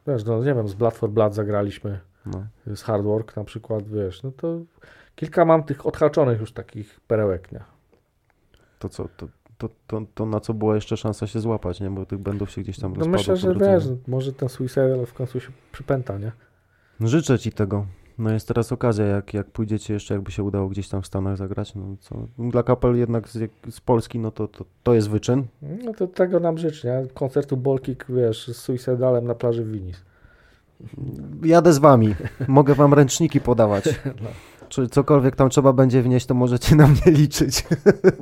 Wiesz, no nie wiem, z Blood for Blood zagraliśmy. No. z Hard Work na przykład, wiesz, no to kilka mam tych odhaczonych już takich perełek, nie? To co, to, to, to, to na co była jeszcze szansa się złapać, nie? Bo tych będów się gdzieś tam No myślę, że wiesz, może ten Suicide w końcu się przypęta, nie? Życzę ci tego. No jest teraz okazja, jak, jak pójdziecie jeszcze, jakby się udało gdzieś tam w Stanach zagrać, no co, dla kapel jednak z, z Polski, no to, to, to jest wyczyn. No to tego nam życzę, nie? Koncertu Bolkik, wiesz, z Suicidalem na plaży w Winis. Jadę z wami, mogę wam ręczniki podawać. No. Czy cokolwiek tam trzeba będzie wnieść, to możecie na mnie liczyć.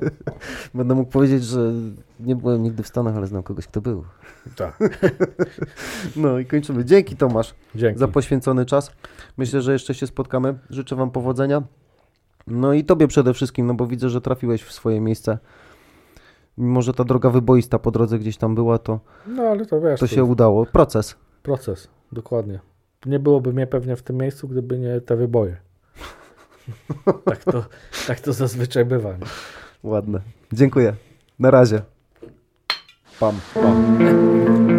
Będę mógł powiedzieć, że nie byłem nigdy w Stanach, ale znam kogoś, kto był. Tak. No i kończymy. Dzięki Tomasz Dzięki. za poświęcony czas. Myślę, że jeszcze się spotkamy. Życzę wam powodzenia. No i tobie przede wszystkim, no bo widzę, że trafiłeś w swoje miejsce. Mimo, że ta droga wyboista po drodze gdzieś tam była, to, No ale to wiesz, to to się udało. Proces. proces, dokładnie. Nie byłoby mnie pewnie w tym miejscu, gdyby nie te wyboje. tak, to, tak to zazwyczaj bywa. Nie? Ładne. Dziękuję. Na razie. Pam. Pa.